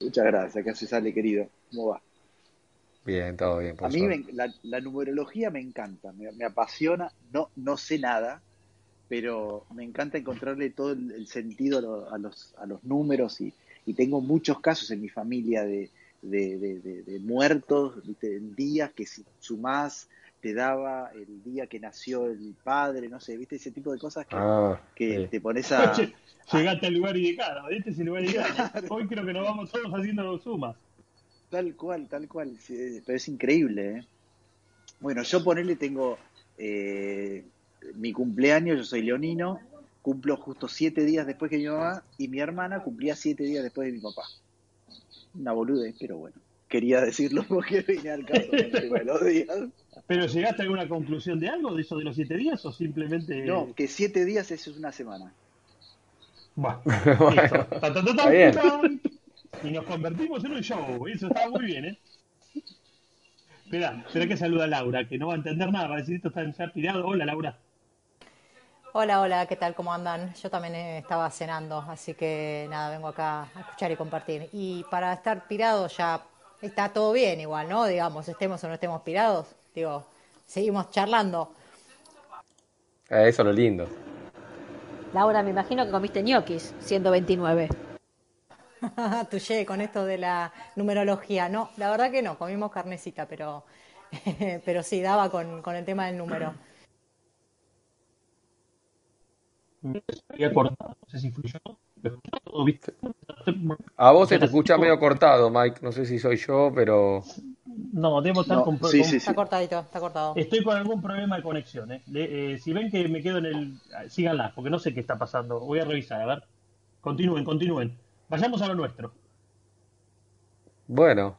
Muchas gracias, ¿qué se sale, querido? ¿Cómo va? Bien, todo bien. A mí la, numerología me encanta, me, apasiona, no, no sé nada, pero me encanta encontrarle todo el, sentido a los, a los números y, tengo muchos casos en mi familia de, de, muertos, días que si sumás te daba el día que nació el padre, no sé, viste ese tipo de cosas que, ah, te pones a... Llegaste al lugar indicado, ¿viste ese lugar indicado? Hoy creo que nos vamos todos haciendo sumas. Tal cual, tal cual, pero es increíble, ¿eh? Bueno, yo ponerle tengo eh, mi cumpleaños, yo soy leonino, cumplo justo siete días después que mi mamá y mi hermana cumplía siete días después de mi papá. Una boludez, pero bueno, quería decirlo porque venía al caso de los días. ¿Pero llegaste a alguna conclusión de algo de eso de los siete días o simplemente...? No, que siete días es una semana. Bueno, Y nos convertimos en un show, eso está muy bien, ¿eh? Espera, espera que saluda a Laura, que no va a entender nada, va a decir esto está ya tirado. Hola, Laura. Hola, hola, ¿qué tal? ¿Cómo andan? Yo también estaba cenando, así que nada, vengo acá a escuchar y compartir. Y para estar pirado ya está todo bien igual, ¿no? Digamos, estemos o no estemos pirados, digo, seguimos charlando. Eh, eso es lo lindo. Laura, me imagino que comiste ñoquis, siendo 29. Tuye, con esto de la numerología. No, la verdad que no, comimos carnecita, pero, pero sí, daba con, con el tema del número. A vos se te escucha medio cortado, Mike. No sé si soy yo, pero. No, debo estar con, sí, sí, Está cortadito, está cortado. Estoy con algún problema de conexión. ¿eh? eh. si ven que me quedo en el. Síganla, porque no sé qué está pasando. Voy a revisar, a ver. Continúen, continúen. Vayamos a lo nuestro. Bueno.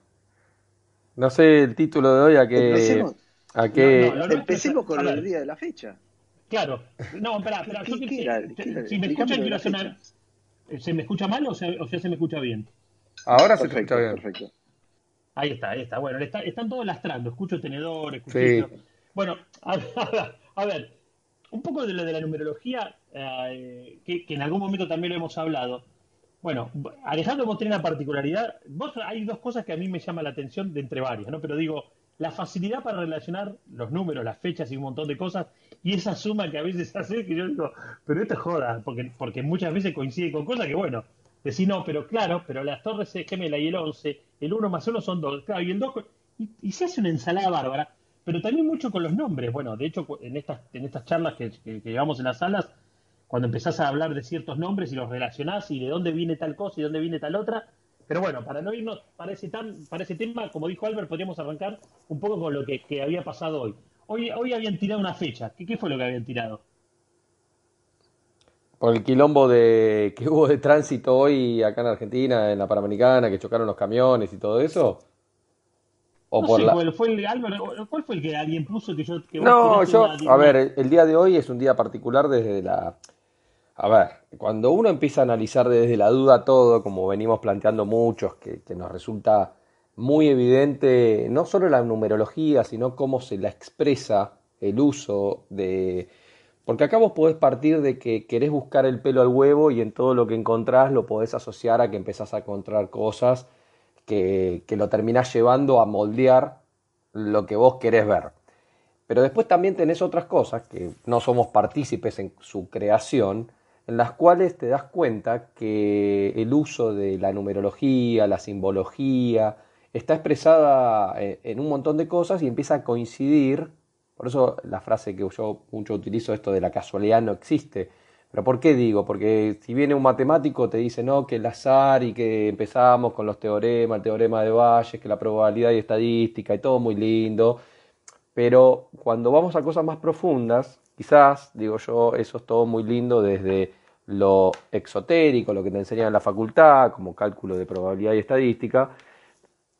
No sé el título de hoy a qué. Empecemos, a qué... Empecemos con el día de la fecha. Claro. No, espera, espera. si me escuchan, quiero hacer ¿Se me escucha mal o, se, o se me escucha bien? Ahora se escucha bien. Perfecto. Ahí está, ahí está. Bueno, están todos lastrando. Escucho tenedores, escucho. Bueno, a, ver, un poco de lo de la numerología, eh, que, en algún momento también lo hemos hablado. Bueno, Alejandro, vos tenés una particularidad. Vos hay dos cosas que a mí me llaman la atención de entre varias, ¿no? Pero digo, la facilidad para relacionar los números, las fechas y un montón de cosas, y esa suma que a veces hace que yo digo, pero esto es joda, porque, porque muchas veces coincide con cosas que, bueno, decir no, pero claro, pero las torres gemela y el 11, el 1 más 1 son 2, claro, y el 2, y, se hace una ensalada bárbara, pero también mucho con los nombres. Bueno, de hecho, en estas, en estas charlas que, que, llevamos en las salas, cuando empezás a hablar de ciertos nombres y los relacionás y de dónde viene tal cosa y dónde viene tal otra, pero bueno, para no irnos para ese, tan, para tema, como dijo Albert, podríamos arrancar un poco con lo que, había pasado hoy. Hoy, hoy habían tirado una fecha. ¿Qué, ¿Qué, fue lo que habían tirado? Por el quilombo de que hubo de tránsito hoy acá en Argentina, en la Panamericana, que chocaron los camiones y todo eso. ¿O por la... ¿cuál, fue el, Albert, ¿Cuál fue el que alguien puso que yo... Que no, yo... A ver, el día de hoy es un día particular desde la a ver, cuando uno empieza a analizar desde la duda todo, como venimos planteando muchos, que, nos resulta muy evidente no solo la numerología, sino cómo se la expresa el uso de... Porque acá vos podés partir de que querés buscar el pelo al huevo y en todo lo que encontrás lo podés asociar a que empezás a encontrar cosas que, que lo terminás llevando a moldear lo que vos querés ver. Pero después también tenés otras cosas que no somos partícipes en su creación, en las cuales te das cuenta que el uso de la numerología, la simbología, está expresada en un montón de cosas y empieza a coincidir. Por eso la frase que yo mucho utilizo, esto de la casualidad no existe. Pero ¿por qué digo? Porque si viene un matemático te dice, no, que el azar y que empezamos con los teoremas, el teorema de Bayes, que la probabilidad y estadística y todo muy lindo. Pero cuando vamos a cosas más profundas, Quizás, digo yo, eso es todo muy lindo desde lo exotérico, lo que te enseñan en la facultad, como cálculo de probabilidad y estadística,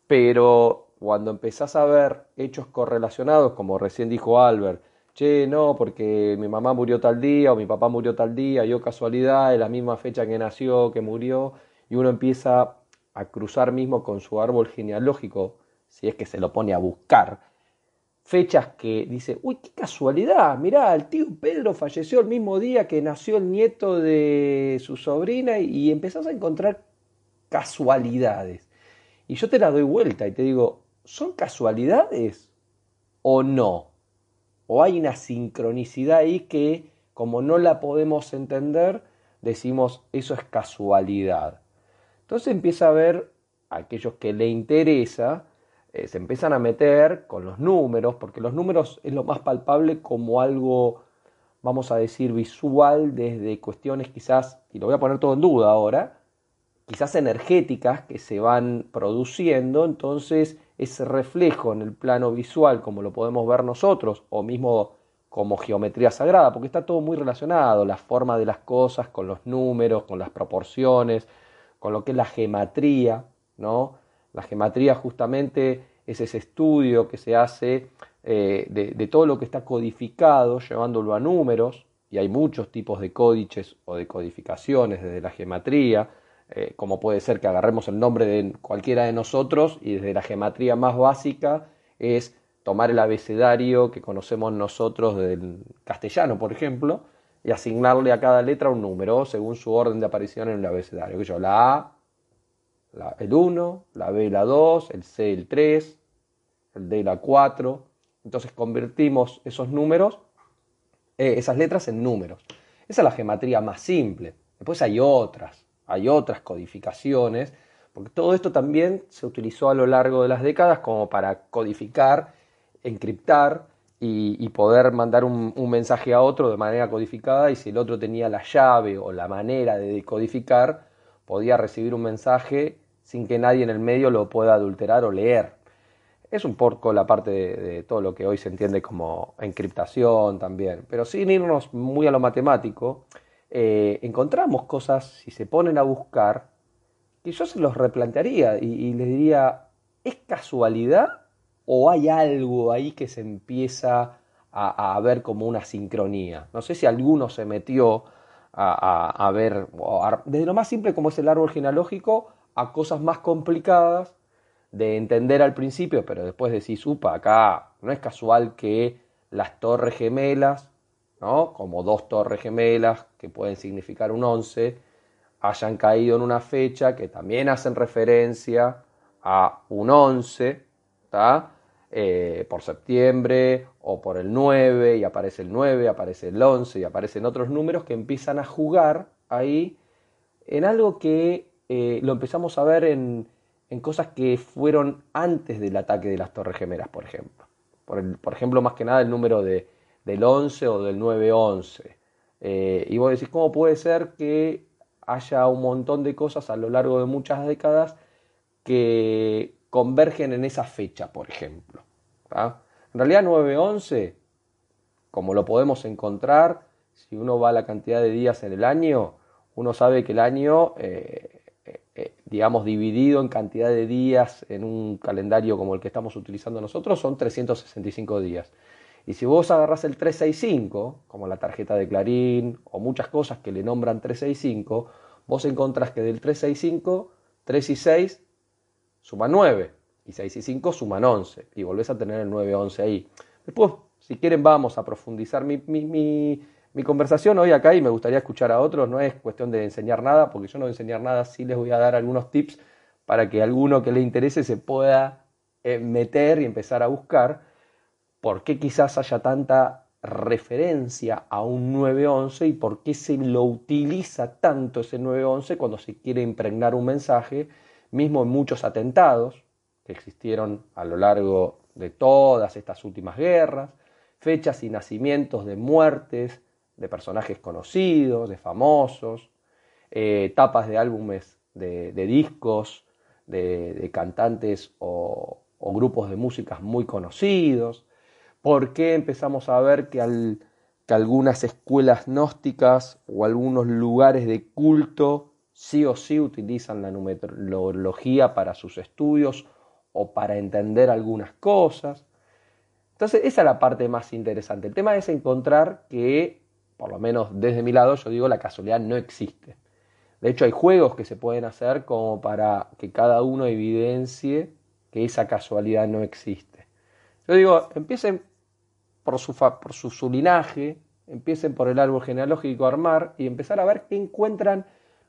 pero cuando empezás a ver hechos correlacionados, como recién dijo Albert, che, no, porque mi mamá murió tal día o mi papá murió tal día, yo casualidad, es la misma fecha que nació, que murió, y uno empieza a cruzar mismo con su árbol genealógico, si es que se lo pone a buscar, fechas que dice, uy, qué casualidad, mirá, el tío Pedro falleció el mismo día que nació el nieto de su sobrina y empezás a encontrar casualidades. Y yo te la doy vuelta y te digo, ¿son casualidades o no? ¿O hay una sincronicidad ahí que, como no la podemos entender, decimos, eso es casualidad? Entonces empieza a ver a aquellos que le interesa, eh, se empiezan a meter con los números, porque los números es lo más palpable como algo, vamos a decir, visual desde cuestiones quizás, y lo voy a poner todo en duda ahora, quizás energéticas que se van produciendo, entonces ese reflejo en el plano visual, como lo podemos ver nosotros, o mismo como geometría sagrada, porque está todo muy relacionado, la forma de las cosas con los números, con las proporciones, con lo que es la gematría, ¿no? La gematría justamente es ese estudio que se hace eh, de, todo lo que está codificado, llevándolo a números, y hay muchos tipos de códices o de codificaciones desde la gematría, eh, como puede ser que agarremos el nombre de cualquiera de nosotros y desde la gematría más básica es tomar el abecedario que conocemos nosotros del castellano, por ejemplo, y asignarle a cada letra un número según su orden de aparición en el abecedario. Yo, la A el 1, la B la 2, el C el 3, el D la 4. Entonces convertimos esos números, eh, esas letras en números. Esa es la geometría más simple. Después hay otras, hay otras codificaciones, porque todo esto también se utilizó a lo largo de las décadas como para codificar, encriptar y, poder mandar un, mensaje a otro de manera codificada y si el otro tenía la llave o la manera de decodificar, podía recibir un mensaje sin que nadie en el medio lo pueda adulterar o leer. Es un poco la parte de, todo lo que hoy se entiende como encriptación también, pero sin irnos muy a lo matemático, eh, encontramos cosas, si se ponen a buscar, que yo se los replantearía y, les diría, ¿es casualidad o hay algo ahí que se empieza a, a ver como una sincronía? No sé si alguno se metió a, ver, desde lo más simple como es el árbol genealógico, a cosas más complicadas de entender al principio, pero después decís, upa, acá no es casual que las torres gemelas, ¿no? como dos torres gemelas que pueden significar un 11, hayan caído en una fecha que también hacen referencia a un 11, ¿está? Eh, por septiembre o por el 9 y aparece el 9, aparece el 11 y aparecen otros números que empiezan a jugar ahí en algo que eh, lo empezamos a ver en, en, cosas que fueron antes del ataque de las Torres Gemelas, por ejemplo. Por, por ejemplo, más que nada el número de, del 11 o del 911. Eh, y vos decís, ¿cómo puede ser que haya un montón de cosas a lo largo de muchas décadas que convergen en esa fecha, por ejemplo. En realidad 911, como lo podemos encontrar, si uno va a la cantidad de días en el año, uno sabe que el año, eh, eh, digamos, dividido en cantidad de días en un calendario como el que estamos utilizando nosotros, son 365 días. Y si vos agarrás el 365, como la tarjeta de Clarín o muchas cosas que le nombran 365, vos encontrás que del 365, 3 y 6 suman 9, y 6 y 5 suman 11, y volvés a tener el 9, 11 ahí. Después, si quieren, vamos a profundizar mi, mi, conversación hoy acá y me gustaría escuchar a otros, no es cuestión de enseñar nada, porque yo no voy a enseñar nada, sí les voy a dar algunos tips para que alguno que le interese se pueda eh, meter y empezar a buscar por qué quizás haya tanta referencia a un 911 y por qué se lo utiliza tanto ese 911 cuando se quiere impregnar un mensaje mismo en muchos atentados que existieron a lo largo de todas estas últimas guerras, fechas y nacimientos de muertes de personajes conocidos, de famosos, eh, tapas de álbumes de, discos, de, cantantes o, grupos de músicas muy conocidos. ¿Por qué empezamos a ver que, algunas escuelas gnósticas o algunos lugares de culto sí o sí utilizan la numerología para sus estudios o para entender algunas cosas. Entonces, esa es la parte más interesante. El tema es encontrar que, por lo menos desde mi lado, yo digo, la casualidad no existe. De hecho, hay juegos que se pueden hacer como para que cada uno evidencie que esa casualidad no existe. Yo digo, empiecen por su, por su, su linaje, empiecen por el árbol genealógico a armar y empezar a ver qué encuentran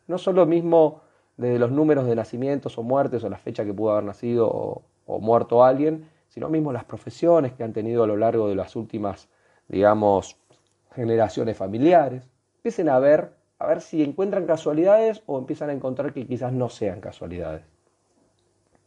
no solo mismo desde los números de nacimientos o muertes o la fecha que pudo haber nacido o, o muerto alguien, sino mismo las profesiones que han tenido a lo largo de las últimas, digamos, generaciones familiares. Empiecen a ver, a ver si encuentran casualidades o empiezan a encontrar que quizás no sean casualidades.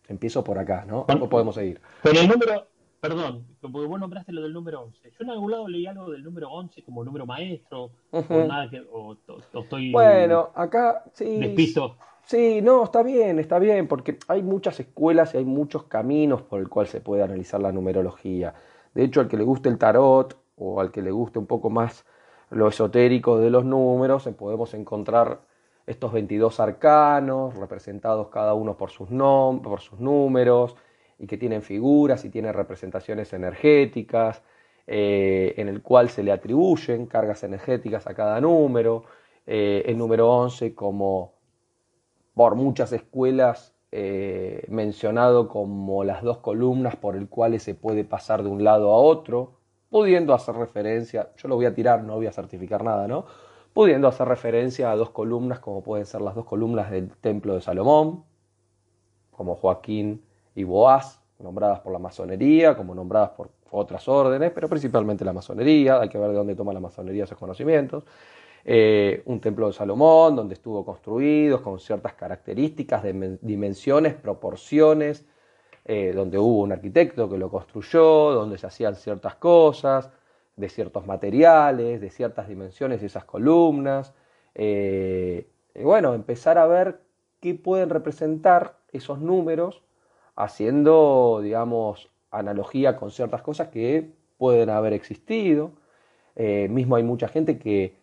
Empiezo por acá, ¿no? ¿Cómo podemos seguir? Pero el número, perdón, porque vos nombraste lo del número 11. Yo en algún lado leí algo del número 11 como número maestro, o nada que, o, o estoy... Bueno, acá sí. Despisto. Sí, no, está bien, está bien, porque hay muchas escuelas y hay muchos caminos por el cual se puede analizar la numerología. De hecho, al que le guste el tarot o al que le guste un poco más lo esotérico de los números, podemos encontrar estos 22 arcanos representados cada uno por sus, por sus números y que tienen figuras y tienen representaciones energéticas, eh, en el cual se le atribuyen cargas energéticas a cada número. Eh, el número 11 como por muchas escuelas eh, mencionado como las dos columnas por el cuales se puede pasar de un lado a otro, pudiendo hacer referencia, yo lo voy a tirar, no voy a certificar nada, ¿no? Pudiendo hacer referencia a dos columnas como pueden ser las dos columnas del Templo de Salomón, como Joaquín y Boaz, nombradas por la masonería, como nombradas por otras órdenes, pero principalmente la masonería, hay que ver de dónde toma la masonería esos conocimientos. Eh, un templo de Salomón, donde estuvo construido con ciertas características, de dimensiones, proporciones, eh, donde hubo un arquitecto que lo construyó, donde se hacían ciertas cosas, de ciertos materiales, de ciertas dimensiones esas columnas. Eh, bueno, empezar a ver qué pueden representar esos números, haciendo, digamos, analogía con ciertas cosas que pueden haber existido. mismo hay mucha gente que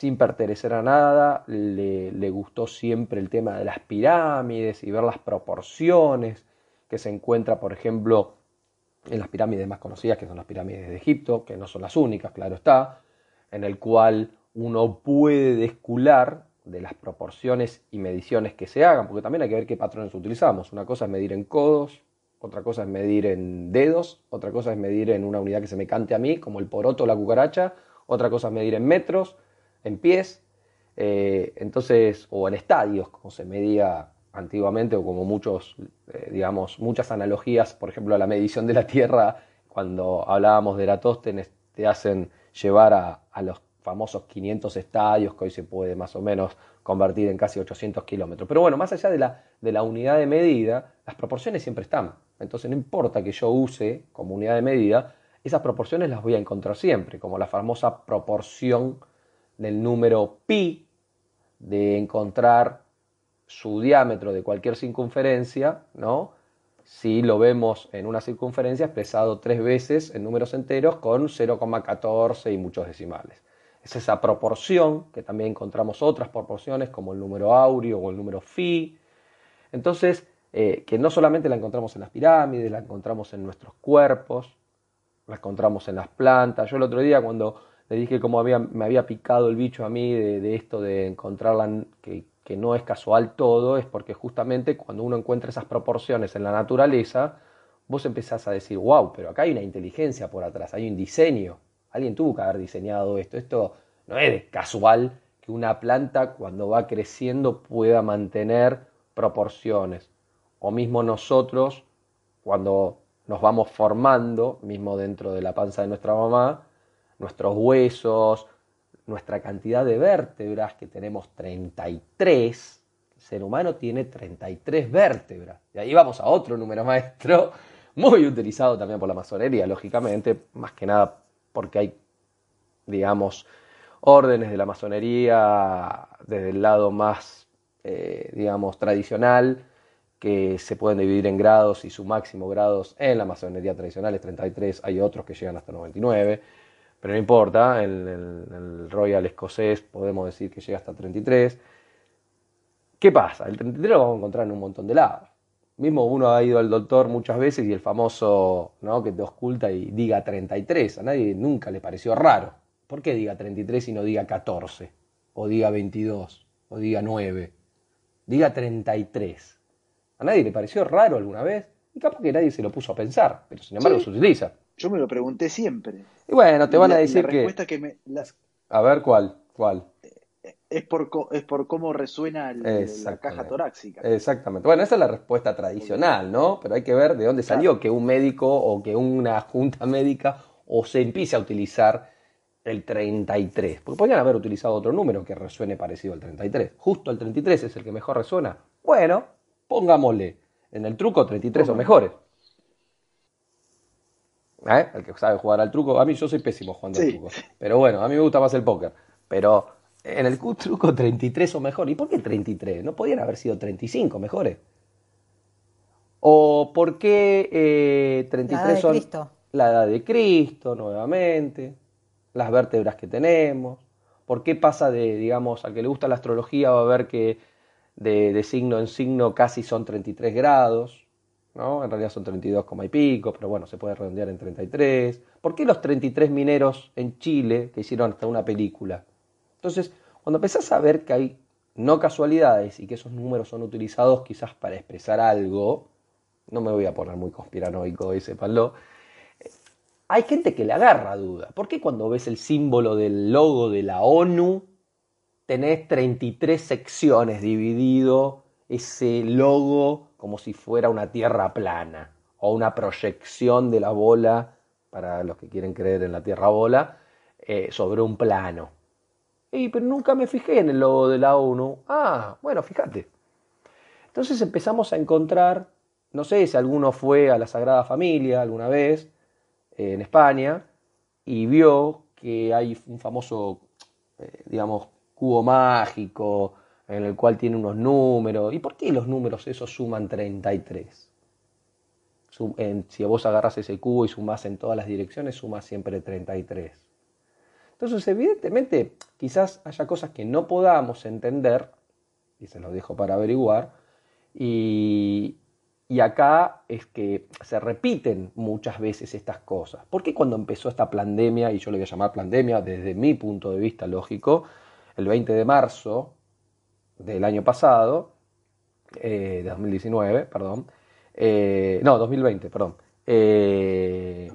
sin pertenecer a nada, le, gustó siempre el tema de las pirámides y ver las proporciones que se encuentra, por ejemplo, en las pirámides más conocidas, que son las pirámides de Egipto, que no son las únicas, claro está, en el cual uno puede descular de las proporciones y mediciones que se hagan, porque también hay que ver qué patrones utilizamos. Una cosa es medir en codos, otra cosa es medir en dedos, otra cosa es medir en una unidad que se me cante a mí, como el poroto o la cucaracha, otra cosa es medir en metros, en pies, eh, entonces, o en estadios, como se medía antiguamente, o como muchos, eh, digamos, muchas analogías, por ejemplo, a la medición de la Tierra, cuando hablábamos de Eratóstenes, te hacen llevar a, los famosos 500 estadios, que hoy se puede más o menos convertir en casi 800 kilómetros. Pero bueno, más allá de la, de la unidad de medida, las proporciones siempre están. Entonces no importa que yo use como unidad de medida, esas proporciones las voy a encontrar siempre, como la famosa proporción del número pi, de encontrar su diámetro de cualquier circunferencia, ¿no? Si lo vemos en una circunferencia expresado tres veces en números enteros con 0,14 y muchos decimales. Es esa proporción, que también encontramos otras proporciones como el número áureo o el número phi. Entonces, eh, que no solamente la encontramos en las pirámides, la encontramos en nuestros cuerpos, la encontramos en las plantas. Yo el otro día cuando le dije cómo me había picado el bicho a mí de, esto de encontrarla, que, que, no es casual todo, es porque justamente cuando uno encuentra esas proporciones en la naturaleza, vos empezás a decir, wow, pero acá hay una inteligencia por atrás, hay un diseño, alguien tuvo que haber diseñado esto, esto no es casual que una planta cuando va creciendo pueda mantener proporciones, o mismo nosotros cuando nos vamos formando, mismo dentro de la panza de nuestra mamá, nuestros huesos, nuestra cantidad de vértebras, que tenemos 33. El ser humano tiene 33 vértebras. Y ahí vamos a otro número maestro, muy utilizado también por la masonería, lógicamente, más que nada porque hay, digamos, órdenes de la masonería desde el lado más, eh, digamos, tradicional, que se pueden dividir en grados y su máximo grados en la masonería tradicional es 33, hay otros que llegan hasta 99 pero no importa, el, el, Royal escocés podemos decir que llega hasta 33. ¿Qué pasa? El 33 lo vamos a encontrar en un montón de lados. Mismo uno ha ido al doctor muchas veces y el famoso ¿no? que te oculta y diga 33, a nadie nunca le pareció raro. ¿Por qué diga 33 y no diga 14? O diga 22, o diga 9. Diga 33. ¿A nadie le pareció raro alguna vez? Y capaz que nadie se lo puso a pensar, pero sin embargo se utiliza. Yo me lo pregunté siempre. Y bueno, te van a decir que... que me, A ver, ¿cuál? ¿Cuál? Es por, es por cómo resuena la caja torácica. Exactamente. Bueno, esa es la respuesta tradicional, ¿no? Pero hay que ver de dónde salió que un médico o que una junta médica o se empiece a utilizar el 33. Porque podrían haber utilizado otro número que resuene parecido al 33. Justo el 33 es el que mejor resuena. Bueno, pongámosle en el truco 33 o mejores. ¿Eh? El que sabe jugar al truco. A mí yo soy pésimo jugando al truco. Pero bueno, a mí me gusta más el póker. Pero en el truco 33 o mejor. ¿Y por qué 33? ¿No podían haber sido 35 mejores? ¿O por qué 33 eh, son la edad de Cristo nuevamente? Las vértebras que tenemos. ¿Por qué pasa de, digamos, al que le gusta la astrología va a ver que de, de signo en signo casi son 33 grados? ¿no? En realidad son 32, y pico, pero bueno, se puede redondear en 33. ¿Por qué los 33 mineros en Chile que hicieron hasta una película? Entonces, cuando empezás a ver que hay no casualidades y que esos números son utilizados quizás para expresar algo, no me voy a poner muy conspiranoico, sépanlo, hay gente que le agarra duda. ¿Por qué cuando ves el símbolo del logo de la ONU tenés 33 secciones dividido ese logo como si fuera una tierra plana o una proyección de la bola, para los que quieren creer en la tierra bola, eh, sobre un plano. Pero nunca me fijé en el logo de la ONU. Ah, bueno, fíjate. Entonces empezamos a encontrar, no sé si alguno fue a la Sagrada Familia alguna vez eh, en España y vio que hay un famoso, eh, digamos, cubo mágico en el cual tiene unos números. ¿Y por qué los números esos suman 33? si vos agarras ese cubo y sumás en todas las direcciones, sumas siempre 33. Entonces, evidentemente, quizás haya cosas que no podamos entender, y se los dejo para averiguar, y, y acá es que se repiten muchas veces estas cosas. ¿Por qué cuando empezó esta pandemia, y yo le voy a llamar pandemia desde mi punto de vista lógico, el 20 de marzo del año pasado, eh, de 2019, perdón, eh, no, 2020, perdón, eh,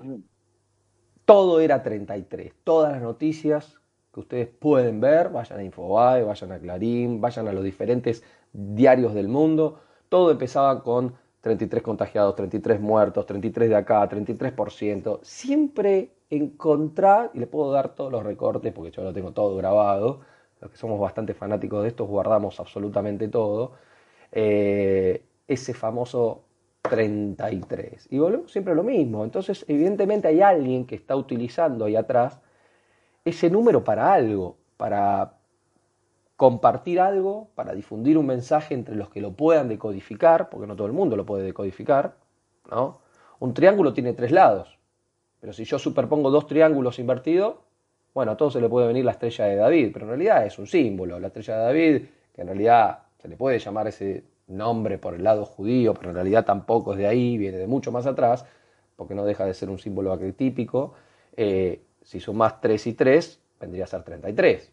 todo era 33, todas las noticias que ustedes pueden ver, vayan a Infobae, vayan a Clarín, vayan a los diferentes diarios del mundo, todo empezaba con 33 contagiados, 33 muertos, 33 de acá, 33%, siempre encontrar, y le puedo dar todos los recortes porque yo lo tengo todo grabado, los que somos bastante fanáticos de esto, guardamos absolutamente todo, eh, ese famoso 33. Y volvemos siempre a lo mismo. Entonces, evidentemente hay alguien que está utilizando ahí atrás ese número para algo, para compartir algo, para difundir un mensaje entre los que lo puedan decodificar, porque no todo el mundo lo puede decodificar, ¿no? Un triángulo tiene tres lados, pero si yo superpongo dos triángulos invertidos, bueno, a todos se le puede venir la estrella de David, pero en realidad es un símbolo. La estrella de David, que en realidad se le puede llamar ese nombre por el lado judío, pero en realidad tampoco es de ahí, viene de mucho más atrás, porque no deja de ser un símbolo arquetípico. Eh, si sumas 3 y 3, vendría a ser 33.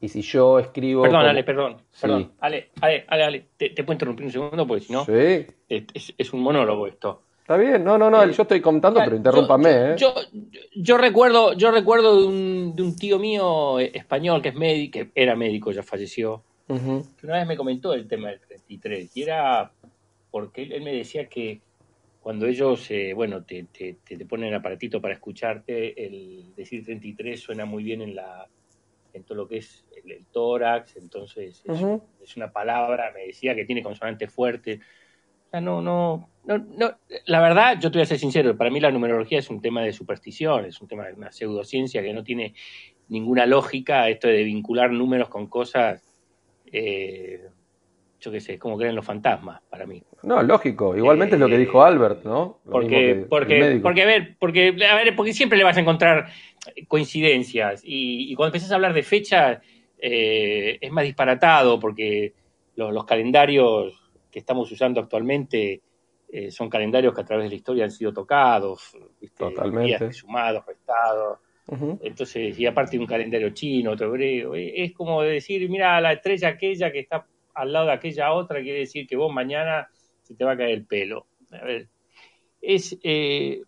Y si yo escribo. Perdón, Ale, perdón. Perdón. Ale, Ale, Ale, ¿Te, puedo interrumpir un segundo? Porque si no. Sí. es, un monólogo esto. Está bien, no, no, no, yo estoy contando, pero interrúmpame. ¿eh? Yo, yo, recuerdo, yo recuerdo de un, de un tío mío eh, español que es médico, que era médico, ya falleció, que una vez me comentó el tema del 33, y era porque él, me decía que cuando ellos, eh, bueno, te, te, te, ponen el aparatito para escucharte, el decir 33 suena muy bien en la en todo lo que es el, tórax, entonces es, es, una palabra, me decía que tiene consonantes fuertes no, no, no, no, la verdad, yo te voy a ser sincero, para mí la numerología es un tema de superstición, es un tema de una pseudociencia que no tiene ninguna lógica, esto de vincular números con cosas, eh, yo qué sé, como creen los fantasmas para mí. No, lógico, igualmente es lo que eh, dijo Albert, ¿no? porque, porque, porque, a ver, porque, a ver, porque siempre le vas a encontrar coincidencias y, cuando empiezas a hablar de fechas eh, es más disparatado porque los calendarios que estamos usando actualmente eh, son calendarios que a través de la historia han sido tocados, Totalmente. sumados, restados. Entonces, y aparte un calendario chino, otro hebreo, eh, es como decir, mira, la estrella aquella que está al lado de aquella otra, quiere decir que vos mañana se te va a caer el pelo. A ver, es, eh,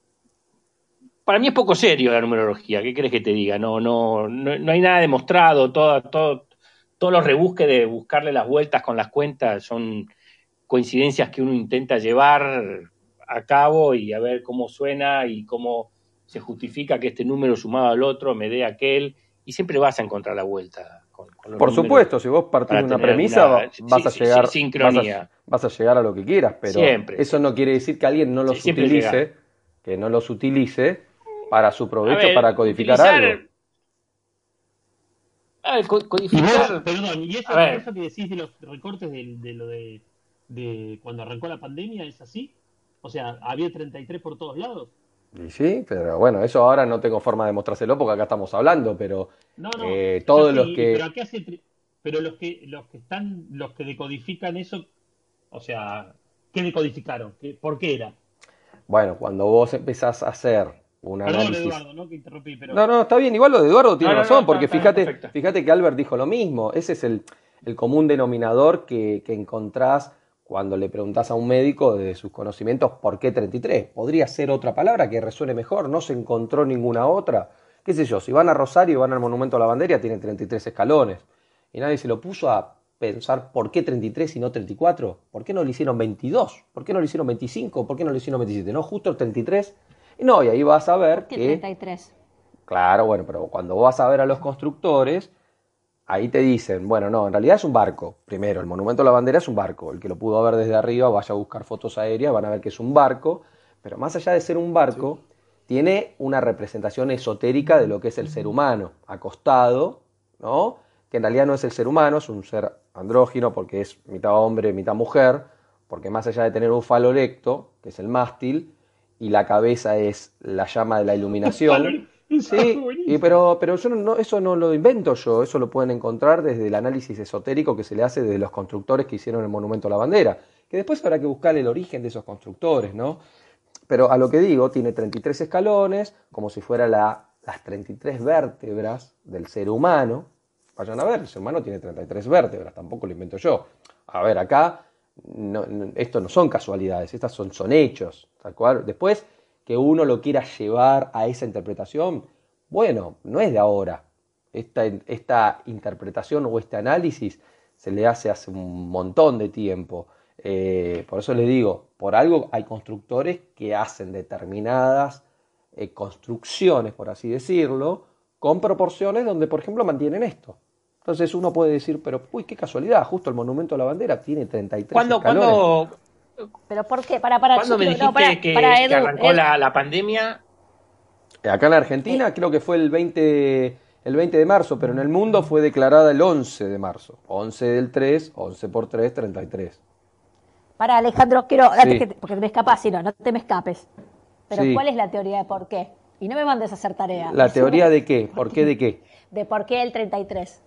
para mí es poco serio la numerología, ¿qué crees que te diga? No, no, no, hay nada demostrado, todo, todo, todos los rebusques de buscarle las vueltas con las cuentas son coincidencias que uno intenta llevar a cabo y a ver cómo suena y cómo se justifica que este número sumado al otro me dé aquel y siempre vas a encontrar la vuelta. Por supuesto, si vos partís de una premisa vas a llegar Vas a, llegar a lo que quieras, pero eso no quiere decir que alguien no los utilice, que no los utilice para su provecho, para codificar algo. A ver, codificar. perdón, ¿y eso, que decís de los recortes de, lo de, de cuando arrancó la pandemia es así? O sea, ¿había 33 por todos lados? Y sí, pero bueno, eso ahora no tengo forma de mostrárselo porque acá estamos hablando, pero no, no, eh, todos los que... Pero, qué hace, pero los que los que están, los que decodifican eso, o sea, ¿qué decodificaron? ¿Por qué era? Bueno, cuando vos empezás a hacer un análisis... Eduardo, ¿no? Que interrumpí, pero... No, no, está bien, igual lo de Eduardo tiene razón, porque fíjate, fíjate que Albert dijo lo mismo, ese es el, el común denominador que, que encontrás cuando le preguntás a un médico de sus conocimientos por qué 33. Podría ser otra palabra que resuene mejor, no se encontró ninguna otra. ¿Qué sé yo? Si van a Rosario y van al Monumento a la Bandera, tiene 33 escalones. Y nadie se lo puso a pensar por qué 33 y no 34. ¿Por qué no le hicieron 22? ¿Por qué no le hicieron 25? ¿Por qué no le hicieron 27? No, justo el 33. Y no, y ahí vas a ver ¿Qué que... 33? Claro, bueno, pero cuando vas a ver a los constructores, ahí te dicen, bueno, no, en realidad es un barco. Primero, el Monumento a la Bandera es un barco. El que lo pudo ver desde arriba, vaya a buscar fotos aéreas, van a ver que es un barco. Pero más allá de ser un barco, tiene una representación esotérica de lo que es el ser humano, acostado, ¿no? Que en realidad no es el ser humano, es un ser andrógino porque es mitad hombre, mitad mujer, porque más allá de tener un falo erecto, que es el mástil, y la cabeza es la llama de la iluminación. Sí, y pero, pero yo no, eso no lo invento yo, eso lo pueden encontrar desde el análisis esotérico que se le hace de los constructores que hicieron el monumento a la bandera, que después habrá que buscar el origen de esos constructores, ¿no? Pero a lo que digo, tiene 33 escalones, como si fuera la, las 33 vértebras del ser humano. Vayan a ver, el ser humano tiene 33 vértebras, tampoco lo invento yo. A ver, acá no, esto no son casualidades, estas son, son hechos. Tal cual. Después, que uno lo quiera llevar a esa interpretación, bueno, no es de ahora. Esta, esta interpretación o este análisis se le hace hace un montón de tiempo. Eh, por eso les digo, por algo hay constructores que hacen determinadas eh, construcciones, por así decirlo, con proporciones donde, por ejemplo, mantienen esto. Entonces uno puede decir, pero uy, qué casualidad, justo el monumento a la bandera tiene 33 ¿Cuándo, escalones. ¿Pero por qué? Para, para, ¿Cuándo me dijiste que, arrancó la, pandemia? Acá en Argentina creo que fue el 20, el 20 de marzo, pero en el mundo fue declarada el 11 de marzo. 11 del 3, 11 por 3, 33. Para Alejandro, quiero, porque te me escapas, si no, no te me escapes. Pero ¿cuál es la teoría de por qué? Y no me mandes a hacer tarea. ¿La teoría de qué? ¿Por qué de qué? De por qué el 33.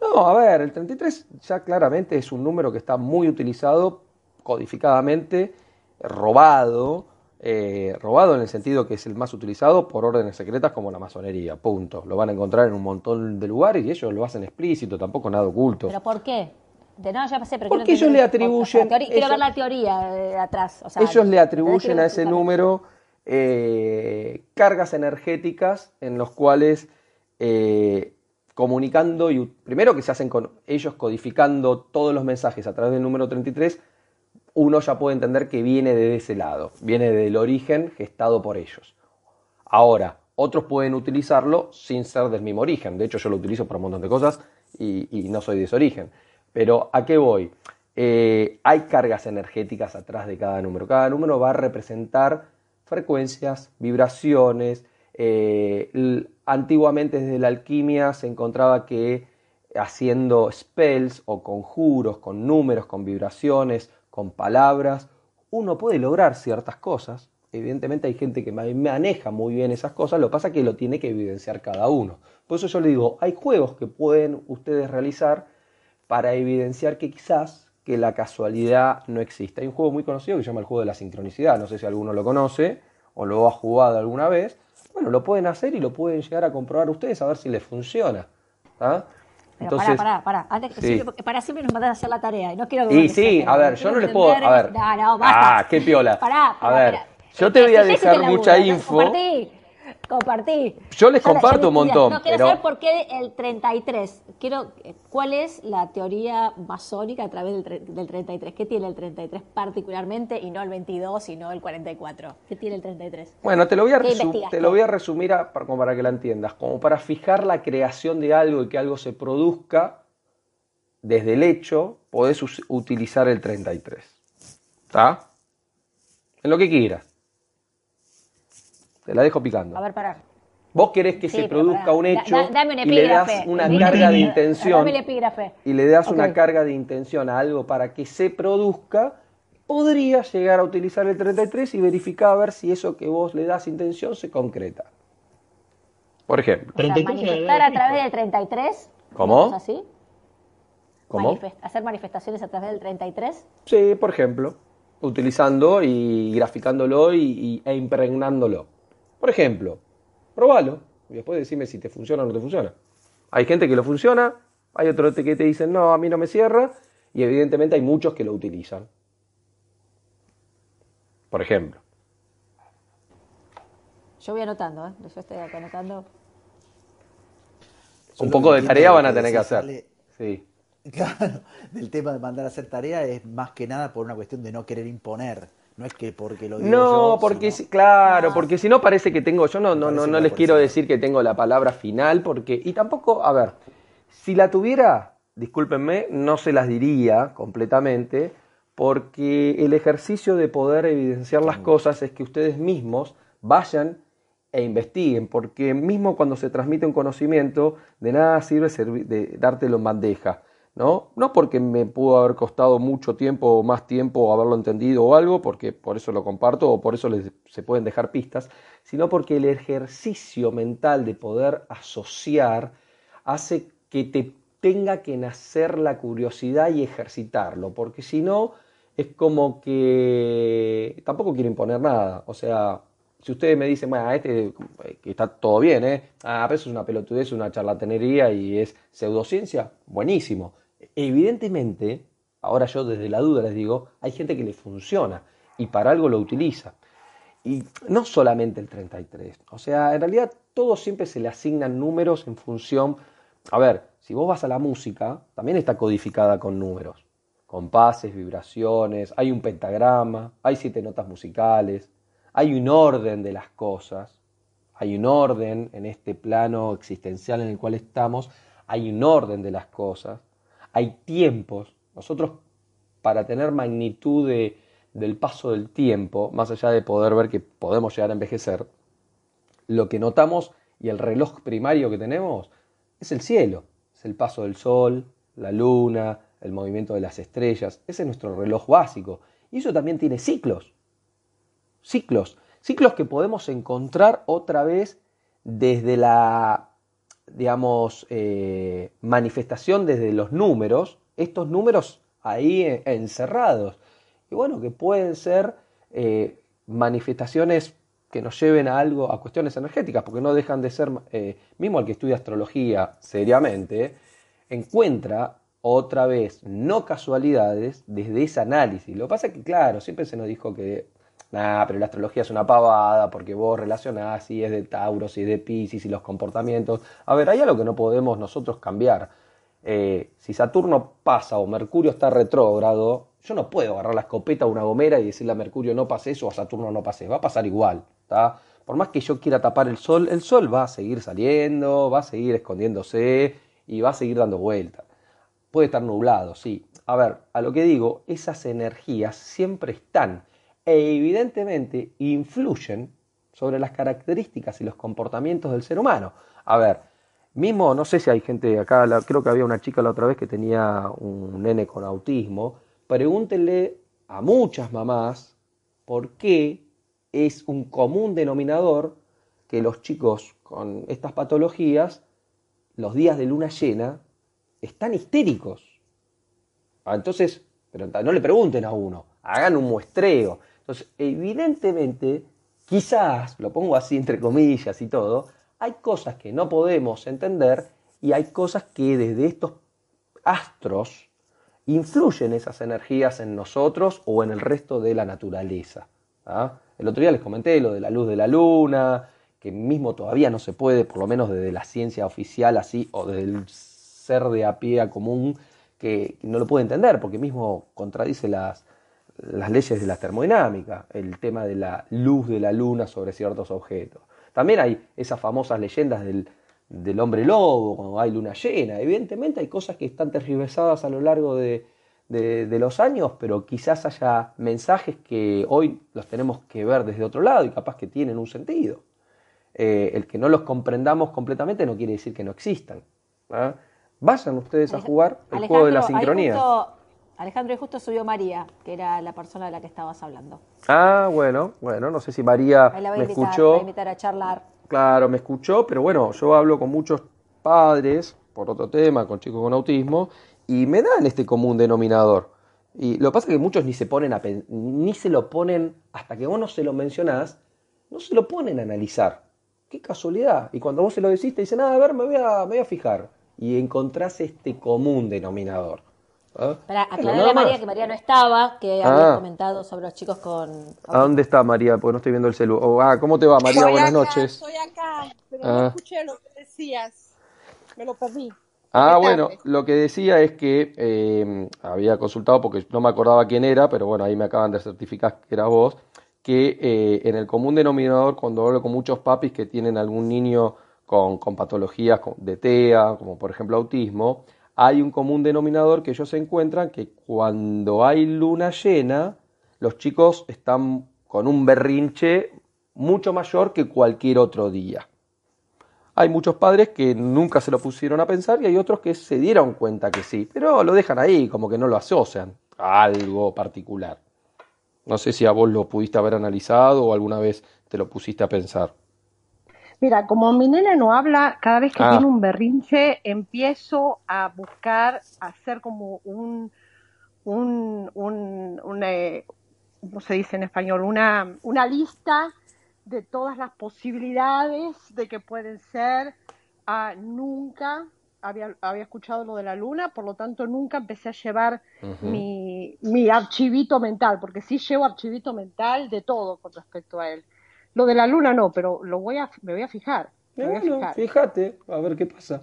No, a ver, el 33 ya claramente es un número que está muy utilizado codificadamente robado, eh, robado en el sentido que es el más utilizado por órdenes secretas como la masonería, punto. Lo van a encontrar en un montón de lugares y ellos lo hacen explícito, tampoco nada oculto. ¿Pero por qué? De no, ya pasé, pero Porque ellos le atribuyen... quiero ver la teoría de atrás. ellos le atribuyen a ese número eh, cargas energéticas en los cuales... Eh, comunicando y primero que se hacen con ellos codificando todos los mensajes a través del número 33 uno ya puede entender que viene de ese lado, viene del origen gestado por ellos. Ahora, otros pueden utilizarlo sin ser del mismo origen. De hecho, yo lo utilizo para un montón de cosas y, no soy de ese origen. Pero ¿a qué voy? Eh, hay cargas energéticas atrás de cada número. Cada número va a representar frecuencias, vibraciones. Eh, antiguamente desde la alquimia se encontraba que haciendo spells o conjuros con números, con vibraciones, con palabras, uno puede lograr ciertas cosas. Evidentemente hay gente que maneja muy bien esas cosas, lo que pasa es que lo tiene que evidenciar cada uno. Por eso yo le digo, hay juegos que pueden ustedes realizar para evidenciar que quizás que la casualidad no existe. Hay un juego muy conocido que se llama el juego de la sincronicidad, no sé si alguno lo conoce o lo ha jugado alguna vez. Bueno, lo pueden hacer y lo pueden llegar a comprobar ustedes a ver si les funciona. Pero Entonces, pará, pará, pará. para siempre nos mandas a hacer la tarea. Y no quiero Y sí, a ver, yo no les puedo. A ver. No, no, basta. Ah, qué piola. Pará, a ver, yo te voy a dejar mucha info. compartí. Yo les comparto un montón. No quiero pero... saber por qué el 33. Quiero, ¿Cuál es la teoría masónica a través del, del 33? ¿Qué tiene el 33 particularmente y no el 22 y no el 44? ¿Qué tiene el 33? Bueno, te lo voy a, te lo voy a resumir como para que la entiendas. Como para fijar la creación de algo y que algo se produzca desde el hecho, podés utilizar el 33. ¿Está? En lo que quieras. Te la dejo picando. A ver, pará. Vos querés que se produzca un hecho y le das una carga de intención y le das una carga de intención a algo para que se produzca, podría llegar a utilizar el 33 y verificar a ver si eso que vos le das intención se concreta. Por ejemplo. manifestar a través del 33. ¿Cómo? así? ¿Cómo? ¿Hacer manifestaciones a través del 33? Sí, por ejemplo. Utilizando y graficándolo y, e impregnándolo. Por ejemplo, probalo y después decime si te funciona o no te funciona. Hay gente que lo funciona, hay otros que te dicen, no, a mí no me cierra, y evidentemente hay muchos que lo utilizan. Por ejemplo. Yo voy anotando, ¿eh? yo estoy anotando. Un poco de tarea van a tener que hacer. Sí. Claro, del tema de mandar a hacer tarea es más que nada por una cuestión de no querer imponer no es que porque lo digo No, porque claro, porque si no parece que tengo, yo no, no, no, no les quiero decir que tengo la palabra final, porque, y tampoco, a ver, si la tuviera, discúlpenme, no se las diría completamente, porque el ejercicio de poder evidenciar las cosas es que ustedes mismos vayan e investiguen, porque mismo cuando se transmite un conocimiento, de nada sirve de dártelo en bandeja. ¿No? No porque me pudo haber costado mucho tiempo o más tiempo haberlo entendido o algo, porque por eso lo comparto o por eso se pueden dejar pistas, sino porque el ejercicio mental de poder asociar hace que te tenga que nacer la curiosidad y ejercitarlo, porque si no es como que tampoco quiero imponer nada, o sea, si ustedes me dicen, bueno, este que está todo bien, ¿eh? Ah, pero eso es una pelotudez, una charlatanería y es pseudociencia, buenísimo. Evidentemente, ahora yo desde la duda les digo, hay gente que le funciona y para algo lo utiliza. Y no solamente el 33, o sea, en realidad todo siempre se le asignan números en función, a ver, si vos vas a la música, también está codificada con números, compases, vibraciones, hay un pentagrama, hay siete notas musicales, hay un orden de las cosas, hay un orden en este plano existencial en el cual estamos, hay un orden de las cosas hay tiempos. Nosotros, para tener magnitud del paso del tiempo, más allá de poder ver que podemos llegar a envejecer, lo que notamos y el reloj primario que tenemos es el cielo, es el paso del sol, la luna, el movimiento de las estrellas, ese es nuestro reloj básico. Y eso también tiene ciclos, ciclos, ciclos que podemos encontrar otra vez desde la digamos, eh, manifestación desde los números, estos números ahí encerrados. Y bueno, que pueden ser eh, manifestaciones que nos lleven a algo, a cuestiones energéticas, porque no dejan de ser, eh, mismo el que estudia astrología seriamente, encuentra otra vez no casualidades desde ese análisis. Lo que pasa es que, claro, siempre se nos dijo que nah, pero la astrología es una pavada porque vos relacionás si es de Tauro, si es de Pisces y los comportamientos. A ver, hay algo que no podemos nosotros cambiar. Eh, si Saturno pasa o Mercurio está retrógrado, yo no puedo agarrar la escopeta o una gomera y decirle a Mercurio no pase eso o a Saturno no pase. Va a pasar igual. Por más que yo quiera tapar el sol, el sol va a seguir saliendo, va a seguir escondiéndose y va a seguir dando vueltas. Puede estar nublado, sí. A ver, a lo que digo, esas energías siempre están e evidentemente influyen sobre las características y los comportamientos del ser humano. A ver, mismo, no sé si hay gente acá, creo que había una chica la otra vez que tenía un nene con autismo, pregúntenle a muchas mamás por qué es un común denominador que los chicos con estas patologías, los días de luna llena, están histéricos. Ah, entonces, pero no le pregunten a uno, hagan un muestreo. Entonces, evidentemente, quizás, lo pongo así entre comillas y todo, hay cosas que no podemos entender y hay cosas que desde estos astros influyen esas energías en nosotros o en el resto de la naturaleza. ¿ah? El otro día les comenté lo de la luz de la luna, que mismo todavía no se puede, por lo menos desde la ciencia oficial así, o desde el ser de a pie común, que no lo puede entender, porque mismo contradice las, las leyes de la termodinámica, el tema de la luz de la luna sobre ciertos objetos. También hay esas famosas leyendas del, del hombre lobo, cuando hay luna llena. Evidentemente hay cosas que están tergiversadas a lo largo de, de, los años, pero quizás haya mensajes que hoy los tenemos que ver desde otro lado y capaz que tienen un sentido. Eh, el que no los comprendamos completamente no quiere decir que no existan. ¿ah? Vayan ustedes a jugar el juego de la sincronía. Alejandro, y justo subió María, que era la persona de la que estabas hablando. Ah, bueno, bueno, no sé si María me escuchó. a invitar a charlar. Claro, me escuchó, pero bueno, yo hablo con muchos padres por otro tema, con chicos con autismo, y me dan este común denominador. Y lo que pasa es que muchos ni se ponen a ni se lo ponen, hasta que vos no se lo mencionás, no se lo ponen a analizar. Qué casualidad. Y cuando vos se lo decís, te dicen, ah, a ver, me voy a, me voy a fijar. Y encontrás este común denominador. ¿Ah? Para aclararle a María que María no estaba, que había ah. comentado sobre los chicos con. ¿A dónde está María? Porque no estoy viendo el celular. Oh, ah, ¿cómo te va, María? Buenas noches. Estoy acá, pero no escuché lo que decías. Me lo perdí. Ah, bueno, lo que decía es que eh, había consultado porque no me acordaba quién era, pero bueno, ahí me acaban de certificar que era vos, que eh, en el común denominador, cuando hablo con muchos papis que tienen algún niño con, con patologías de TEA, como por ejemplo autismo, hay un común denominador que ellos encuentran que cuando hay luna llena, los chicos están con un berrinche mucho mayor que cualquier otro día. Hay muchos padres que nunca se lo pusieron a pensar y hay otros que se dieron cuenta que sí, pero lo dejan ahí, como que no lo asocian a algo particular. No sé si a vos lo pudiste haber analizado o alguna vez te lo pusiste a pensar. Mira, como mi nena no habla, cada vez que ah. tiene un berrinche empiezo a buscar, hacer como un, un, un, eh, ¿cómo se dice en español? Una, una lista de todas las posibilidades de que pueden ser. Ah, nunca había, había escuchado lo de la luna, por lo tanto nunca empecé a llevar mi, mi archivito mental, porque sí llevo archivito mental de todo con respecto a él. Lo de la luna no, pero lo voy a, me voy a fijar. fíjate, a ver qué pasa.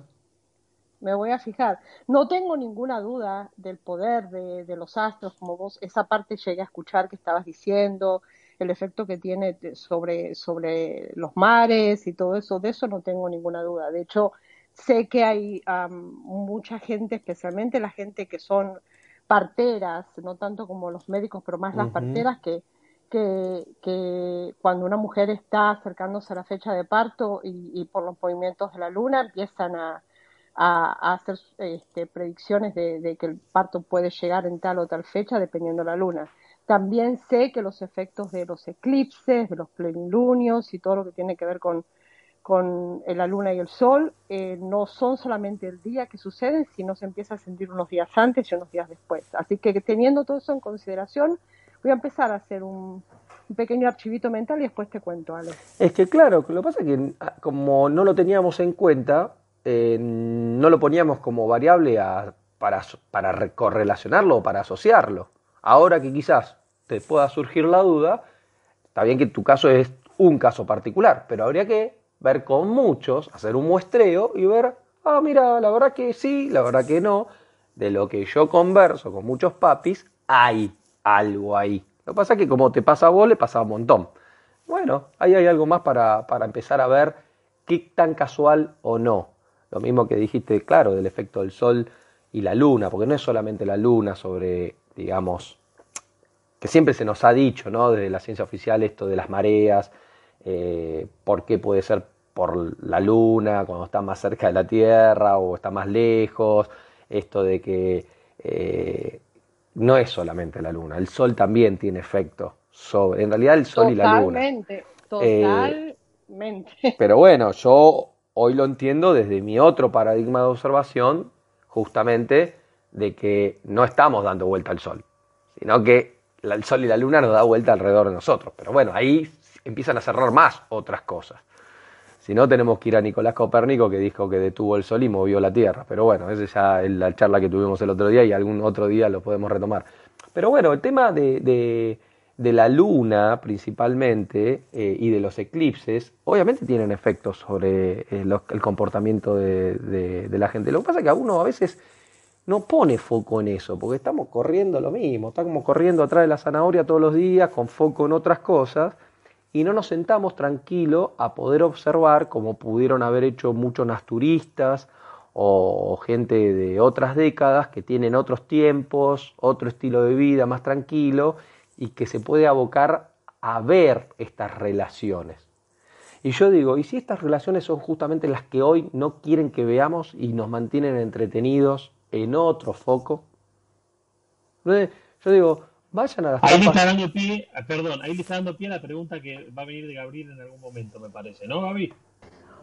Me voy a fijar. No tengo ninguna duda del poder de, de los astros, como vos, esa parte llegué a escuchar que estabas diciendo, el efecto que tiene sobre, sobre los mares y todo eso, de eso no tengo ninguna duda. De hecho, sé que hay mucha gente, especialmente la gente que son parteras, no tanto como los médicos, pero más las parteras que, que, cuando una mujer está acercándose a la fecha de parto y, por los movimientos de la luna empiezan a, hacer este, predicciones de, que el parto puede llegar en tal o tal fecha dependiendo de la luna. También sé que los efectos de los eclipses, de los plenilunios y todo lo que tiene que ver con, con la luna y el sol, eh, no son solamente el día que suceden, sino se empieza a sentir unos días antes y unos días después. Así que teniendo todo eso en consideración, voy a empezar a hacer un, pequeño archivito mental y después te cuento, Ale. Es que claro, lo que pasa es que ah, como no lo teníamos en cuenta, eh, no lo poníamos como variable para, para correlacionarlo o para asociarlo. Ahora que quizás te pueda surgir la duda, está bien que tu caso es un caso particular, pero habría que ver con muchos, hacer un muestreo y ver, ah, mira, la verdad que sí, la verdad que no. De lo que yo converso con muchos papis, hay algo ahí. Lo que pasa es que como te pasa a vos, le pasa un montón. Bueno, ahí hay algo más para, para empezar a ver qué tan casual o no. Lo mismo que dijiste, claro, del efecto del sol y la luna, porque no es solamente la luna sobre digamos, que siempre se nos ha dicho, ¿no? Desde la ciencia oficial esto de las mareas, eh, por qué puede ser por la luna, cuando está más cerca de la Tierra o está más lejos, esto de que eh, no es solamente la luna, el Sol también tiene efecto sobre, en realidad el Sol y la luna. Totalmente, eh, totalmente. pero bueno, yo hoy lo entiendo desde mi otro paradigma de observación, justamente de que no estamos dando vuelta al Sol, sino que el Sol y la Luna nos da vuelta alrededor de nosotros. Pero bueno, ahí empiezan a cerrar más otras cosas. Si no, tenemos que ir a Nicolás Copérnico, que dijo que detuvo el Sol y movió la Tierra. Pero bueno, esa ya es la charla que tuvimos el otro día y algún otro día lo podemos retomar. Pero bueno, el tema de, de la luna principalmente eh, y de los eclipses, obviamente tienen efectos sobre eh, el comportamiento de, la gente. Lo que pasa es que a uno a veces no pone foco en eso, porque estamos corriendo lo mismo, estamos corriendo atrás de la zanahoria todos los días con foco en otras cosas y no nos sentamos tranquilo a poder observar como pudieron haber hecho muchos turistas o gente de otras décadas que tienen otros tiempos, otro estilo de vida más tranquilo y que se puede abocar a ver estas relaciones. Y yo digo, ¿y si estas relaciones son justamente las que hoy no quieren que veamos y nos mantienen entretenidos en otro foco? Yo digo, vayan a las Ahí le está dando pie, ah, perdón, ahí le está dando pie a la pregunta que va a venir de Gabriel en algún momento, me parece, ¿no, Gaby?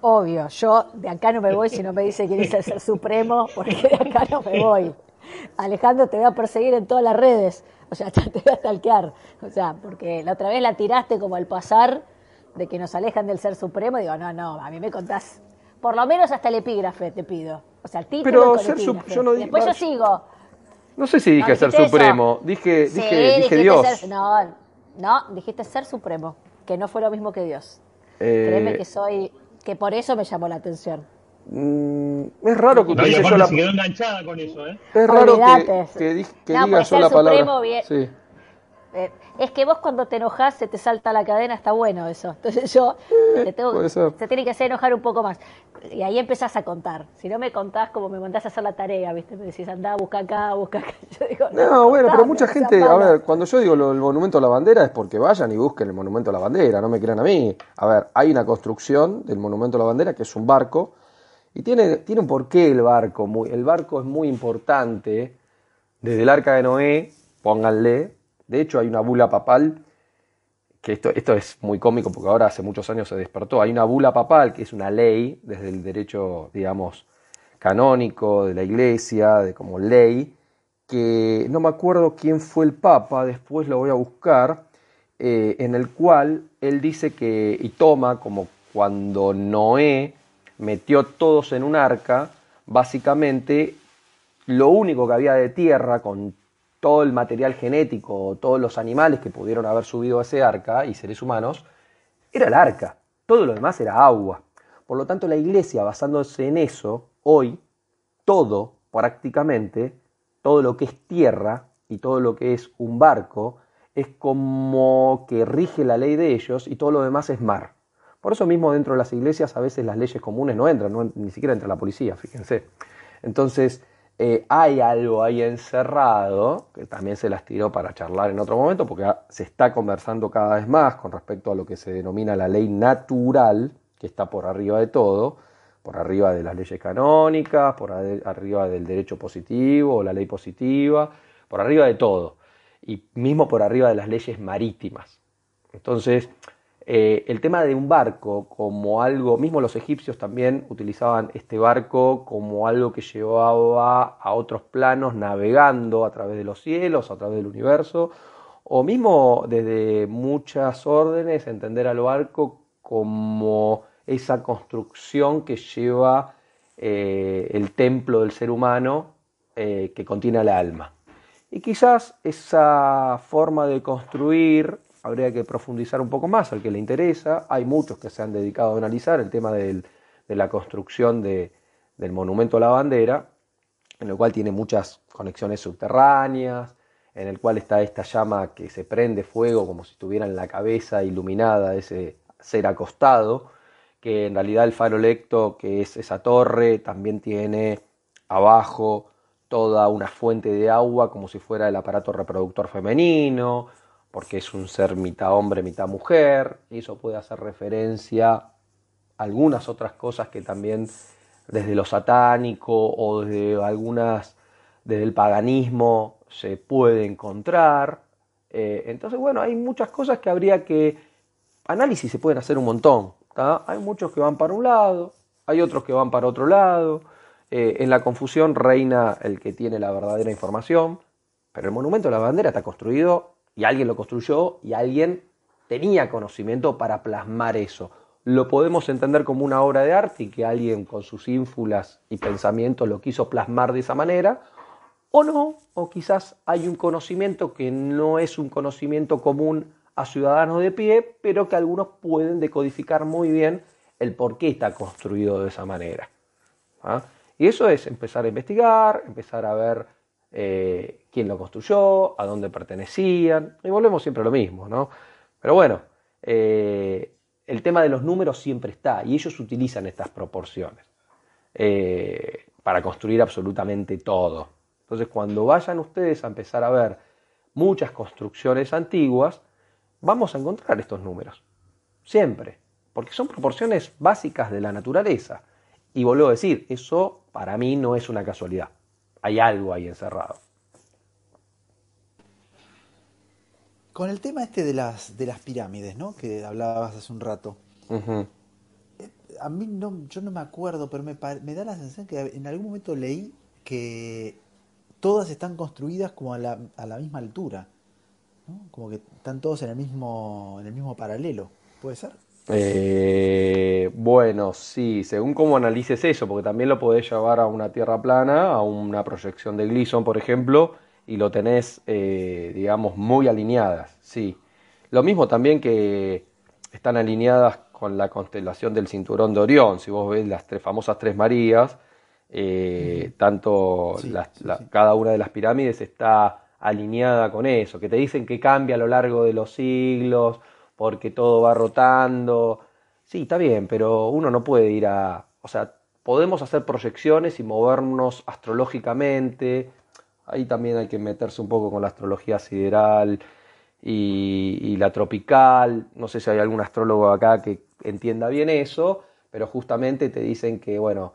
Obvio, yo de acá no me voy si no me dice quién es el ser supremo, porque de acá no me voy. Alejandro, te voy a perseguir en todas las redes. O sea, te voy a stalkear. O sea, porque la otra vez la tiraste como al pasar de que nos alejan del ser supremo. Digo, no, no, a mí me contás. Por lo menos hasta el epígrafe te pido. O sea, el título. Pero ser yo no. Después yo sigo. No sé si dije ser supremo. Dije, dije, dije Dios. no, no, dijiste ser supremo. Que no fue lo mismo que Dios. Eh, Créeme que soy. Que por eso me llamó la atención. Mm, es raro que utilice yo la quedó enganchada con eso, ¿eh? Es raro que, que, que no, diga yo la palabra. Bien. Sí. Eh, es que vos cuando te enojas se te salta la cadena, está bueno eso. Entonces yo te tengo, se tiene que hacer enojar un poco más. Y ahí empezás a contar. Si no me contás como me mandás a hacer la tarea, ¿viste? Me decís, andá, busca acá, busca acá. Yo digo, no, no bueno, pero mucha gente, a ver, cuando yo digo el monumento a la bandera es porque vayan y busquen el monumento a la bandera, no me crean a mí. A ver, hay una construcción del monumento a la bandera que es un barco y tiene, tiene un porqué el barco. Muy, el barco es muy importante. Desde el arca de Noé, pónganle. De hecho, hay una bula papal, que esto, esto es muy cómico porque ahora hace muchos años se despertó. Hay una bula papal, que es una ley, desde el derecho, digamos, canónico de la iglesia, de como ley, que no me acuerdo quién fue el papa, después lo voy a buscar, eh, en el cual él dice que, y toma como cuando Noé metió todos en un arca, básicamente lo único que había de tierra con todo el material genético, todos los animales que pudieron haber subido a ese arca y seres humanos, era el arca. Todo lo demás era agua. Por lo tanto, la iglesia, basándose en eso, hoy, todo, prácticamente, todo lo que es tierra y todo lo que es un barco, es como que rige la ley de ellos y todo lo demás es mar. Por eso mismo dentro de las iglesias a veces las leyes comunes no entran, ni siquiera entra la policía, fíjense. Entonces eh, hay algo ahí encerrado, que también se las tiró para charlar en otro momento, porque se está conversando cada vez más con respecto a lo que se denomina la ley natural, que está por arriba de todo, por arriba de las leyes canónicas, por arriba del derecho positivo o la ley positiva, por arriba de todo, y mismo por arriba de las leyes marítimas. Entonces, eh, el tema de un barco como algo, mismo los egipcios también utilizaban este barco como algo que llevaba a otros planos navegando a través de los cielos, a través del universo, o mismo desde muchas órdenes entender al barco como esa construcción que lleva eh, el templo del ser humano eh, que contiene el alma. Y quizás esa forma de construir habría que profundizar un poco más al que le interesa. Hay muchos que se han dedicado a analizar el tema de la construcción del monumento a la bandera, en el cual tiene muchas conexiones subterráneas, en el cual está esta llama que se prende fuego como si tuviera en la cabeza iluminada ese ser acostado, que en realidad el faro lecto, que es esa torre, también tiene abajo toda una fuente de agua como si fuera el aparato reproductor femenino, porque es un ser mitad hombre, mitad mujer, eso puede hacer referencia a algunas otras cosas que también desde lo satánico o desde algunas, desde el paganismo se puede encontrar. Eh, entonces, bueno, hay muchas cosas que habría que, análisis se pueden hacer un montón. Hay muchos que van para un lado, hay otros que van para otro lado. Eh, en la confusión reina el que tiene la verdadera información, pero el monumento de la bandera está construido y alguien lo construyó y alguien tenía conocimiento para plasmar eso. Lo podemos entender como una obra de arte y que alguien con sus ínfulas y pensamientos lo quiso plasmar de esa manera, o no, o quizás hay un conocimiento que no es un conocimiento común a ciudadanos de pie, pero que algunos pueden decodificar muy bien el por qué está construido de esa manera. ¿ah? Y eso es empezar a investigar, empezar a ver eh, quién lo construyó, a dónde pertenecían, y volvemos siempre a lo mismo, ¿no? Pero bueno, eh, el tema de los números siempre está, y ellos utilizan estas proporciones eh, para construir absolutamente todo. Entonces, cuando vayan ustedes a empezar a ver muchas construcciones antiguas, vamos a encontrar estos números. Siempre. Porque son proporciones básicas de la naturaleza. Y vuelvo a decir, eso para mí no es una casualidad. Hay algo ahí encerrado. Con el tema este de las, de las pirámides, ¿no? Que hablabas hace un rato. Eh, a mí no, yo no me acuerdo, pero me, me da la sensación que en algún momento leí que todas están construidas como a la, a la misma altura. Como que están todos en el mismo, en el mismo paralelo. ¿Puede ser? Eh, bueno, sí, según cómo analices eso, porque también lo podés llevar a una tierra plana, a una proyección de Gleason, por ejemplo, y lo tenés, eh, digamos, muy alineadas, sí. Lo mismo también que están alineadas con la constelación del cinturón de Orión, si vos ves las tres famosas Tres Marías, eh, tanto cada una de las pirámides está alineada con eso, que te dicen que cambia a lo largo de los siglos, porque todo va rotando. Sí, está bien, pero uno no puede ir a... O sea, podemos hacer proyecciones y movernos astrológicamente. Ahí también hay que meterse un poco con la astrología sideral y, la tropical. No sé si hay algún astrólogo acá que entienda bien eso, pero justamente te dicen que, bueno,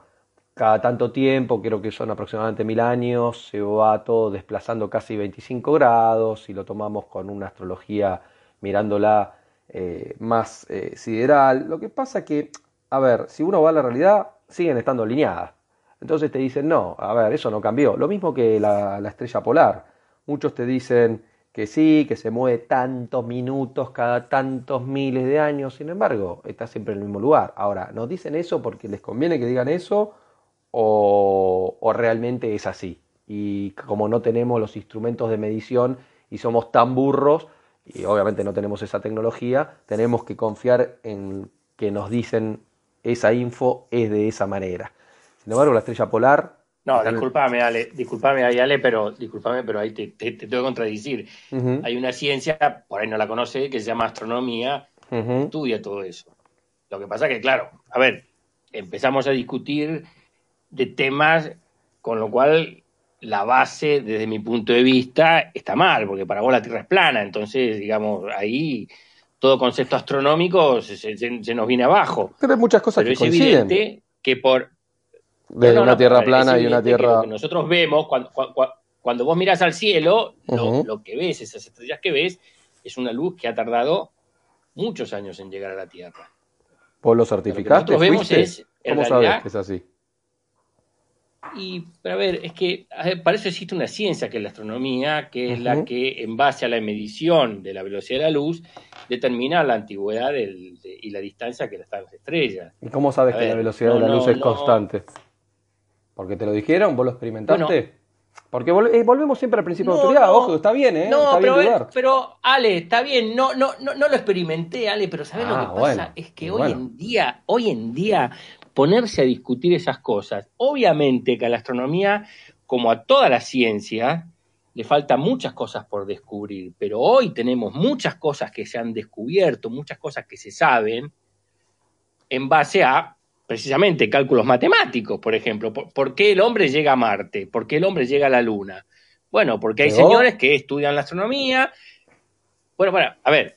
cada tanto tiempo, creo que son aproximadamente mil años, se va todo desplazando casi 25 grados, si lo tomamos con una astrología mirándola eh, más eh, sideral. Lo que pasa que, a ver, si uno va a la realidad, siguen estando alineadas. Entonces te dicen, no, a ver, eso no cambió. Lo mismo que la, la estrella polar. Muchos te dicen que sí, que se mueve tantos minutos cada tantos miles de años, sin embargo, está siempre en el mismo lugar. Ahora, ¿nos dicen eso porque les conviene que digan eso o, realmente es así. Y como no tenemos los instrumentos de medición y somos tan burros, y obviamente no tenemos esa tecnología, tenemos que confiar en que nos dicen esa info es de esa manera. Embargo, la estrella polar... No, discúlpame, Ale, discúlpame, Ale, pero, discúlpame, pero ahí te, te, tengo que contradicir. Hay una ciencia, por ahí no la conoce, que se llama astronomía, estudia todo eso. Lo que pasa que, claro, a ver, empezamos a discutir de temas, con lo cual la base, desde mi punto de vista, está mal, porque para vos la Tierra es plana, entonces, digamos, ahí todo concepto astronómico se, nos viene abajo. Pero hay muchas cosas Pero que es evidente que por... Desde una Tierra plana y una Tierra... Que nosotros vemos, cuando, cuando, vos miras al cielo, lo, que ves, esas estrellas que ves, es una luz que ha tardado muchos años en llegar a la Tierra. ¿Vos lo certificaste? Lo que vemos es, ¿Cómo sabes que es así? Y, a ver, es que para eso existe una ciencia que es la astronomía, que es la que, en base a la medición de la velocidad de la luz, determina la antigüedad y la distancia que están las estrellas. ¿Y cómo sabes que la velocidad de la luz es constante? ¿Porque te lo dijeron? ¿Vos lo experimentaste? Porque eh, volvemos siempre al principio de autoridad, ojo, está bien, ¿eh? No, está pero, pero, Ale, está bien, no, no, no, no lo experimenté, Ale, pero ¿sabes lo ah, que pasa? es que hoy en día, hoy en día, ponerse a discutir esas cosas. Obviamente que a la astronomía, como a toda la ciencia, le faltan muchas cosas por descubrir, pero hoy tenemos muchas cosas que se han descubierto, muchas cosas que se saben en base a precisamente cálculos matemáticos, por ejemplo. ¿Por, qué el hombre llega a Marte? ¿Por qué el hombre llega a la Luna? Bueno, porque hay señores que estudian la astronomía. Bueno, bueno, a ver,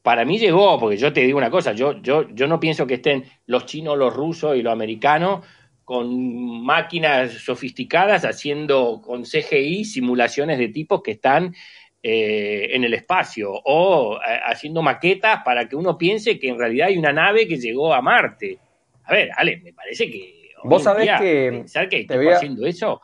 para mí llegó, porque yo te digo una cosa, yo, yo, yo no pienso que estén los chinos, los rusos y los americanos con máquinas sofisticadas haciendo con CGI simulaciones de tipos que están eh, en el espacio o eh, haciendo maquetas para que uno piense que en realidad hay una nave que llegó a Marte. A ver, Ale, me parece que... Vos sabés que... Pensar que hay haciendo eso...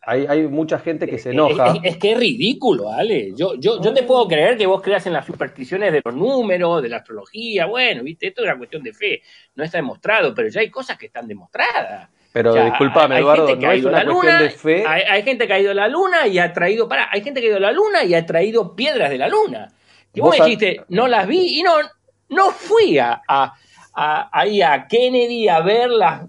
Hay, hay, mucha gente que se enoja. Es, que es ridículo, Ale. Yo, yo, yo te puedo creer que vos creas en las supersticiones de los números, de la astrología. Bueno, viste, esto es una cuestión de fe. No está demostrado, pero ya hay cosas que están demostradas. Pero O sea, hay- hay Eduardo, gente que no ha ido una la cuestión luna, de fe. Hay, hay gente que ha ido a la luna y ha traído, para, hay gente que ha ido a la luna y ha traído piedras de la luna. Y vos, Vos me dijiste, no las vi y no, no fui a, a- a- ahí a Kennedy a ver las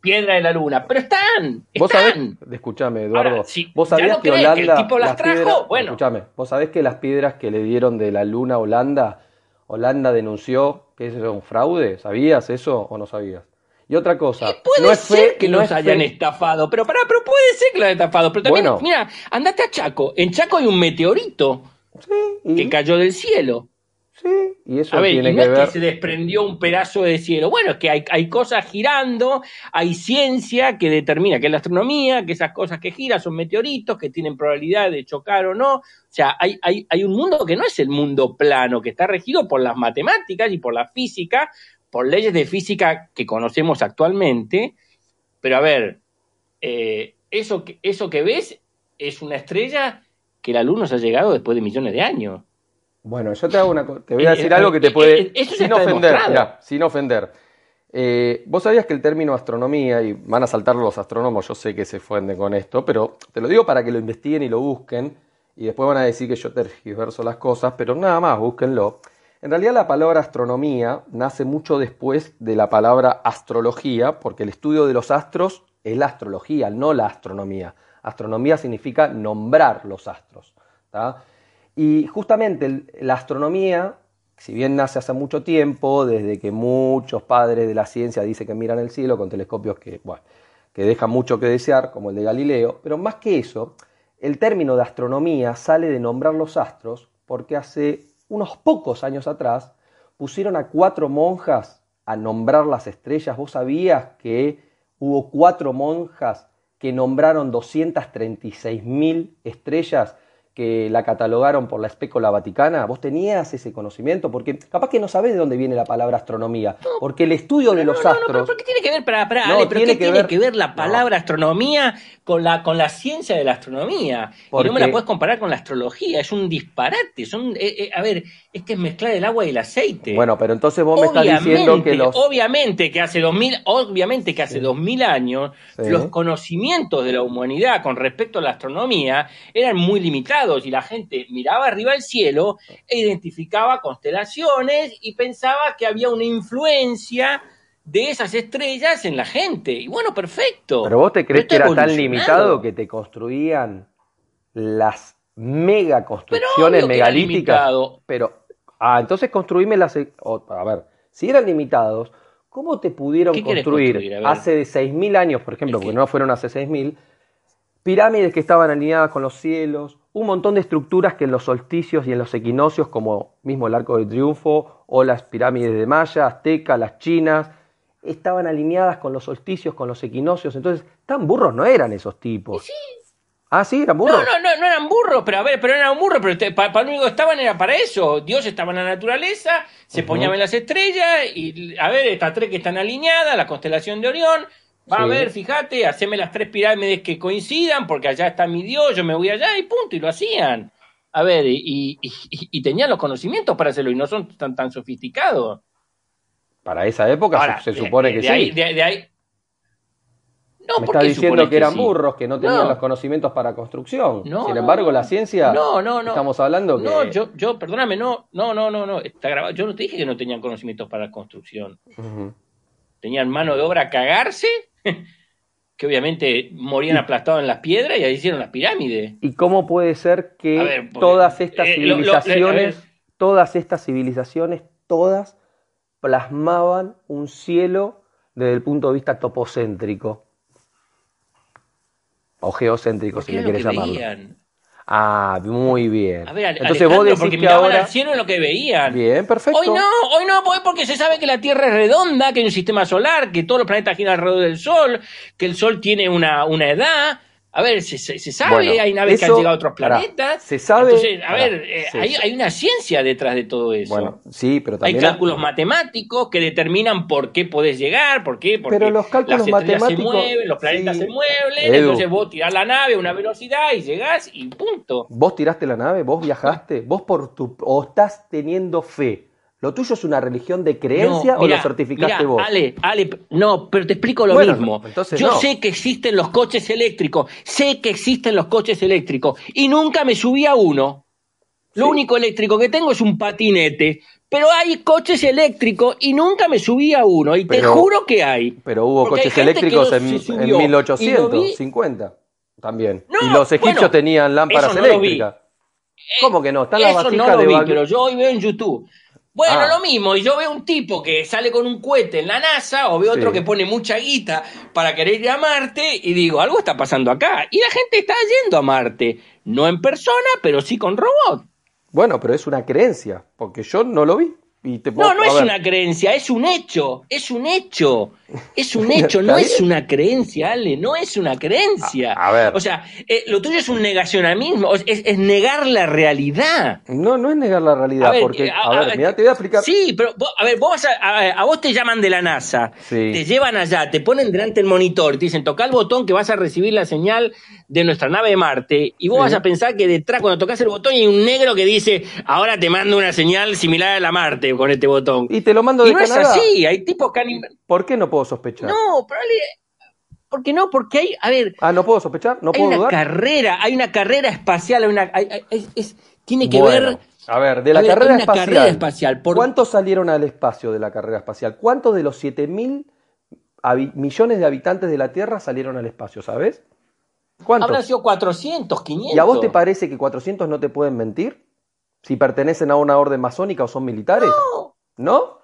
piedras de la luna, pero están, Vos sabés, escuchame, Eduardo, Ahora, si vos no que Holanda, el tipo las trajo, piedras, bueno. escuchame, vos sabés que las piedras que le dieron de la luna a Holanda, Holanda denunció que eso era un fraude, ¿sabías eso o no sabías? Y otra cosa, Puede no es ser fe, que no los es hayan fe- estafado, pero pará, pero puede ser que los hayan estafado. Pero también, Bueno. mira, andate a Chaco. En Chaco hay un meteorito Sí, que cayó del cielo. sí, y eso A ver, tiene y no que es ver. que se desprendió un pedazo de cielo. Bueno, es que hay, hay cosas girando, hay ciencia que determina que es la astronomía, que esas cosas que giran son meteoritos, que tienen probabilidad de chocar o no. O sea, hay, hay, hay un mundo que no es el mundo plano, que está regido por las matemáticas y por la física, por leyes de física que conocemos actualmente. Pero a ver, eh, eso, que, eso que ves es una estrella que la luz nos ha llegado después de millones de años. Bueno, yo te hago una te voy a Eh, decir eh, algo que te eh, puede eh, eso sin ofender, mirá, sin ofender. Eh, vos sabías que el término astronomía, y van a saltar los astrónomos, yo sé que se fuenden con esto, pero te lo digo para que lo investiguen y lo busquen, y después van a decir que yo tergiverso las cosas, pero nada más, búsquenlo. En realidad la palabra astronomía nace mucho después de la palabra astrología, porque el estudio de los astros es la astrología, no la astronomía. Astronomía significa nombrar los astros. ¿tá? Y justamente la astronomía, si bien nace hace mucho tiempo, desde que muchos padres de la ciencia dicen que miran el cielo con telescopios que, bueno, que dejan mucho que desear, como el de Galileo, pero más que eso, el término de astronomía sale de nombrar los astros porque hace unos pocos años atrás pusieron a cuatro monjas a nombrar las estrellas. ¿Vos sabías que hubo cuatro monjas que nombraron 236.000 estrellas que la catalogaron por la espécula vaticana? ¿Vos tenías ese conocimiento? Porque capaz que no sabés de dónde viene la palabra astronomía. Porque el estudio de No, los no, no, pero astros... ¿por qué tiene que ver, para, para, No, Ale, pero tiene ¿qué que tiene ver- que ver la palabra astronomía con la, con la ciencia de la astronomía? Y no me Porque- la puedes comparar con la astrología, es un disparate. Son, eh, eh, a ver, es que es mezclar el agua y el aceite. Bueno, pero entonces vos me estás diciendo que los... obviamente que hace 2000, obviamente que hace Sí. 2000 años Sí. los conocimientos de la humanidad con respecto a la astronomía eran muy limitados y la gente miraba arriba al cielo e identificaba constelaciones y pensaba que había una influencia de esas estrellas en la gente. Y bueno, perfecto. Pero vos te crees que era tan limitado que te construían las mega construcciones megalíticas. Pero, ah, entonces construíme las. a ver, si eran limitados, ¿cómo te pudieron ¿Qué querés construir, hace de 6.000 años, por ejemplo, porque no fueron hace 6.000, pirámides que estaban alineadas con los cielos, un montón de estructuras que en los solsticios y en los equinoccios, como mismo el Arco de Triunfo o las pirámides de Maya, Azteca, las chinas, estaban alineadas con los solsticios, con los equinoccios. Entonces, tan burros no eran esos tipos. Ah, sí, eran burros. No, no, no, no eran burros, pero a ver, pero eran burros, pero te- para, lo único que estaban era para eso. Dios estaba en la naturaleza, se ponían las estrellas y, a ver, estas tres que están alineadas, la constelación de Orión, va a ver, fíjate, haceme las tres pirámides que coincidan, porque allá está mi Dios, yo me voy allá y punto, y lo hacían. A ver, y, y- y- y tenían los conocimientos para hacerlo y no son tan, tan sofisticados. Para esa época se- Ahora, se, de- supone que de sí. ahí- de- de ahí- No, Me ¿por está diciendo que eran sí? burros, que no tenían No. los conocimientos para construcción. No, Sin embargo, no. la ciencia, No, no, no. estamos hablando que... No, yo, yo, perdóname, no, no, no, no, no, está grabado. Yo no te dije que no tenían conocimientos para construcción. Tenían mano de obra a cagarse, que obviamente morían aplastados en las piedras y ahí hicieron las pirámides. ¿Y cómo puede ser que A ver, porque, todas estas eh, lo- lo- civilizaciones, todas estas civilizaciones, todas plasmaban un cielo desde el punto de vista topocéntrico? O geocéntrico, si le que llamarlo. veían. Ah, muy bien. A ver, Entonces Alejandro, vos decís porque que miraban ahora... al cielo en lo que veían. Bien, perfecto. Hoy no, hoy no, pues porque se sabe que la Tierra es redonda, que hay un sistema solar, que todos los planetas giran alrededor del Sol, que el Sol tiene una, una edad. A ver, se, se- sabe, Bueno, hay naves que han llegado a otros planetas. se sabe- Entonces, a ver, eh, hay, hay una ciencia detrás de todo eso. Bueno, sí, pero hay también... cálculos matemáticos que determinan por qué podés llegar, por qué, porque Pero los cálculos las matemáticos- se mueven, los planetas sí. se mueven, Edu. entonces vos tirás la nave a una velocidad y llegás y punto. ¿Vos tiraste la nave? ¿Vos viajaste? ¿Vos por tu... o estás teniendo fe ¿Lo tuyo es una religión de creencia o lo certificaste vos? Ale, Ale, no, pero te explico lo mismo. Yo sé que existen los coches eléctricos, sé que existen los coches eléctricos y nunca me subí a uno. Lo único eléctrico que tengo es un patinete, pero hay coches eléctricos y nunca me subí a uno y te juro que hay. Pero hubo coches eléctricos en, 1850 también. y los egipcios tenían lámparas eléctricas. ¿Cómo que no? Están las vasijas no lo vi, pero yo hoy veo en YouTube bueno, ah. lo mismo, y yo veo un tipo que sale con un cohete en la NASA, o veo otro que pone mucha guita para querer ir a Marte, y digo, algo está pasando acá. Y la gente está yendo a Marte, no en persona, pero sí con robot. Bueno, pero es una creencia, porque yo no lo vi no, no es una creencia, es un hecho, es un hecho, es un hecho, no es una creencia, Ale, no es una creencia. A, ver. O sea, eh, lo tuyo es un negacionamismo, es, es, negar la realidad. No, no es negar la realidad, porque, eh, a, ver, mira, te voy a explicar. Sí, pero, a ver, vos a, a, vos te llaman de la NASA, te llevan allá, te ponen delante el monitor, te dicen, toca el botón que vas a recibir la señal de nuestra nave de Marte, y vos vas a pensar que detrás, cuando tocas el botón, hay un negro que dice, ahora te mando una señal similar a la Marte con este botón. Y te lo mando de y no es así, hay tipos que han... ¿Por qué no puedo sospechar? No, pero ¿Por qué no? Porque hay, a ver... Ah, ¿no puedo sospechar? ¿No puedo hay una carrera, hay una carrera espacial, hay una, es, tiene que ver... A ver, de la carrera, espacial, espacial ¿cuántos salieron al espacio de la carrera espacial? ¿Cuántos de los 7 mil millones de habitantes de la Tierra salieron al espacio, sabes? ¿Cuántos? Habrán sido 400, 500. ¿Y a vos te parece que 400 no te pueden mentir? Si pertenecen a una orden masónica o son militares. No. ¿No?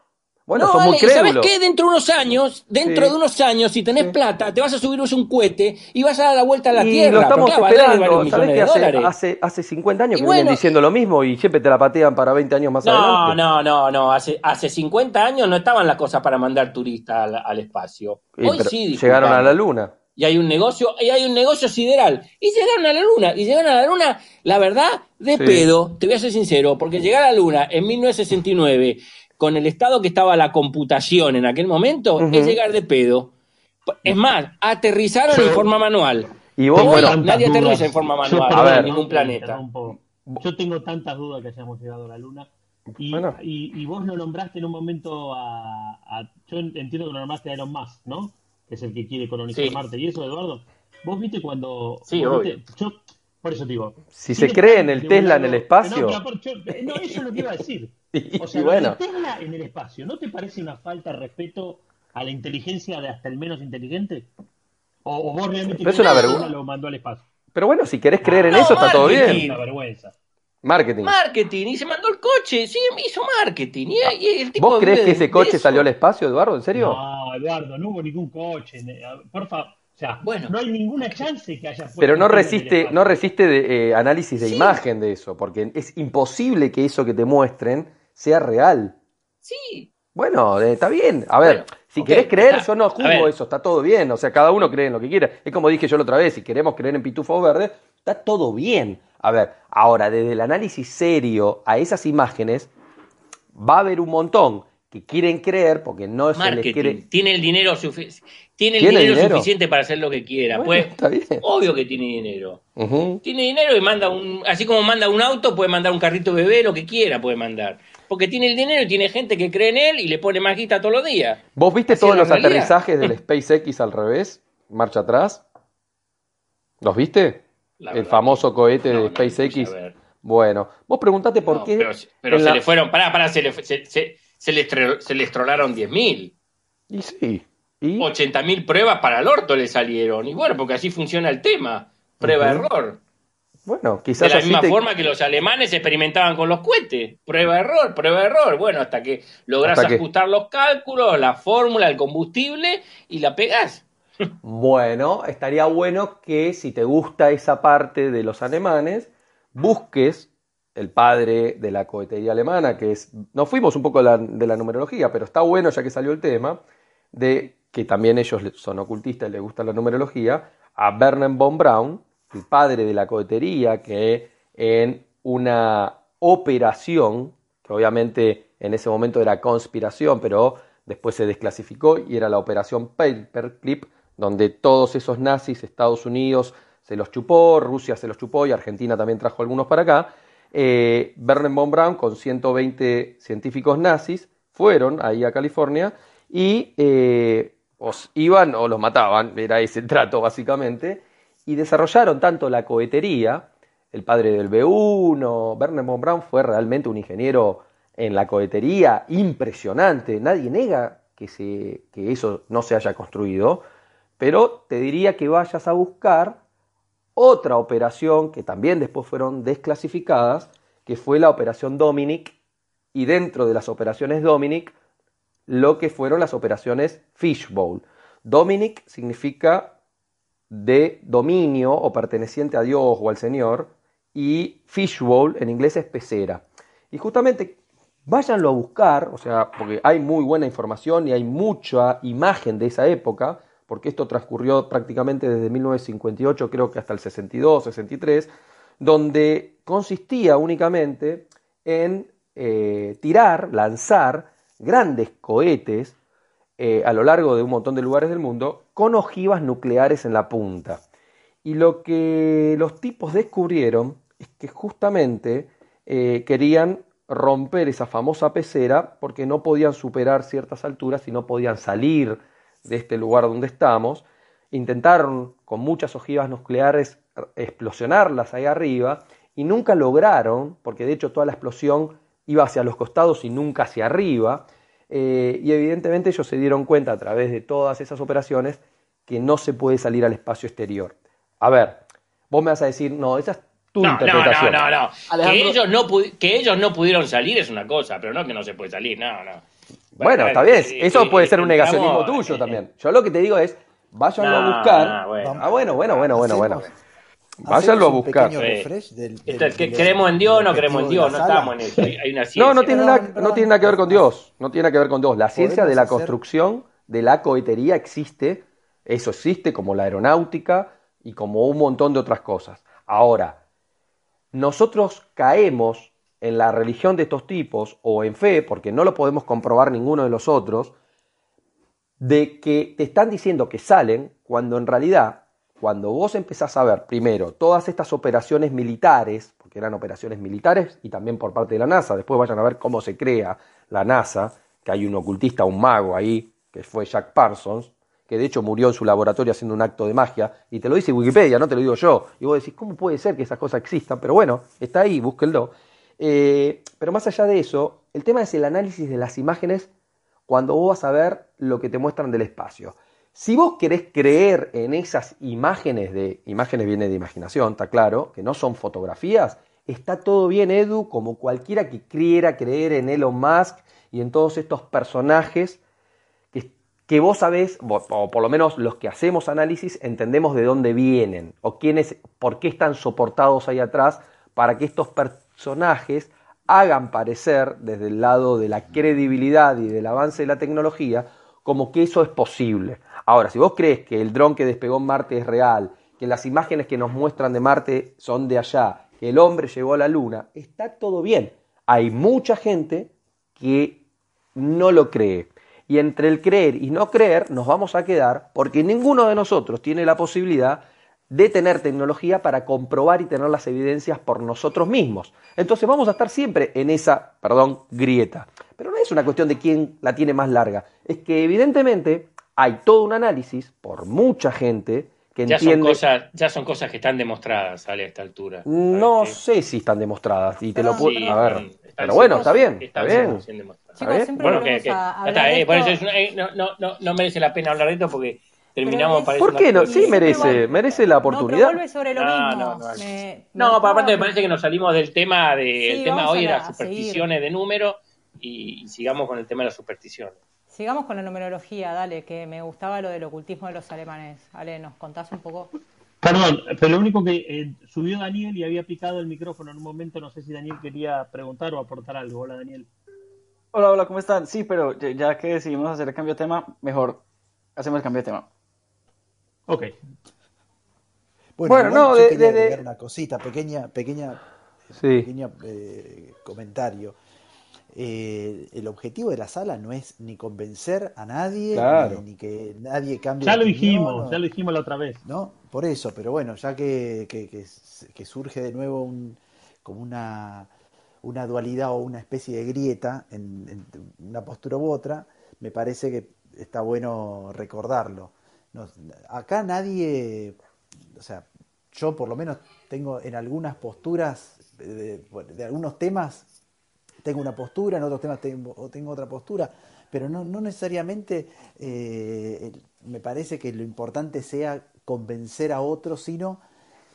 Bueno, son muy crédulos. ¿Sabes qué? Dentro de unos años, dentro de unos años, si tenés plata, te vas a subir un cohete y vas a dar la vuelta a la Tierra. Lo estamos esperando. ¿Sabés que hace, hace, hace, 50 años que vienen diciendo lo mismo y siempre te la patean para 20 años más adelante? No, no, no, no. Hace, hace 50 años no estaban las cosas para mandar turistas al, espacio. Hoy sí. Llegaron a la Luna y hay un negocio, y hay un negocio sideral. Y llegaron a la luna, y llegaron a la luna, la verdad, de pedo, te voy a ser sincero, porque llegar a la luna en 1969, con el estado que estaba la computación en aquel momento, es llegar de pedo. Es más, aterrizaron en forma manual. Y vos, bueno, nadie aterriza en forma manual en ningún planeta. Yo tengo tantas dudas que hayamos llegado a la luna. Y, y, vos lo nombraste en un momento a, a, Yo entiendo que lo nombraste a Elon Musk, ¿no? Que es el que quiere colonizar Marte. Y eso, Eduardo, vos viste cuando... Sí, yo, por eso digo... Si se cree en el Tesla en el espacio... No, eso es lo que iba a decir. O sea, bueno. el Tesla en el espacio, ¿no te parece una falta de respeto a la inteligencia de hasta el menos inteligente? ¿O, vos realmente Pero es una vergüenza. lo mandó al espacio? Pero bueno, si querés creer en eso, está todo bien. Es una vergüenza. Marketing. Marketing, y se mandó el coche, sí, hizo marketing. Y, el tipo ¿Vos crees que ese coche salió al espacio, Eduardo? ¿En serio? No, Eduardo, no hubo ningún coche. Por favor. O sea, bueno, no hay ninguna chance que haya Pero no resiste, no resiste de, eh, análisis de imagen de eso, porque es imposible que eso que te muestren sea real. Sí. Bueno, eh, está bien. A ver, si querés creer, yo no juzgo eso, está todo bien. O sea, cada uno cree en lo que quiera. Es como dije yo la otra vez, si queremos creer en Pitufo Verde, está todo bien. A ver, ahora, desde el análisis serio a esas imágenes, va a haber un montón que quieren creer porque no se les quiere. Tiene el dinero, tiene el dinero, suficiente para hacer lo que quiera. pues, obvio que tiene dinero. Tiene dinero y manda un. Así como manda un auto, puede mandar un carrito bebé, lo que quiera puede mandar. Porque tiene el dinero y tiene gente que cree en él y le pone más todos los días. ¿Vos viste todos los aterrizajes del SpaceX al revés? Marcha atrás. ¿Los viste? El famoso cohete de SpaceX. bueno, vos preguntate por qué. Pero, se le fueron, pará, pará, se le, se, se, se les, se les tronaron 10.000. Y sí. ¿Y? 80.000 pruebas para el orto le salieron. Y bueno, porque así funciona el tema. Prueba-error. Bueno, quizás. De la misma forma que los alemanes experimentaban con los cohetes. Prueba-error, prueba-error. Bueno, hasta que logras ajustar los cálculos, la fórmula, el combustible y la pegás. Bueno, estaría bueno que si te gusta esa parte de los alemanes, busques el padre de la cohetería alemana, que es, nos fuimos un poco de la, numerología, pero está bueno ya que salió el tema, de que también ellos son ocultistas y les gusta la numerología, a Bernard von Braun, el padre de la cohetería, que en una operación, que obviamente en ese momento era conspiración, pero después se desclasificó y era la operación Paperclip, donde todos esos nazis, Estados Unidos se los chupó, Rusia se los chupó y Argentina también trajo algunos para acá. eh, Werner von Braun con 120 científicos nazis fueron ahí a California y eh, os iban o los mataban, era ese trato básicamente, y desarrollaron tanto la cohetería, el padre del B1, Werner von Braun fue realmente un ingeniero en la cohetería impresionante, nadie nega que, se, que eso no se haya construido, pero te diría que vayas a buscar otra operación que también después fueron desclasificadas, que fue la operación Dominic, y dentro de las operaciones Dominic, lo que fueron las operaciones Fishbowl. Dominic significa de dominio o perteneciente a Dios o al Señor, y Fishbowl en inglés es pecera. Y justamente váyanlo a buscar, o sea, porque hay muy buena información y hay mucha imagen de esa época, porque esto transcurrió prácticamente desde 1958, creo que hasta el 62, 63, donde consistía únicamente en eh, tirar, lanzar grandes cohetes eh, a lo largo de un montón de lugares del mundo con ojivas nucleares en la punta. Y lo que los tipos descubrieron es que justamente eh, querían romper esa famosa pecera porque no podían superar ciertas alturas y no podían salir de este lugar donde estamos. Intentaron con muchas ojivas nucleares explosionarlas ahí arriba y nunca lograron, porque de hecho toda la explosión iba hacia los costados y nunca hacia arriba. Eh, y evidentemente ellos se dieron cuenta a través de todas esas operaciones que no se puede salir al espacio exterior. A ver, vos me vas a decir, no, esa es tu interpretación. No, no, no, no. Que, ellos no que ellos no pudieron salir es una cosa, pero no que no se puede salir, no, no. Bueno, está bien, eso puede ser un negacionismo tuyo también. Yo lo que te digo es, váyanlo a buscar. Ah, bueno, bueno, bueno, bueno, bueno. Váyanlo a buscar. ¿Creemos en Dios o no creemos en Dios? No estamos en eso. Hay, una ciencia. No, no tiene, nada, no tiene nada que ver con Dios. No tiene nada que ver con Dios. La ciencia de la construcción, de la cohetería existe. Eso existe como la aeronáutica y como un montón de otras cosas. Ahora, nosotros caemos en la religión de estos tipos o en fe, porque no lo podemos comprobar ninguno de los otros, de que te están diciendo que salen cuando en realidad, cuando vos empezás a ver primero todas estas operaciones militares, porque eran operaciones militares y también por parte de la NASA, después vayan a ver cómo se crea la NASA, que hay un ocultista, un mago ahí, que fue Jack Parsons, que de hecho murió en su laboratorio haciendo un acto de magia, y te lo dice Wikipedia, no te lo digo yo, y vos decís, ¿cómo puede ser que esas cosas existan? Pero bueno, está ahí, búsquenlo. Eh, pero más allá de eso, el tema es el análisis de las imágenes cuando vos vas a ver lo que te muestran del espacio. Si vos querés creer en esas imágenes de imágenes viene de imaginación, está claro, que no son fotografías, está todo bien, Edu, como cualquiera que quiera creer en Elon Musk y en todos estos personajes que, que vos sabés, o por lo menos los que hacemos análisis, entendemos de dónde vienen o quiénes, por qué están soportados ahí atrás para que estos personajes personajes hagan parecer desde el lado de la credibilidad y del avance de la tecnología como que eso es posible. Ahora, si vos crees que el dron que despegó en Marte es real, que las imágenes que nos muestran de Marte son de allá, que el hombre llegó a la Luna, está todo bien. Hay mucha gente que no lo cree. Y entre el creer y no creer nos vamos a quedar porque ninguno de nosotros tiene la posibilidad de tener tecnología para comprobar y tener las evidencias por nosotros mismos. Entonces vamos a estar siempre en esa, perdón, grieta. Pero no es una cuestión de quién la tiene más larga, es que evidentemente hay todo un análisis por mucha gente que ya entiende... Son cosas, ya son cosas que están demostradas, a esta altura. No sé si están demostradas y te lo puedo... a ver, pero bueno, está bien, está bien. bueno, que, no merece la pena hablar de esto porque terminamos ¿Por qué no? Sí, merece, merece la oportunidad. No, sobre lo no, mismo. No, no, no. aparte me parece que nos salimos del tema de el tema hoy era supersticiones de número y, sigamos con el tema de las supersticiones. Sigamos con la numerología, dale, que me gustaba lo del ocultismo de los alemanes. Ale, ¿nos contás un poco? Perdón, pero lo único que eh, subió Daniel y había picado el micrófono en un momento, no sé si Daniel quería preguntar o aportar algo. Hola, Daniel. Hola, hola, ¿cómo están? Sí, pero ya que decidimos hacer el cambio de tema, mejor hacemos el cambio de tema. Ok. Bueno, no, de, una cosita, pequeña, pequeña, pequeño eh, comentario. Eh, el objetivo de la sala no es ni convencer a nadie, ni, que nadie cambie. Ya lo dijimos, ya lo dijimos la otra vez. No, por eso, pero bueno, ya que, que, surge de nuevo un como una, una dualidad o una especie de grieta en, en una postura u otra, me parece que está bueno recordarlo. Acá nadie, o sea, yo por lo menos tengo en algunas posturas de, algunos temas, tengo una postura, en otros temas tengo, tengo otra postura, pero no, necesariamente eh, me parece que lo importante sea convencer a otros, sino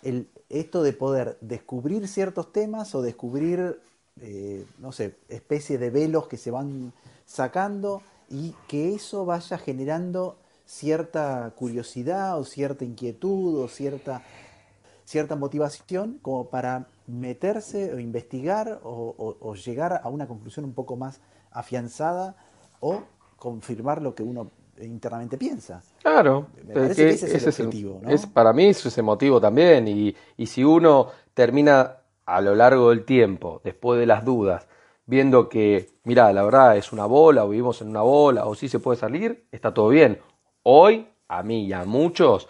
el, esto de poder descubrir ciertos temas o descubrir, eh, no sé, especies de velos que se van sacando y que eso vaya generando cierta curiosidad o cierta inquietud o cierta, cierta motivación como para meterse o investigar o, o, llegar a una conclusión un poco más afianzada o confirmar lo que uno internamente piensa. Claro, Me parece que ese es el objetivo, ¿no? es, para mí eso es emotivo también y, y si uno termina a lo largo del tiempo, después de las dudas, viendo que, mira, la verdad es una bola o vivimos en una bola o sí se puede salir, está todo bien. Hoy, a mí y a muchos,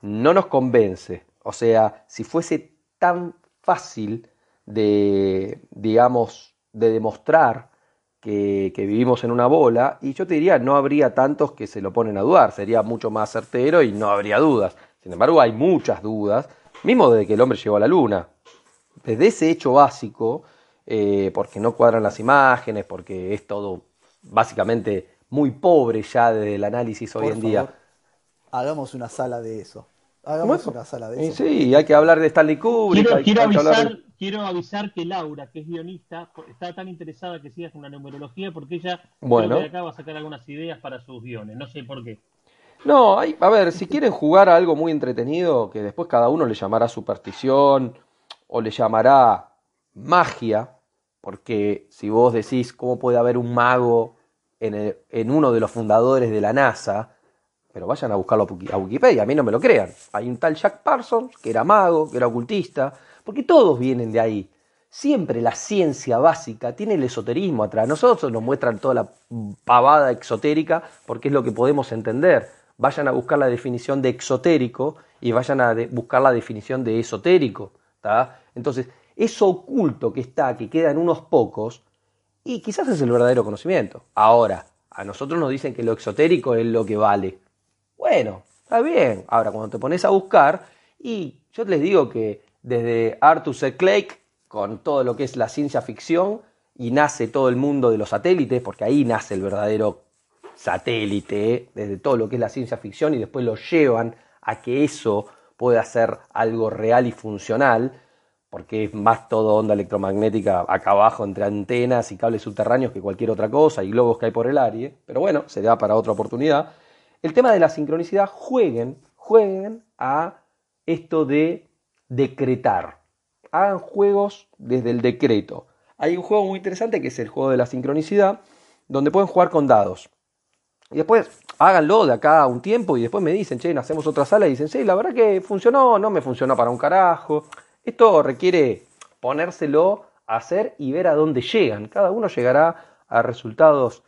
no nos convence. O sea, si fuese tan fácil de, digamos, de demostrar que, vivimos en una bola, y yo te diría, no habría tantos que se lo ponen a dudar, sería mucho más certero y no habría dudas. Sin embargo, hay muchas dudas, mismo desde que el hombre llegó a la luna. Desde ese hecho básico, eh, porque no cuadran las imágenes, porque es todo básicamente muy pobre ya desde el análisis hoy Por en día. hagamos una sala de eso. Hagamos una sala de Y eso. sí, hay que hablar de Stanley Kubrick. Quiero, hay, quiero hay avisar, de- quiero avisar que Laura, que es guionista, está tan interesada que sigas con la numerología porque ella Bueno. creo que de acá va a sacar algunas ideas para sus guiones. No sé por qué. No, hay, a ver, si quieren jugar a algo muy entretenido, que después cada uno le llamará superstición o le llamará magia, porque si vos decís cómo puede haber un mago en, el- en uno de los fundadores de la NASA, pero vayan a buscarlo a Wiki- a Wikipedia, a mí no me lo crean. Hay un tal Jack Parsons, que era mago, que era ocultista, porque todos vienen de ahí. Siempre la ciencia básica tiene el esoterismo atrás. Nosotros nos muestran toda la pavada exotérica porque es lo que podemos entender. Vayan a buscar la definición de exotérico y vayan a buscar la definición de esotérico. ¿tá? Entonces, eso oculto que está, que queda en unos pocos, y quizás es el verdadero conocimiento. Ahora, a nosotros nos dicen que lo exotérico es lo que vale. Bueno, está bien. Ahora, cuando te pones a buscar, y yo les digo que desde Arthur C. Clarke, con todo lo que es la ciencia ficción, y nace todo el mundo de los satélites, porque ahí nace el verdadero satélite, desde todo lo que es la ciencia ficción, y después lo llevan a que eso pueda ser algo real y funcional, porque es más todo onda electromagnética acá abajo entre antenas y cables subterráneos que cualquier otra cosa y globos que hay por el aire, pero bueno, se da para otra oportunidad. El tema de la sincronicidad, jueguen, jueguen a esto de decretar. Hagan juegos desde el decreto. Hay un juego muy interesante que es el juego de la sincronicidad, donde pueden jugar con dados. Y después háganlo de acá a un tiempo y después me dicen, che, hacemos otra sala y dicen, sí, la verdad que funcionó, no me funcionó para un carajo. Esto requiere ponérselo a hacer y ver a dónde llegan. Cada uno llegará a resultados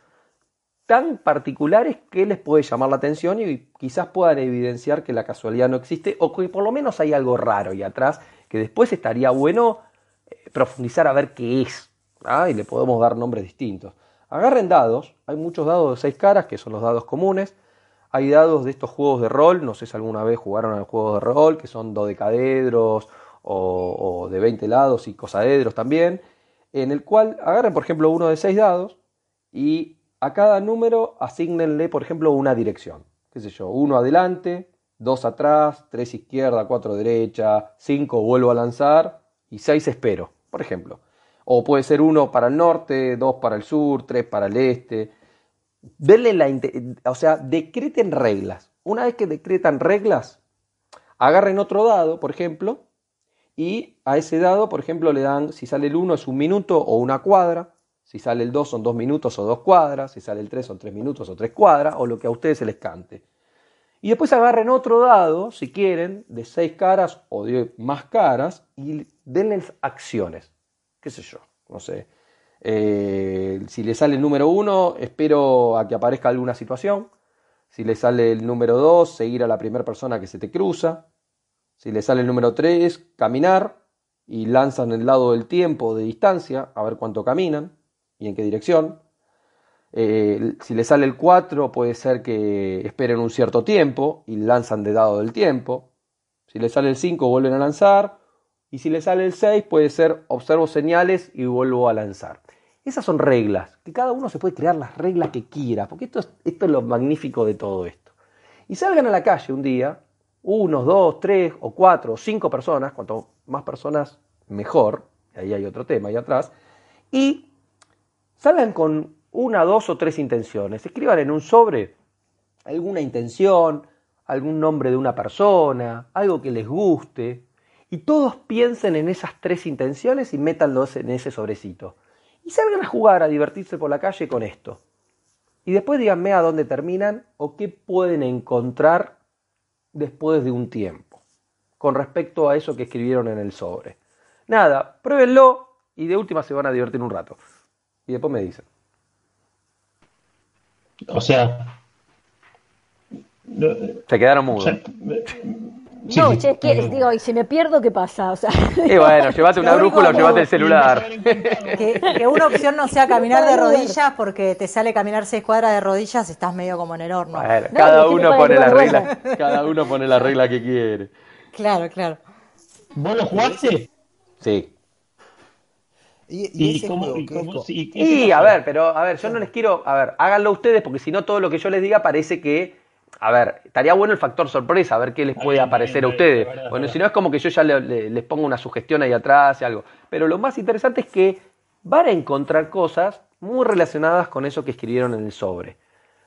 tan particulares que les puede llamar la atención y quizás puedan evidenciar que la casualidad no existe o que por lo menos hay algo raro ahí atrás que después estaría bueno eh, profundizar a ver qué es. ¿ah? Y le podemos dar nombres distintos. Agarren dados, hay muchos dados de seis caras que son los dados comunes. Hay dados de estos juegos de rol, no sé si alguna vez jugaron al juego de rol, que son dodecadedros o, de 20 lados y cosaedros también, en el cual agarren, por ejemplo, uno de seis dados y a cada número asignenle, por ejemplo, una dirección. ¿Qué sé yo? Uno adelante, dos atrás, tres izquierda, cuatro derecha, cinco vuelvo a lanzar y seis espero, por ejemplo. O puede ser uno para el norte, dos para el sur, tres para el este. Denle la, o sea, decreten reglas. Una vez que decretan reglas, agarren otro dado, por ejemplo, y a ese dado, por ejemplo, le dan, si sale el 1 es un minuto o una cuadra, si sale el 2 son dos minutos o dos cuadras, si sale el 3 son tres minutos o tres cuadras, o lo que a ustedes se les cante. Y después agarren otro dado, si quieren, de seis caras o de más caras, y denle acciones. ¿Qué sé yo? No sé. Eh, si le sale el número 1, espero a que aparezca alguna situación. Si le sale el número 2, seguir a la primera persona que se te cruza. Si le sale el número 3, caminar. y lanzan el lado del tiempo de distancia, a ver cuánto caminan y en qué dirección. Eh, si le sale el 4, puede ser que esperen un cierto tiempo y lanzan de dado del tiempo. Si le sale el 5, vuelven a lanzar. Y si le sale el 6, puede ser observo señales y vuelvo a lanzar. Esas son reglas, que cada uno se puede crear las reglas que quiera, porque esto es, esto es lo magnífico de todo esto. Y salgan a la calle un día, unos, dos, tres o cuatro o cinco personas, cuanto más personas mejor, ahí hay otro tema ahí atrás, y salgan con una, dos o tres intenciones. Escriban en un sobre alguna intención, algún nombre de una persona, algo que les guste, y todos piensen en esas tres intenciones y métanlos en ese sobrecito. Y salgan a jugar, a divertirse por la calle con esto. Y después díganme a dónde terminan o qué pueden encontrar después de un tiempo con respecto a eso que escribieron en el sobre. Nada, pruébenlo y de última se van a divertir un rato. Y después me dicen. O sea. Se quedaron mudos. no, che, es que, digo, y si me pierdo, ¿qué pasa? O sea, y bueno, llévate una brújula o llévate el celular. Que, que, una opción no sea caminar de rodillas, porque te sale caminar seis cuadras de rodillas, estás medio como en el horno. Bueno, cada uno pone la regla, cada uno pone la regla que quiere. Claro, claro. ¿Vos lo jugaste? Sí. Y, y, a ver, pero a ver, yo no les quiero, a ver, háganlo ustedes porque si no todo lo que yo les diga parece que, a ver, estaría bueno el factor sorpresa, a ver qué les puede aparecer a ustedes. Bueno, si no es como que yo ya les pongo una sugestión ahí atrás y algo. Pero lo más interesante es que van a encontrar cosas muy relacionadas con eso que escribieron en el sobre.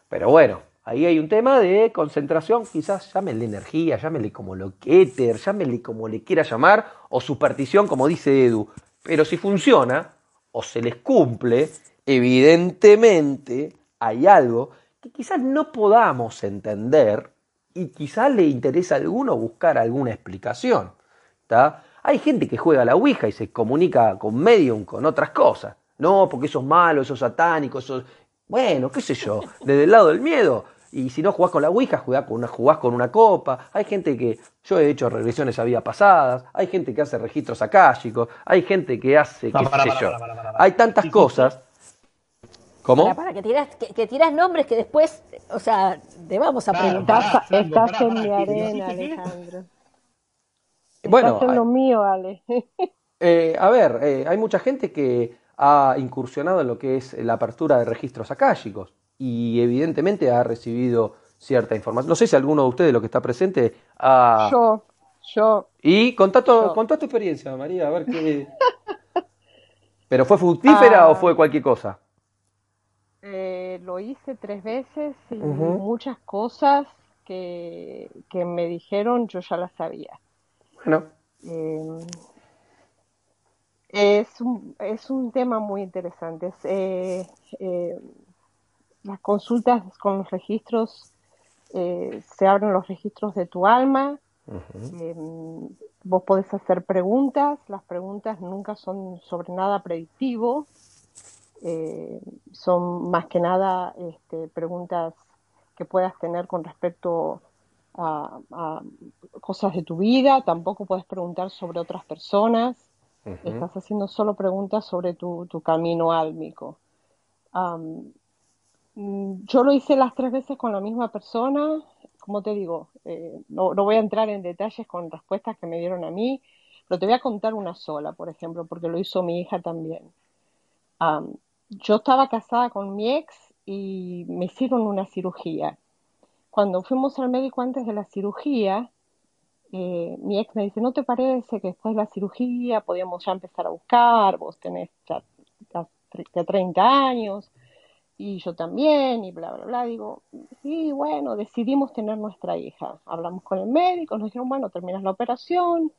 Pero bueno, ahí hay un tema de concentración, quizás llámenle energía, llámenle como lo que éter, llámenle como le quiera llamar, o superstición, como dice Edu. Pero si funciona o se les cumple, evidentemente hay algo que quizás no podamos entender y quizás le interesa a alguno buscar alguna explicación. Hay gente que juega a la Ouija y se comunica con medium, con otras cosas. No, porque eso es malo, eso es satánico, eso Bueno, qué sé yo, desde el lado del miedo. Y si no jugás con la Ouija, jugás con una, jugás con una copa. Hay gente que. Yo he hecho regresiones a vida pasadas. Hay gente que hace registros akáshicos. Hay gente que hace. qué sé yo. Hay tantas cosas. ¿Cómo? Para, que, tiras, que, tiras nombres que después. O sea, te vamos a preguntar. estás en mi arena, Alejandro. Bueno. Estás en lo mío, Ale. Eh, a ver, eh, hay mucha gente que ha incursionado en lo que es la apertura de registros akáshicos y evidentemente ha recibido cierta información. No sé si alguno de ustedes, lo que está presente, ha... Yo, yo. Y contá, tu experiencia, María, a ver qué... ¿Pero fue fructífera o fue cualquier cosa? Eh, lo hice tres veces y muchas cosas que, que, me dijeron yo ya las sabía. Bueno. Eh, es, un, es un tema muy interesante. Es, eh, eh las consultas con los registros, eh, se abren los registros de tu alma, vos podés hacer preguntas, las preguntas nunca son sobre nada predictivo, eh, son más que nada este, preguntas que puedas tener con respecto a, cosas de tu vida, tampoco puedes preguntar sobre otras personas, estás haciendo solo preguntas sobre tu, camino álmico. Yo lo hice las tres veces con la misma persona. Como te digo, eh, no, voy a entrar en detalles con respuestas que me dieron a mí, pero te voy a contar una sola, por ejemplo, porque lo hizo mi hija también. Yo estaba casada con mi ex y me hicieron una cirugía. Cuando fuimos al médico antes de la cirugía, eh, mi ex me dice, ¿no te parece que después de la cirugía podíamos ya empezar a buscar? Vos tenés ya, ya 30 años y yo también, y bla, bla, bla. Digo, sí, bueno, decidimos tener nuestra hija. Hablamos con el médico, nos dijeron, bueno, terminas la operación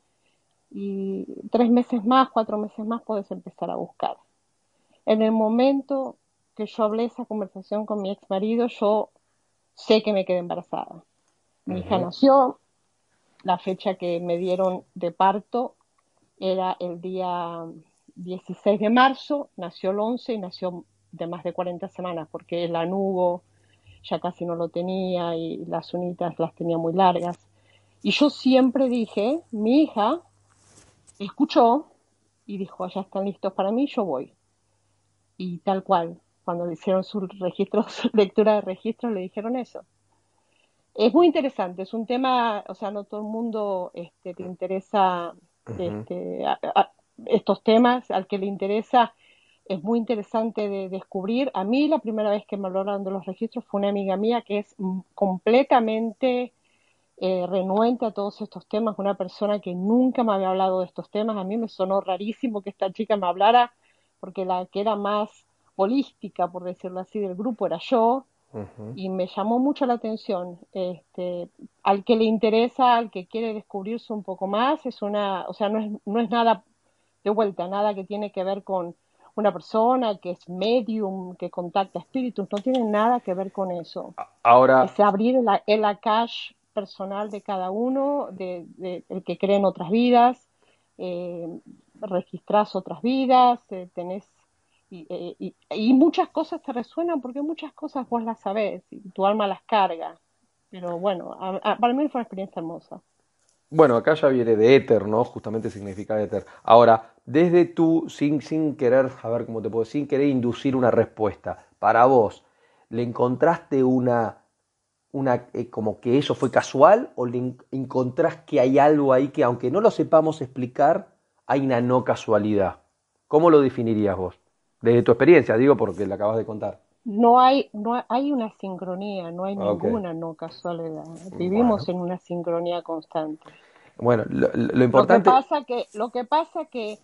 y tres meses más, cuatro meses más puedes empezar a buscar. En el momento que yo hablé esa conversación con mi ex marido, yo sé que me quedé embarazada. Mi hija nació, la fecha que me dieron de parto era el día 16 de marzo, nació el 11 y nació de más de 40 semanas, porque el anugo ya casi no lo tenía y las unitas las tenía muy largas. Y yo siempre dije, mi hija escuchó y dijo, ya están listos para mí, yo voy. Y tal cual, cuando le hicieron su registro, su lectura de registro, le dijeron eso. Es muy interesante, es un tema, o sea, no todo el mundo este, le interesa este, estos temas, al que le interesa es muy interesante de descubrir. A mí la primera vez que me hablaron de los registros fue una amiga mía que es completamente eh, renuente a todos estos temas, una persona que nunca me había hablado de estos temas. A mí me sonó rarísimo que esta chica me hablara porque la que era más holística, por decirlo así, del grupo era yo. Y me llamó mucho la atención. Este, al que le interesa, al que quiere descubrirse un poco más, es una, o sea, no es, no es nada de vuelta, nada que tiene que ver con una persona que es medium, que contacta espíritus, no tiene nada que ver con eso. Ahora. Es abrir el, el akash personal de cada uno, de, el que cree en otras vidas, eh, registras otras vidas, eh, tenés. Eh, y, muchas cosas te resuenan porque muchas cosas vos las sabés y tu alma las carga. Pero bueno, para mí fue una experiencia hermosa. Bueno, acá ya viene de éter, ¿no? Justamente significa éter. Ahora, desde tú, sin, sin querer, a ver cómo te puedo, sin querer inducir una respuesta, para vos, ¿le encontraste una, una eh, como que eso fue casual o le encontrás que hay algo ahí que aunque no lo sepamos explicar, hay una no casualidad? ¿Cómo lo definirías vos? Desde tu experiencia, digo, porque la acabas de contar. No hay, no hay una sincronía, no hay ninguna no casualidad. Vivimos en una sincronía constante. Bueno, lo, importante. Lo que pasa que, lo que pasa que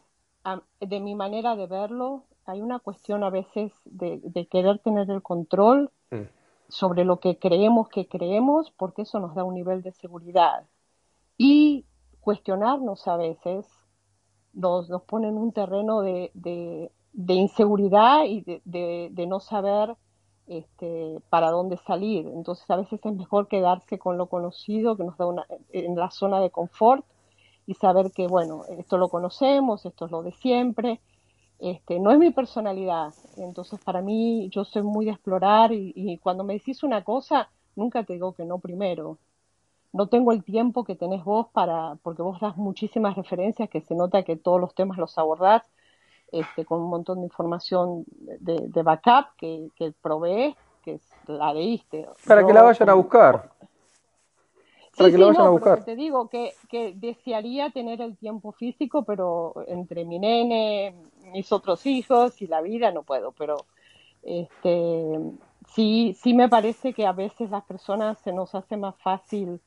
de mi manera de verlo, hay una cuestión a veces de, querer tener el control mm. sobre lo que creemos que creemos, porque eso nos da un nivel de seguridad. Y cuestionarnos a veces nos, nos pone en un terreno de, de inseguridad y de, no saber este, para dónde salir. Entonces a veces es mejor quedarse con lo conocido que nos da una, en la zona de confort y saber que, bueno, esto lo conocemos, esto es lo de siempre. Este, no es mi personalidad, entonces para mí yo soy muy de explorar y, y cuando me decís una cosa, nunca te digo que no primero. No tengo el tiempo que tenés vos para, porque vos das muchísimas referencias que se nota que todos los temas los abordás este, con un montón de información de, backup que, que provee, que la leíste. Para que la vayan a buscar. Para que la vayan a buscar. Te digo que, que desearía tener el tiempo físico, pero entre mi nene, mis otros hijos y la vida no puedo. Pero este, sí, sí me parece que a veces las personas se nos hace más fácil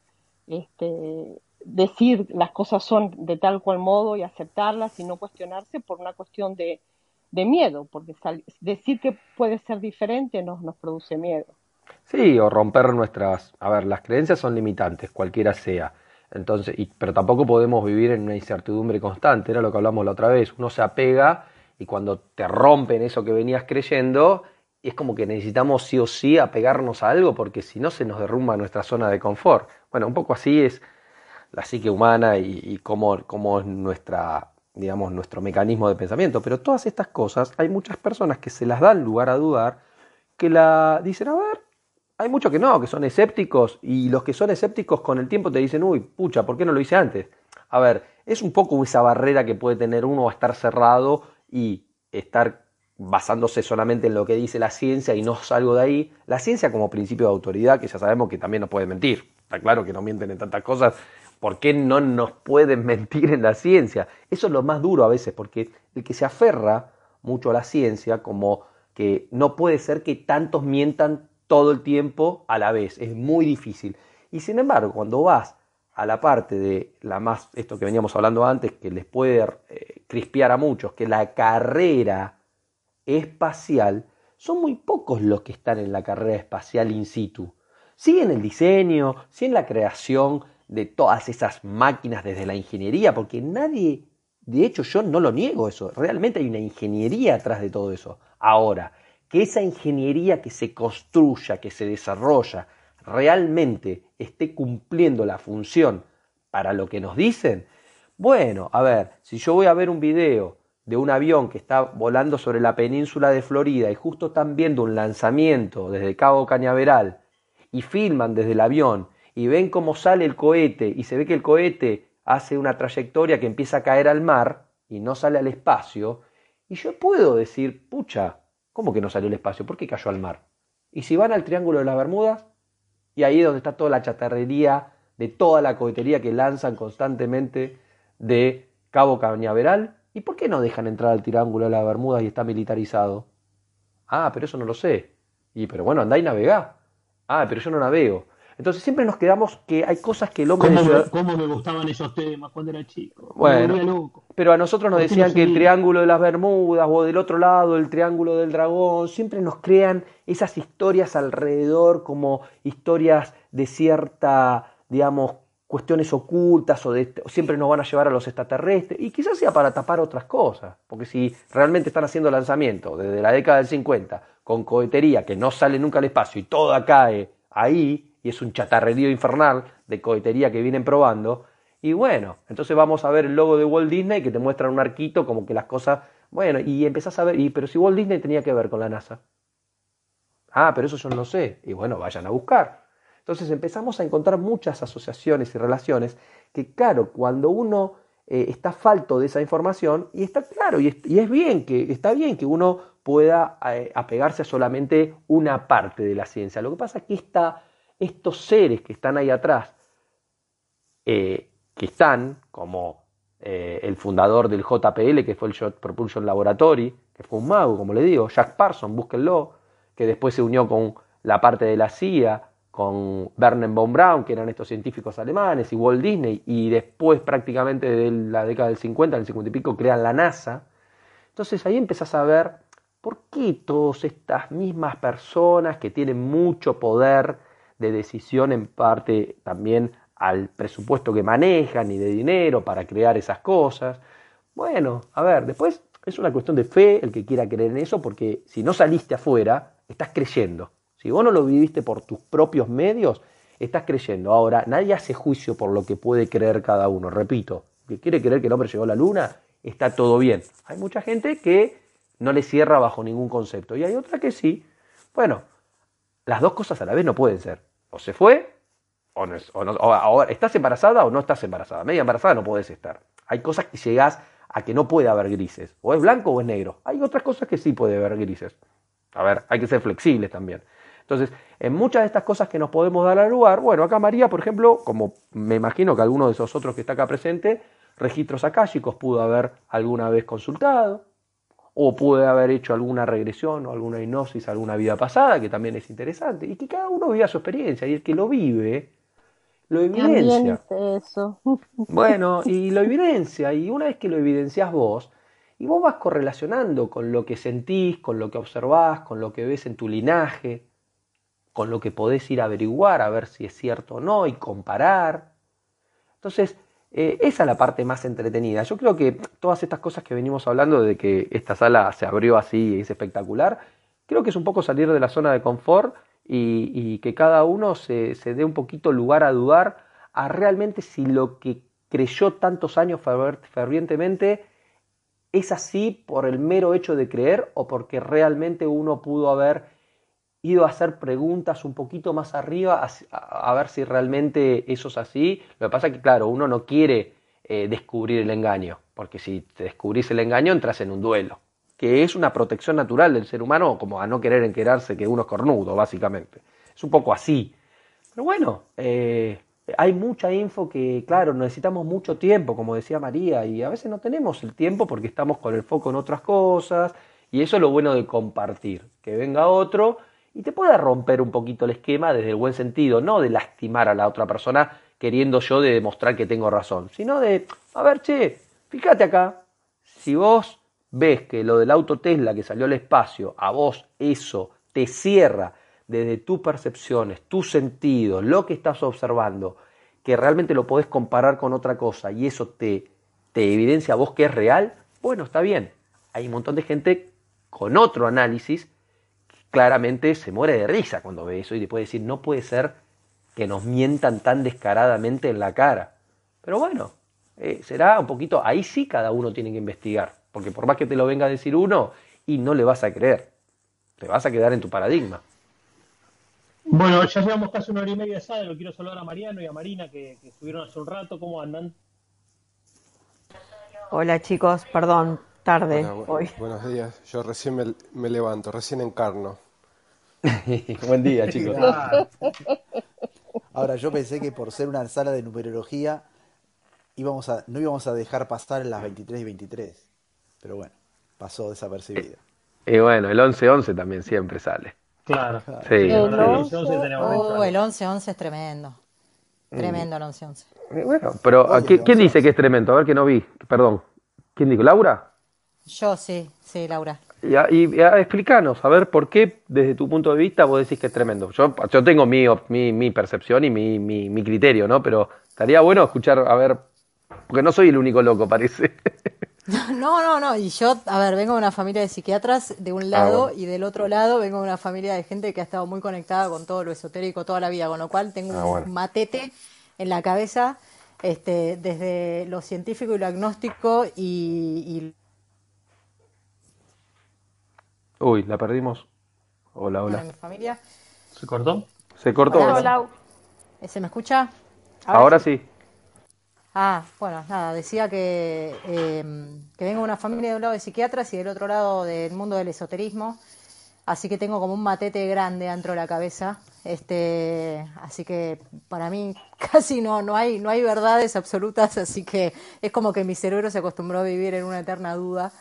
este, decir las cosas son de tal cual modo y aceptarlas y no cuestionarse por una cuestión de, miedo, porque decir que puede ser diferente nos, nos produce miedo. Sí, o romper nuestras... A ver, las creencias son limitantes, cualquiera sea. Entonces, y, pero tampoco podemos vivir en una incertidumbre constante, era lo que hablamos la otra vez. Uno se apega y cuando te rompen eso que venías creyendo, es como que necesitamos sí o sí apegarnos a algo porque si no se nos derrumba nuestra zona de confort. Bueno, un poco así es la psique humana y, cómo, es nuestra, digamos, nuestro mecanismo de pensamiento. Pero todas estas cosas, hay muchas personas que se las dan lugar a dudar, que la dicen, a ver, hay muchos que no, que son escépticos, y los que son escépticos con el tiempo te dicen, uy, pucha, ¿por qué no lo hice antes? A ver, es un poco esa barrera que puede tener uno a estar cerrado y estar basándose solamente en lo que dice la ciencia y no salgo de ahí. La ciencia como principio de autoridad, que ya sabemos que también no puede mentir. Está claro que no mienten en tantas cosas ¿Por qué no nos pueden mentir en la ciencia? Eso es lo más duro a veces, porque el que se aferra mucho a la ciencia, como que no puede ser que tantos mientan todo el tiempo a la vez, es muy difícil. Y sin embargo, cuando vas a la parte de la más, esto que veníamos hablando antes, que les puede eh, crispear a muchos, que la carrera espacial, son muy pocos los que están en la carrera espacial in situ. Sí en el diseño, sí en la creación de todas esas máquinas desde la ingeniería, porque nadie, de hecho yo no lo niego eso, realmente hay una ingeniería atrás de todo eso. Ahora, que esa ingeniería que se construya, que se desarrolla, realmente esté cumpliendo la función para lo que nos dicen, bueno, a ver, si yo voy a ver un video de un avión que está volando sobre la península de Florida y justo están viendo un lanzamiento desde Cabo Cañaveral y filman desde el avión y ven cómo sale el cohete y se ve que el cohete hace una trayectoria que empieza a caer al mar, y no sale al espacio, y yo puedo decir, pucha, ¿cómo que no salió al espacio? ¿Por qué cayó al mar? Y si van al Triángulo de las Bermudas, y ahí es donde está toda la chatarrería de toda la cohetería que lanzan constantemente de Cabo Cañaveral, ¿y por qué no dejan entrar al Triángulo de las Bermudas y está militarizado? Ah, pero eso no lo sé. Y pero bueno, andá y navegá. Ah, pero yo no navego. Entonces siempre nos quedamos que hay cosas que el hombre... ¿Cómo, me, ciudad- cómo me gustaban esos temas cuando era chico? Bueno, loco. pero a nosotros nos ¿Por qué no decían que el triángulo de las Bermudas o del otro lado el triángulo del dragón, siempre nos crean esas historias alrededor como historias de cierta, digamos, cuestiones ocultas o, de, o siempre nos van a llevar a los extraterrestres y quizás sea para tapar otras cosas, porque si realmente están haciendo lanzamientos desde la década del 50 con cohetería que no sale nunca al espacio y toda cae ahí y es un chatarrerío infernal de cohetería que vienen probando, y bueno, entonces vamos a ver el logo de Walt Disney que te muestra un arquito como que las cosas, bueno, y empezás a ver, y pero si Walt Disney tenía que ver con la NASA. Ah, pero eso yo no lo sé. Y bueno, vayan a buscar. Entonces empezamos a encontrar muchas asociaciones y relaciones que, claro, cuando uno eh, está falto de esa información, y está claro, y es, bien que, está bien que uno pueda eh, apegarse a solamente una parte de la ciencia. Lo que pasa es que estos seres que están ahí atrás, eh, que están, como el fundador del JPL, que fue el Jet Propulsion Laboratory, que fue un mago, como le digo, Jack Parson, búsquenlo, que después se unió con la parte de la CIA, con Werner von Braun, que eran estos científicos alemanes, y Walt Disney, y después prácticamente de la década del 50, del 50 y pico, crean la NASA. Entonces ahí empezás a ver por qué todas estas mismas personas que tienen mucho poder de decisión en parte también al presupuesto que manejan y de dinero para crear esas cosas. Bueno, a ver, después es una cuestión de fe el que quiera creer en eso, porque si no saliste afuera, estás creyendo. Si vos no lo viviste por tus propios medios, estás creyendo. Ahora, nadie hace juicio por lo que puede creer cada uno. Repito, que quiere creer que el hombre llegó a la luna, está todo bien. Hay mucha gente que no le cierra bajo ningún concepto y hay otra que sí. Bueno, las dos cosas a la vez no pueden ser. O se fue, o no, o no- o ahora, ¿estás embarazada o no estás embarazada? Media embarazada no podés estar. Hay cosas que llegás a que no puede haber grises. O es blanco o es negro. Hay otras cosas que sí puede haber grises. A ver, hay que ser flexibles también. Entonces, en muchas de estas cosas que nos podemos dar al lugar, bueno, acá María, por ejemplo, como me imagino que alguno de esos otros que está acá presente, registros akáshicos pudo haber alguna vez consultado, o puede haber hecho alguna regresión o alguna hipnosis, alguna vida pasada, que también es interesante, y que cada uno viva su experiencia, y el que lo vive, lo evidencia. eso. Bueno, y lo evidencia, y una vez que lo evidencias vos, y vos vas correlacionando con lo que sentís, con lo que observás, con lo que ves en tu linaje, con lo que podés ir a averiguar, a ver si es cierto o no, y comparar. Entonces, eh, esa es la parte más entretenida. Yo creo que todas estas cosas que venimos hablando de que esta sala se abrió así y es espectacular, creo que es un poco salir de la zona de confort y, y que cada uno se, se dé un poquito lugar a dudar a realmente si lo que creyó tantos años fervientemente es así por el mero hecho de creer o porque realmente uno pudo haber ido a hacer preguntas un poquito más arriba a, ver si realmente eso es así. Lo que pasa es que, claro, uno no quiere eh, descubrir el engaño, porque si te descubrís el engaño entras en un duelo, que es una protección natural del ser humano, como a no querer enterarse que uno es cornudo, básicamente. Es un poco así. Pero bueno, eh, hay mucha info que, claro, necesitamos mucho tiempo, como decía María, y a veces no tenemos el tiempo porque estamos con el foco en otras cosas, y eso es lo bueno de compartir, que venga otro y te pueda romper un poquito el esquema desde el buen sentido, no de lastimar a la otra persona queriendo yo de demostrar que tengo razón, sino de, a ver, che, fíjate acá, si vos ves que lo del auto Tesla que salió al espacio, a vos eso te cierra desde tus percepciones, tus sentidos, lo que estás observando, que realmente lo podés comparar con otra cosa y eso te, te evidencia a vos que es real, bueno, está bien. Hay un montón de gente con otro análisis claramente se muere de risa cuando ve eso y te puede decir, no puede ser que nos mientan tan descaradamente en la cara. Pero bueno, eh, será un poquito, ahí sí cada uno tiene que investigar, porque por más que te lo venga a decir uno, y no le vas a creer, te vas a quedar en tu paradigma. Bueno, ya llevamos casi una hora y media de sala. Lo quiero saludar a Mariano y a Marina que, que estuvieron hace un rato. ¿Cómo andan? Hola chicos, perdón, tarde Hola, bu- hoy. buenos días. Yo recién me, me levanto, recién encarno. Buen día, chicos. Ahora, yo pensé que por ser una sala de numerología íbamos a, no íbamos a dejar pasar las 23 y 23. Pero bueno, pasó desapercibido. Y bueno, el 11-11 también siempre sale. Claro. Sí, el 11 tenemos Oh, mensual. el 11-11 es tremendo. Tremendo el 11-11. Eh, Bueno, pero ¿a Oye, qué- ¿quién dice que es tremendo? A ver que no vi, perdón. ¿Quién dijo? ¿Laura? Yo sí, sí, Laura. Y, a- y a- explícanos, a ver, ¿por qué desde tu punto de vista vos decís que es tremendo? Yo, yo tengo mi, mi, mi percepción y mi, mi, mi criterio, ¿no? Pero estaría bueno escuchar, a ver, porque no soy el único loco, parece. No, no, no. Y yo, a ver, vengo de una familia de psiquiatras de un Ah, lado bueno. y del otro lado vengo de una familia de gente que ha estado muy conectada con todo lo esotérico toda la vida, con lo cual tengo Ah, un matete en la cabeza este, desde lo científico y lo agnóstico y, y Uy, la perdimos. Hola, bueno, hola. mi familia. ¿Se cortó? Se cortó. Hola. Hola, ¿Se me escucha? Ahora sí. Ah, bueno, nada, decía que, eh, que vengo de una familia de un lado de psiquiatras y del otro lado del mundo del esoterismo, así que tengo como un matete grande dentro de la cabeza, este, así que para mí casi no, no hay, no hay verdades absolutas, así que es como que mi cerebro se acostumbró a vivir en una eterna duda.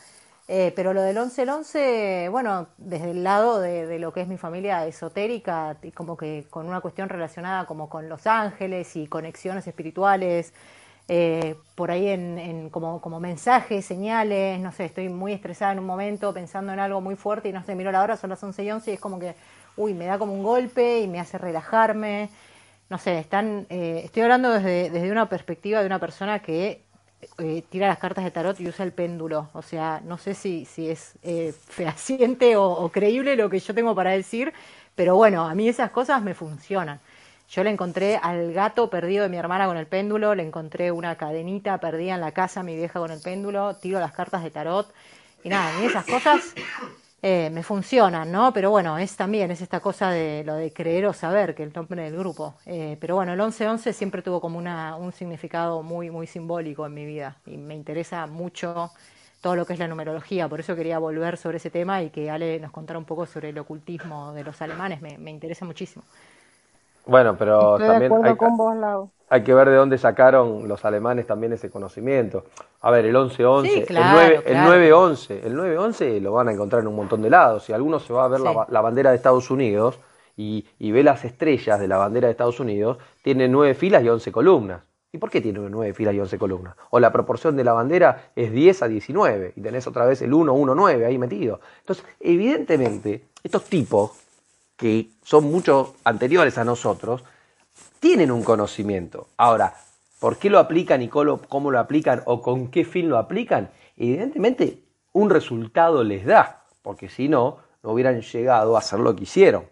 Eh, pero lo del 11 el 11, bueno, desde el lado de, lo que es mi familia esotérica, como que con una cuestión relacionada como con los ángeles y conexiones espirituales, eh, por ahí en, en como, como mensajes, señales, no sé, estoy muy estresada en un momento pensando en algo muy fuerte y no sé, miro la hora, son las 11 y 11 y es como que, uy, me da como un golpe y me hace relajarme. No sé, están, eh, estoy hablando desde, desde una perspectiva de una persona que eh, tira las cartas de tarot y usa el péndulo. O sea, no sé si, si es eh, fehaciente o, creíble lo que yo tengo para decir, pero bueno, a mí esas cosas me funcionan. Yo le encontré al gato perdido de mi hermana con el péndulo, le encontré una cadenita perdida en la casa a mi vieja con el péndulo, tiro las cartas de tarot y nada, a mí esas cosas eh, me funcionan, ¿no? Pero bueno, es también, es esta cosa de lo de creer o saber, que el nombre del grupo. Eh, pero bueno, el 11-11 siempre tuvo como una, un significado muy, muy simbólico en mi vida y me interesa mucho todo lo que es la numerología, por eso quería volver sobre ese tema y que Ale nos contara un poco sobre el ocultismo de los alemanes, me, me interesa muchísimo. Bueno, pero Estoy de también acuerdo hay, con vos, Lau. Hay que ver de dónde sacaron los alemanes también ese conocimiento. A ver, el 11-11, Sí, el claro, 9 el claro. 9-11, el 9-11 lo van a encontrar en un montón de lados. Si alguno se va a ver la, Sí. ba- la bandera de Estados Unidos y, y ve las estrellas de la bandera de Estados Unidos, tiene 9 filas y 11 columnas. ¿Y por qué tiene 9 filas y 11 columnas? O la proporción de la bandera es 10 a 19 y tenés otra vez el 1-1-9 ahí metido. Entonces, evidentemente, estos tipos, que son mucho anteriores a nosotros, tienen un conocimiento. Ahora, ¿por qué lo aplican y cómo, lo aplican o con qué fin lo aplican? Evidentemente, un resultado les da, porque si no, no hubieran llegado a hacer lo que hicieron.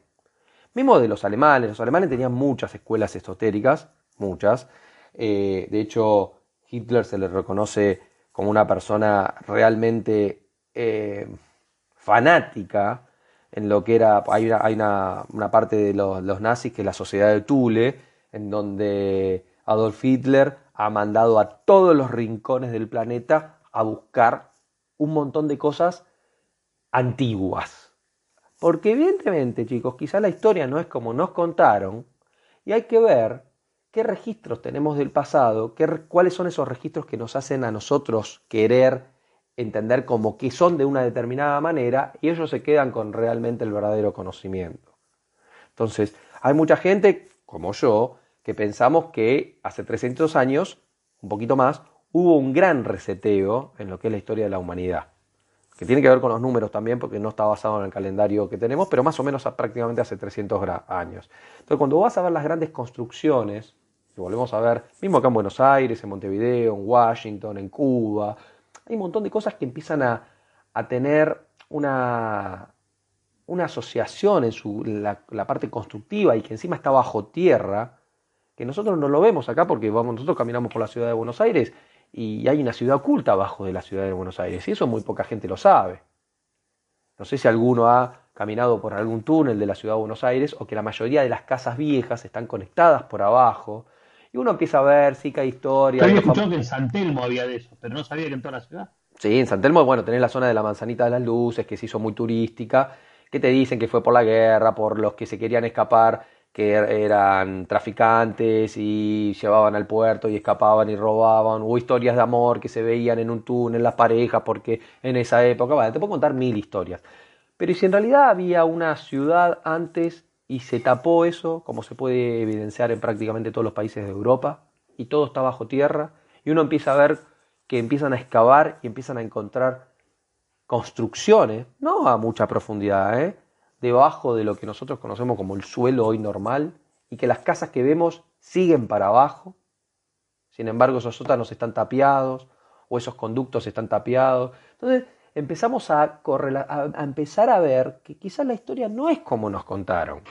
Mismo de los alemanes, los alemanes tenían muchas escuelas esotéricas, muchas. Eh, de hecho, Hitler se le reconoce como una persona realmente eh, fanática en lo que era, hay una, hay una, una parte de los, los nazis que es la sociedad de Thule, en donde Adolf Hitler ha mandado a todos los rincones del planeta a buscar un montón de cosas antiguas. Porque evidentemente, chicos, quizá la historia no es como nos contaron y hay que ver qué registros tenemos del pasado, qué, cuáles son esos registros que nos hacen a nosotros querer entender como que son de una determinada manera y ellos se quedan con realmente el verdadero conocimiento. Entonces, hay mucha gente, como yo, que pensamos que hace 300 años, un poquito más, hubo un gran reseteo en lo que es la historia de la humanidad, que tiene que ver con los números también, porque no está basado en el calendario que tenemos, pero más o menos prácticamente hace 300 gra- años. Entonces, cuando vas a ver las grandes construcciones, que volvemos a ver, mismo acá en Buenos Aires, en Montevideo, en Washington, en Cuba, hay un montón de cosas que empiezan a, a tener una, una asociación en su, la parte constructiva y que encima está bajo tierra, que nosotros no lo vemos acá porque vamos, nosotros caminamos por la ciudad de Buenos Aires y hay una ciudad oculta abajo de la ciudad de Buenos Aires y eso muy poca gente lo sabe. No sé si alguno ha caminado por algún túnel de la ciudad de Buenos Aires o que la mayoría de las casas viejas están conectadas por abajo. Y uno empieza a ver, sí que hay historia. Había escuchado que en San Telmo había de eso, pero no sabía que en toda la ciudad. Sí, en San Telmo, bueno, tenés la zona de la Manzanita de las Luces, que se hizo muy turística, que te dicen que fue por la guerra, por los que se querían escapar, que er, eran traficantes y llevaban al puerto y escapaban y robaban. Hubo historias de amor que se veían en un túnel, las parejas, porque en esa época, bueno, te puedo contar mil historias. Pero si en realidad había una ciudad antes y se tapó eso, como se puede evidenciar en prácticamente todos los países de Europa, y todo está bajo tierra, y uno empieza a ver que empiezan a excavar y empiezan a encontrar construcciones, no a mucha profundidad, ¿eh? Debajo de lo que nosotros conocemos como el suelo hoy normal, y que las casas que vemos siguen para abajo, sin embargo esos sótanos están tapiados, o esos conductos están tapiados. Entonces empezamos a, a, empezar a ver que quizás la historia no es como nos contaron.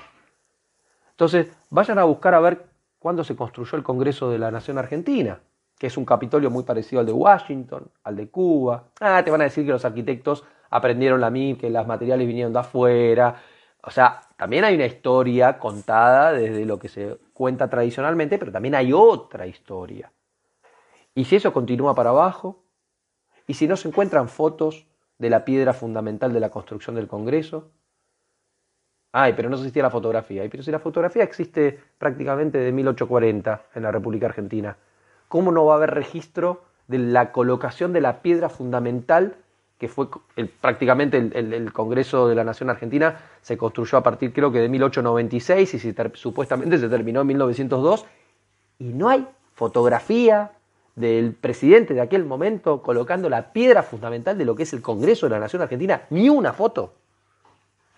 Entonces vayan a buscar a ver cuándo se construyó el Congreso de la Nación Argentina que es un Capitolio muy parecido al de Washington, al de Cuba. Ah, te van a decir que los arquitectos aprendieron la MIP, que los materiales vinieron de afuera. O sea, también hay una historia contada desde lo que se cuenta tradicionalmente, pero también hay otra historia. Y si eso continúa para abajo, y si no se encuentran fotos de la piedra fundamental de la construcción del Congreso, ay, pero no existía la fotografía. Pero si la fotografía existe prácticamente de 1840 en la República Argentina, ¿cómo no va a haber registro de la colocación de la piedra fundamental que fue prácticamente el, Congreso de la Nación Argentina se construyó a partir creo que de 1896 y supuestamente se terminó en 1902 y no hay fotografía del presidente de aquel momento colocando la piedra fundamental de lo que es el Congreso de la Nación Argentina, ni una foto.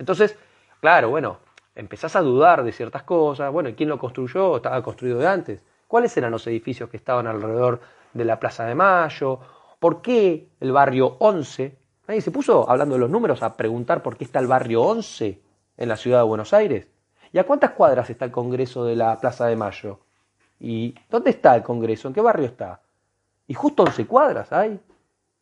Entonces, claro, bueno, empezás a dudar de ciertas cosas, bueno, ¿quién lo construyó? Estaba construido de antes. ¿Cuáles eran los edificios que estaban alrededor de la Plaza de Mayo? ¿Por qué el barrio 11? Nadie se puso, hablando de los números, a preguntar por qué está el barrio 11 en la ciudad de Buenos Aires. ¿Y a cuántas cuadras está el Congreso de la Plaza de Mayo? ¿Y dónde está el Congreso? ¿En qué barrio está? Y justo 11 cuadras hay.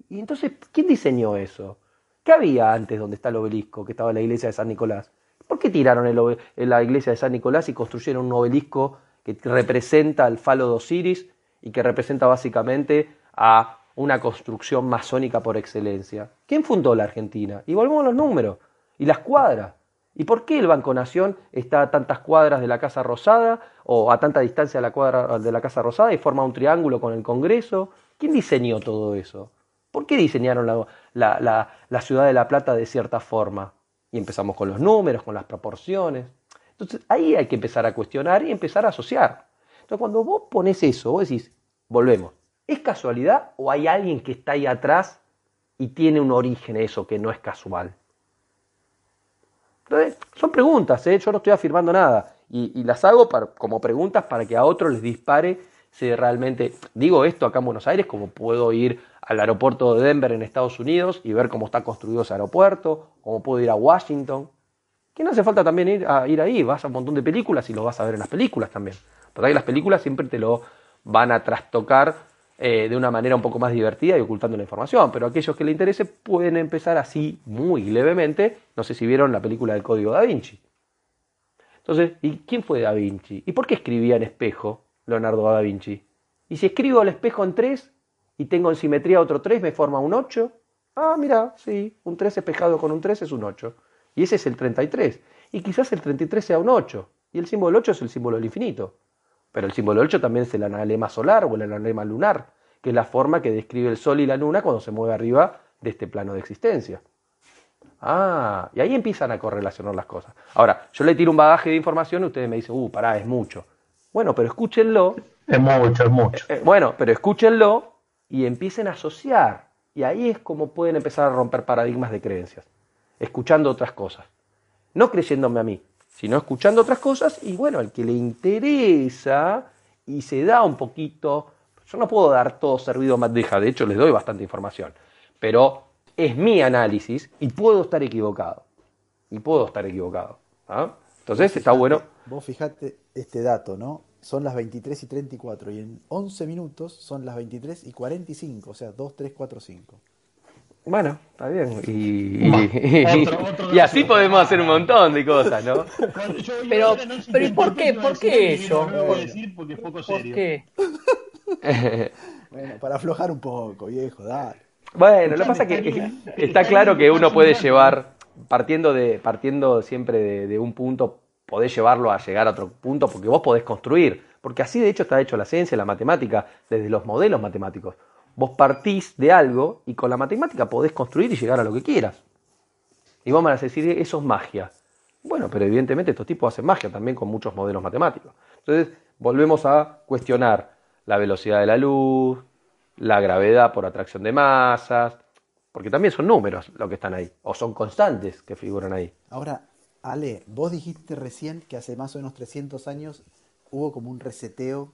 ¿Y entonces quién diseñó eso? ¿Qué había antes donde está el obelisco, que estaba la iglesia de San Nicolás? ¿Por qué tiraron el, la iglesia de San Nicolás y construyeron un obelisco que representa al falo de Osiris y que representa básicamente a una construcción masónica por excelencia. ¿Quién fundó la Argentina? Y volvemos a los números y las cuadras. ¿Y por qué el Banco Nación está a tantas cuadras de la Casa Rosada o a tanta distancia de la, cuadra, de la Casa Rosada y forma un triángulo con el Congreso? ¿Quién diseñó todo eso? ¿Por qué diseñaron la, la ciudad de La Plata de cierta forma? Y empezamos con los números, con las proporciones. Entonces ahí hay que empezar a cuestionar y empezar a asociar. Entonces cuando vos pones eso, vos decís, volvemos, ¿es casualidad o hay alguien que está ahí atrás y tiene un origen eso que no es casual? Entonces, son preguntas, ¿eh? yo no estoy afirmando nada y, las hago como preguntas para que a otros les dispare si realmente digo esto acá en Buenos Aires, como puedo ir al aeropuerto de Denver en Estados Unidos y ver cómo está construido ese aeropuerto, como puedo ir a Washington, que no hace falta también ir, a, ir ahí, vas a un montón de películas y lo vas a ver en las películas también. Porque ahí las películas siempre te lo van a trastocar eh, de una manera un poco más divertida y ocultando la información, pero aquellos que le interese pueden empezar así muy levemente, no sé si vieron la película del Código da Vinci. Entonces, ¿y quién fue da Vinci? ¿Y por qué escribía en espejo Leonardo da Vinci? Y si escribo el espejo en 3 y tengo en simetría otro 3, ¿me forma un 8? Ah, mira, sí, un 3 espejado con un 3 es un 8. Y ese es el 33. Y quizás el 33 sea un 8. Y el símbolo 8 es el símbolo del infinito. Pero el símbolo 8 también es el analema solar o el analema lunar, que es la forma que describe el Sol y la Luna cuando se mueve arriba de este plano de existencia. Ah, y ahí empiezan a correlacionar las cosas. Ahora, yo le tiro un bagaje de información y ustedes me dicen, uh, pará, es mucho. Bueno, pero escúchenlo. Es mucho, es mucho. Eh, bueno, pero escúchenlo y empiecen a asociar. Y ahí es como pueden empezar a romper paradigmas de creencias escuchando otras cosas. No creyéndome a mí, sino escuchando otras cosas y bueno, al que le interesa y se da un poquito, yo no puedo dar todo servido más deja, de hecho les doy bastante información, pero es mi análisis y puedo estar equivocado. Y puedo estar equivocado. ¿ah? Entonces está bueno. Vos fijate este dato, ¿no? Son las 23 y 34 y en 11 minutos son las 23 y 45, o sea, 2, 3, 4, 5. Bueno, está bien. Y, y, así podemos hacer un montón de cosas, ¿no? Pero, pero ¿y por qué? ¿Por qué eso? ¿Por qué? bueno, para aflojar un poco, viejo, dale. Bueno, lo que pasa es que está claro que uno puede llevar, partiendo de partiendo siempre de, de un punto, podés llevarlo a llegar a otro punto porque vos podés construir. Porque así de hecho está hecho la ciencia, la matemática, desde los modelos matemáticos. Vos partís de algo y con la matemática podés construir y llegar a lo que quieras. Y vos me vas a decir, eso es magia. Bueno, pero evidentemente estos tipos hacen magia también con muchos modelos matemáticos. Entonces, volvemos a cuestionar la velocidad de la luz, la gravedad por atracción de masas, porque también son números lo que están ahí, o son constantes que figuran ahí. Ahora, Ale, vos dijiste recién que hace más o menos 300 años hubo como un reseteo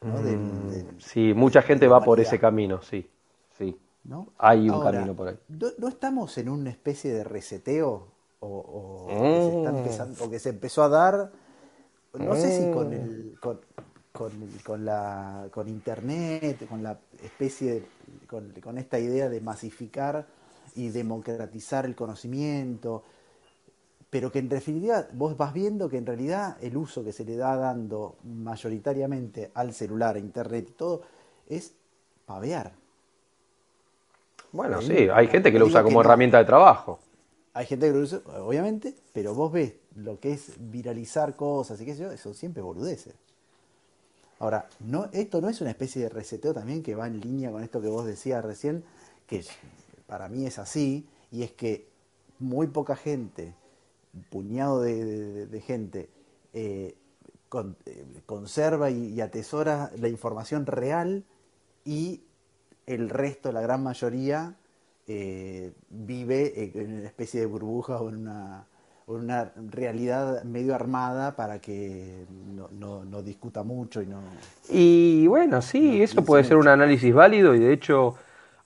Mm, sí, mucha gente va por ese camino, sí. sí. ¿No? Hay un camino por ahí. ¿no, estamos en una especie de reseteo? O, que se mm. que se empezó a dar, no sé si con, el, mm. con, con, la, con internet, con la especie, con, con esta idea de masificar y democratizar el conocimiento, pero que en definitiva vos vas viendo que en realidad el uso que se le da dando mayoritariamente al celular, a internet y todo, es pavear. Bueno, sí, hay gente que lo usa como herramienta de trabajo. Hay gente que lo usa, obviamente, pero vos ves lo que es viralizar cosas y qué sé yo, eso siempre boludece. Ahora, no, esto no es una especie de reseteo también que va en línea con esto que vos decías recién, que para mí es así, y es que muy poca gente puñado de, gente eh, eh, conserva y, atesora la información real y el resto, la gran mayoría, eh, vive en una especie de burbuja o en una, una realidad medio armada para que no, no, discuta mucho y no... Y bueno, sí, eso puede ser un análisis válido y de hecho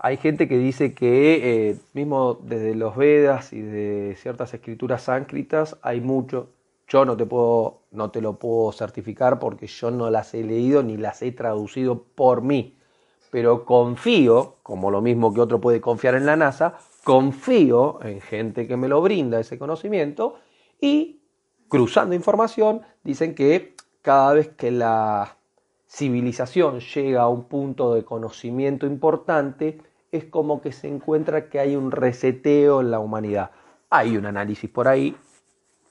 hay gente que dice que eh, mismo desde los Vedas y de ciertas escrituras sánscritas hay mucho. Yo no te puedo, no te lo puedo certificar porque yo no las he leído ni las he traducido por mí. Pero confío, como lo mismo que otro puede confiar en la NASA, confío en gente que me lo brinda ese conocimiento y cruzando información dicen que cada vez que la civilización llega a un punto de conocimiento importante, es como que se encuentra que hay un reseteo en la humanidad. Hay un análisis por ahí,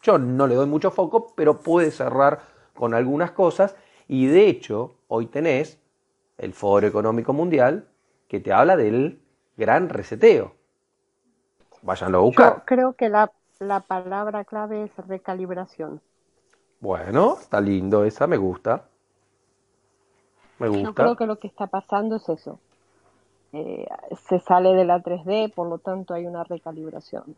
yo no le doy mucho foco, pero puede cerrar con algunas cosas y de hecho hoy tenés el Foro Económico Mundial que te habla del gran reseteo. Váyanlo a buscar. Yo creo que la, la palabra clave es recalibración. Bueno, está lindo esa, me gusta. Me gusta. Yo creo que lo que está pasando es eso. Eh, se sale de la 3D, por lo tanto hay una recalibración.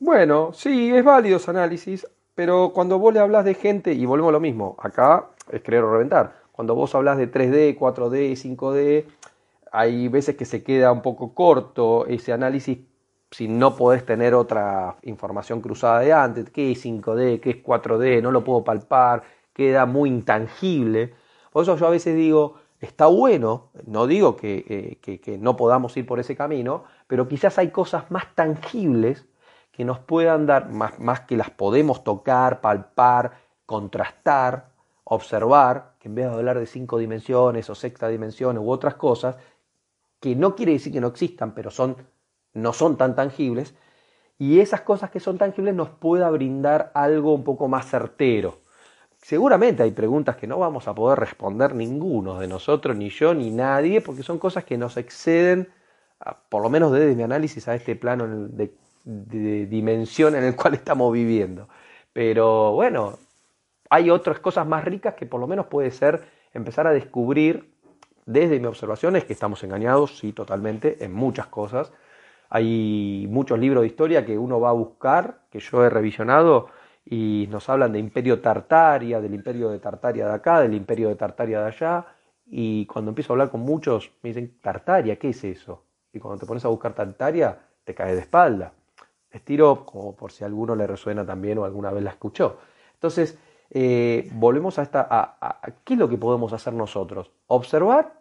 Bueno, sí, es válido ese análisis, pero cuando vos le hablas de gente, y volvemos a lo mismo, acá es creer o reventar, cuando vos hablas de 3D, 4D, 5D, hay veces que se queda un poco corto ese análisis si no podés tener otra información cruzada de antes, qué es 5D, qué es 4D, no lo puedo palpar, queda muy intangible. Por eso yo a veces digo, está bueno, no digo que, no podamos ir por ese camino, pero quizás hay cosas más tangibles que nos puedan dar, más, más que las podemos tocar, palpar, contrastar, observar, que en vez de hablar de cinco dimensiones o sexta dimensiones u otras cosas, que no quiere decir que no existan, pero son, no son tan tangibles, y esas cosas que son tangibles nos pueda brindar algo un poco más certero. Seguramente hay preguntas que no vamos a poder responder ninguno de nosotros, ni yo, ni nadie, porque son cosas que nos exceden, por lo menos desde mi análisis, a este plano de, dimensión en el cual estamos viviendo. Pero bueno, hay otras cosas más ricas que por lo menos puede ser empezar a descubrir desde mi observación es que estamos engañados, sí, totalmente, en muchas cosas. Hay muchos libros de historia que uno va a buscar, que yo he revisionado, y nos hablan de imperio Tartaria, del imperio de Tartaria de acá, del imperio de Tartaria de allá, y cuando empiezo a hablar con muchos me dicen, Tartaria, ¿qué es eso? Y cuando te pones a buscar Tartaria, te cae de espalda. Estiro como por si a alguno le resuena también o alguna vez la escuchó. Entonces, eh, volvemos a esta, a, ¿qué es lo que podemos hacer nosotros? Observar,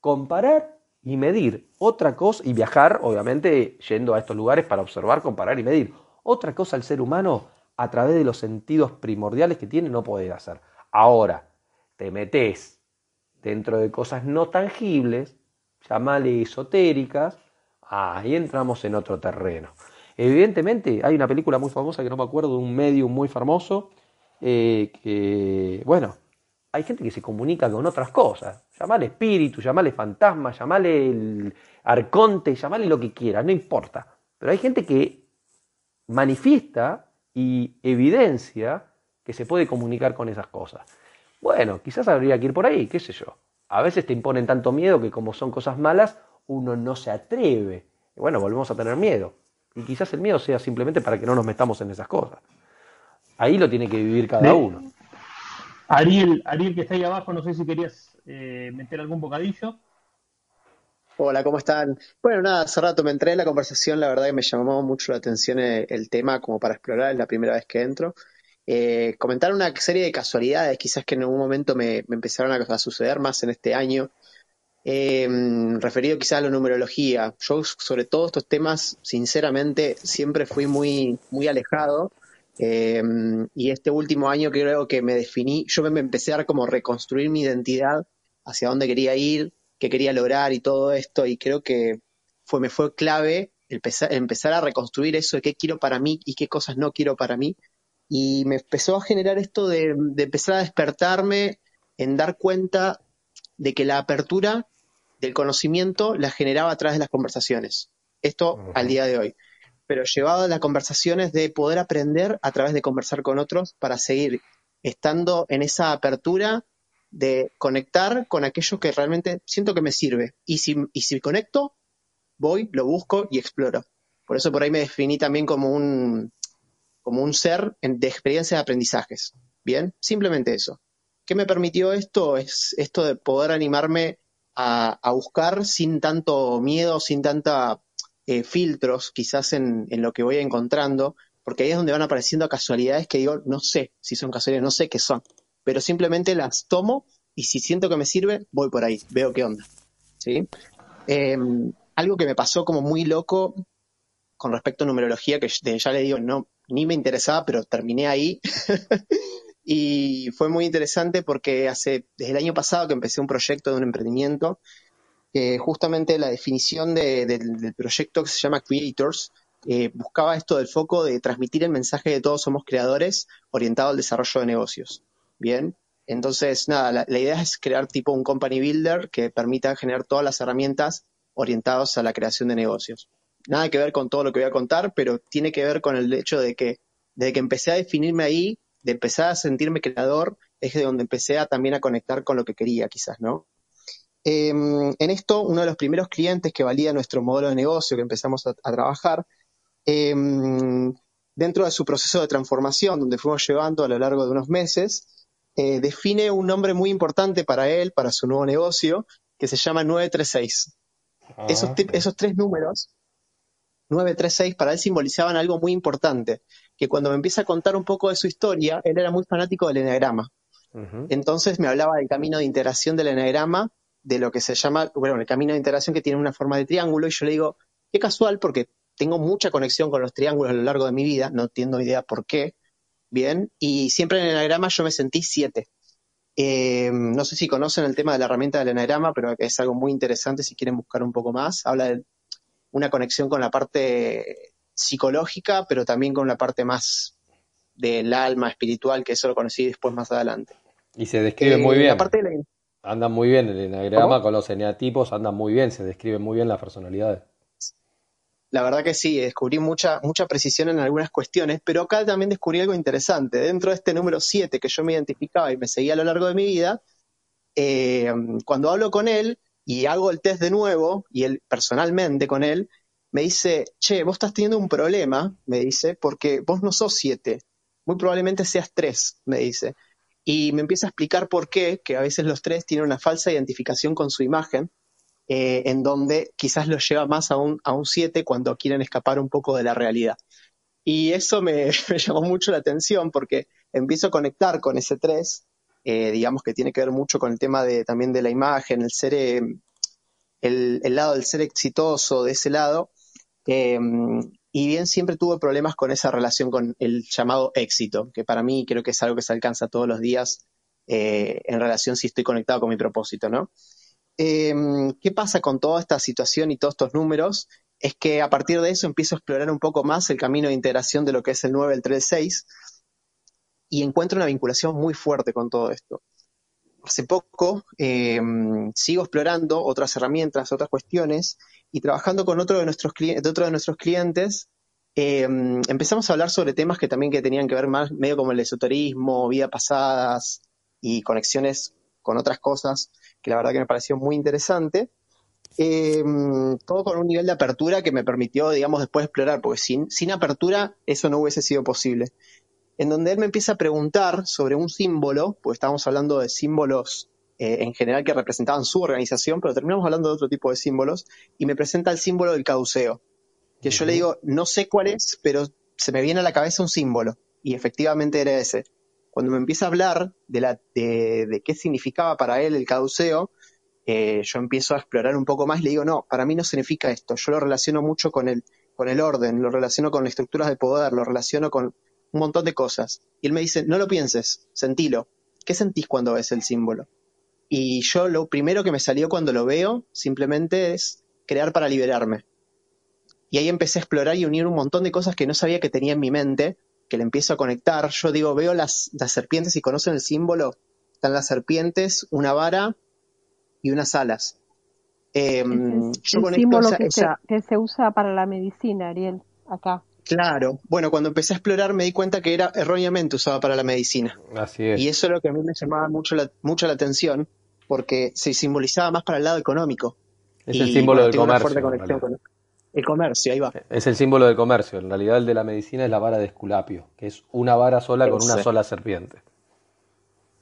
comparar y medir. Otra cosa, y viajar, obviamente, yendo a estos lugares para observar, comparar y medir. Otra cosa el ser humano, a través de los sentidos primordiales que tiene, no puede hacer. Ahora, te metes dentro de cosas no tangibles, llamale esotéricas, ahí entramos en otro terreno. Evidentemente, hay una película muy famosa que no me acuerdo, de un medium muy famoso, eh, que, bueno, hay gente que se comunica con otras cosas. Llamale espíritu, llamale fantasma, llamale el arconte, llamale lo que quieras, no importa. Pero hay gente que manifiesta y evidencia que se puede comunicar con esas cosas. Bueno, quizás habría que ir por ahí, qué sé yo. A veces te imponen tanto miedo que como son cosas malas, uno no se atreve. Y bueno, volvemos a tener miedo. Y quizás el miedo sea simplemente para que no nos metamos en esas cosas. Ahí lo tiene que vivir cada uno. Ariel, Ariel que está ahí abajo, no sé si querías eh, meter algún bocadillo. Hola, ¿cómo están? Bueno, nada, hace rato me entré en la conversación, la verdad que me llamó mucho la atención el, tema como para explorar, es la primera vez que entro. Eh, comentar una serie de casualidades, quizás que en algún momento me, empezaron a, suceder más en este año, eh, referido quizás a la numerología. Yo sobre todos estos temas, sinceramente, siempre fui muy, muy alejado Em, y este último año creo que me definí, yo me empecé a como reconstruir mi identidad, hacia dónde quería ir, quería lograr y todo esto, y creo que fue, me fue clave empezar, empezar a reconstruir eso de qué quiero para mí y qué cosas no quiero para mí. Y me empezó a generar esto de, de empezar a despertarme en dar cuenta de que la apertura del conocimiento la generaba a través de las conversaciones. Esto al día de hoy pero llevado a las conversaciones de poder aprender a través de conversar con otros para seguir estando en esa apertura de conectar con aquello que realmente siento que me sirve. Y si, y si conecto, voy, lo busco y exploro. Por eso por ahí me definí también como un, como un ser de experiencia de aprendizajes. Bien, simplemente eso. ¿Qué me permitió esto? Es esto de poder animarme a, a buscar sin tanto miedo, sin tanta eh, filtros quizás en, lo que voy encontrando, porque ahí es donde van apareciendo casualidades que digo, no sé si son casualidades, no sé qué son, pero simplemente las tomo y si siento que me sirve, voy por ahí, veo qué onda. ¿sí? Em, algo que me pasó como muy loco con respecto a numerología, que ya le digo, no, ni me interesaba, pero terminé ahí. y fue muy interesante porque hace, desde el año pasado que empecé un proyecto de un emprendimiento, que justamente la definición del proyecto que se llama Creators eh, buscaba esto del foco de transmitir el mensaje de todos somos creadores orientado al desarrollo de negocios. Bien, entonces nada, la, idea es crear tipo un company builder que permita generar todas las herramientas orientadas a la creación de negocios. Nada que ver con todo lo que voy a contar, pero tiene que ver con el hecho de que desde que empecé a definirme ahí, de empezar a sentirme creador, es de donde empecé a también a conectar con lo que quería quizás, ¿no? Em, en esto, uno de los primeros clientes que valía nuestro modelo de negocio que empezamos a, trabajar, em, dentro de su proceso de transformación, donde fuimos llevando a lo largo de unos meses, eh, define un nombre muy importante para él, para su nuevo negocio, que se llama 936. Ah, esos, esos tres números, 936, para él simbolizaban algo muy importante, que cuando me empieza a contar un poco de su historia, él era muy fanático del enagrama. Entonces me hablaba del camino de integración del enagrama de lo que se llama, bueno, el camino de integración que tiene una forma de triángulo, y yo le digo, qué casual, porque tengo mucha conexión con los triángulos a lo largo de mi vida, no tengo idea por qué, bien, y siempre en el enagrama yo me sentí siete. Eh, no sé si conocen el tema de la herramienta del enagrama, pero es algo muy interesante si quieren buscar un poco más. Habla de una conexión con la parte psicológica, pero también con la parte más del alma espiritual, que eso lo conocí después más adelante. Y se describe muy eh, bien. Andan muy bien el enagrama con los eneatipos, andan muy bien, se describen muy bien las personalidades. La verdad que sí, descubrí mucha, mucha precisión en algunas cuestiones, pero acá también descubrí algo interesante. Dentro de este número 7 que yo me identificaba y me seguía a lo largo de mi vida, eh, cuando hablo con él y hago el test de nuevo, y él personalmente con él, me dice, che, vos estás teniendo un problema, me dice, porque vos no sos 7, muy probablemente seas 3, me dice y me empieza a explicar por qué, que a veces los tres tienen una falsa identificación con su imagen, eh, en donde quizás los lleva más a un, a un 7 cuando quieren escapar un poco de la realidad. Y eso me, llamó mucho la atención porque empiezo a conectar con ese 3, eh, digamos que tiene que ver mucho con el tema de, también de la imagen, el ser, eh, el, el lado del ser exitoso de ese lado. eh, y bien siempre tuve problemas con esa relación con el llamado éxito, que para mí creo que es algo que se alcanza todos los días en relación si estoy conectado con mi propósito, ¿no? Eh, ¿Qué pasa con toda esta situación y todos estos números? Es que a partir de eso empiezo a explorar un poco más el camino de integración de lo que es el 9, el 3, el 6, y encuentro una vinculación muy fuerte con todo esto. Hace poco eh, sigo explorando otras herramientas, otras cuestiones, y trabajando con otro de nuestros, clientes, otro de nuestros clientes, eh, empezamos a hablar sobre temas que también que tenían que ver más, medio como el esoterismo, vida pasadas y conexiones con otras cosas, que la verdad que me pareció muy interesante. Eh, todo con un nivel de apertura que me permitió, digamos, después explorar, porque sin, sin apertura eso no hubiese sido posible. En donde él me empieza a preguntar sobre un símbolo, porque estábamos hablando de símbolos eh, en general que representaban su organización, pero terminamos hablando de otro tipo de símbolos, y me presenta el símbolo del caduceo, que yo le digo, no sé cuál es, pero se me viene a la cabeza un símbolo, y efectivamente era ese. Cuando me empieza a hablar de, la, de, qué significaba para él el caduceo, eh, yo empiezo a explorar un poco más y le digo, no, para mí no significa esto, yo lo relaciono mucho con el, con el orden, lo relaciono con estructuras de poder, lo relaciono con un montón de cosas. Y él me dice, no lo pienses, sentilo. ¿Qué sentís cuando ves el símbolo? Y yo lo primero que me salió cuando lo veo simplemente es crear para liberarme. Y ahí empecé a explorar y unir un montón de cosas que no sabía que tenía en mi mente, que le empiezo a conectar. Yo digo, veo las, las serpientes y conocen el símbolo. Están las serpientes, una vara y unas alas. Eh, yo el conecto símbolo esa- que, se, que se usa para la medicina, Ariel, acá. Claro. Bueno, cuando empecé a explorar me di cuenta que era erróneamente usada para la medicina. Así es. Y eso es lo que a mí me llamaba mucho la, mucho la atención, porque se simbolizaba más para el lado económico. Es el símbolo bueno, del tengo una comercio. fuerte conexión con el comercio, ahí va. Es el símbolo del comercio. En realidad el de la medicina es la vara de Esculapio, que es una vara sola con una sola serpiente.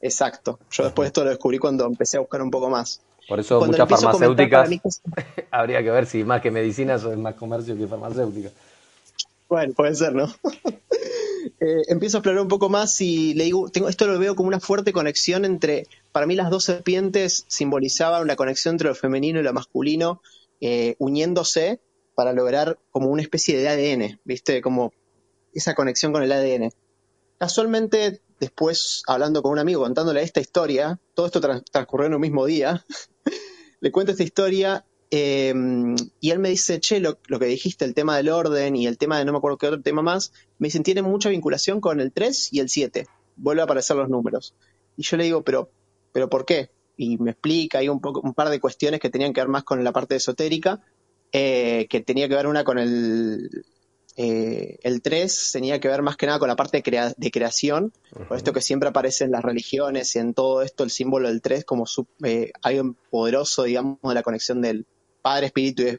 Exacto. Yo después esto lo descubrí cuando empecé a buscar un poco más. Por eso Cuando muchas farmacéuticas mí habría que ver si más que medicina es más comercio que farmacéutica. Bueno, puede ser, ¿no? Eh, empiezo a explorar un poco más y le digo, tengo, esto lo veo como una fuerte conexión entre, para mí las dos serpientes simbolizaban una conexión entre lo femenino y lo masculino, eh, uniéndose para lograr como una especie de ADN, ¿viste? Como esa conexión con el ADN. Casualmente, después, hablando con un amigo, contándole esta historia, todo esto trans- transcurrió en un mismo día, le cuento esta historia eh, y él me dice, che, lo, que dijiste, el tema del orden y el tema de no me acuerdo qué otro tema más, me dicen, tiene mucha vinculación con el 3 y el 7. Vuelve a aparecer los números. Y yo le digo, pero, pero ¿por qué? Y me explica hay un, un par de cuestiones que tenían que ver más con la parte esotérica, eh, que tenía que ver una con el, eh, el 3, tenía que ver más que nada con la parte de, crea- de creación, por esto que siempre aparece en las religiones y en todo esto, el símbolo del 3 como su- eh, algo poderoso, digamos, de la conexión del Padre Espíritu y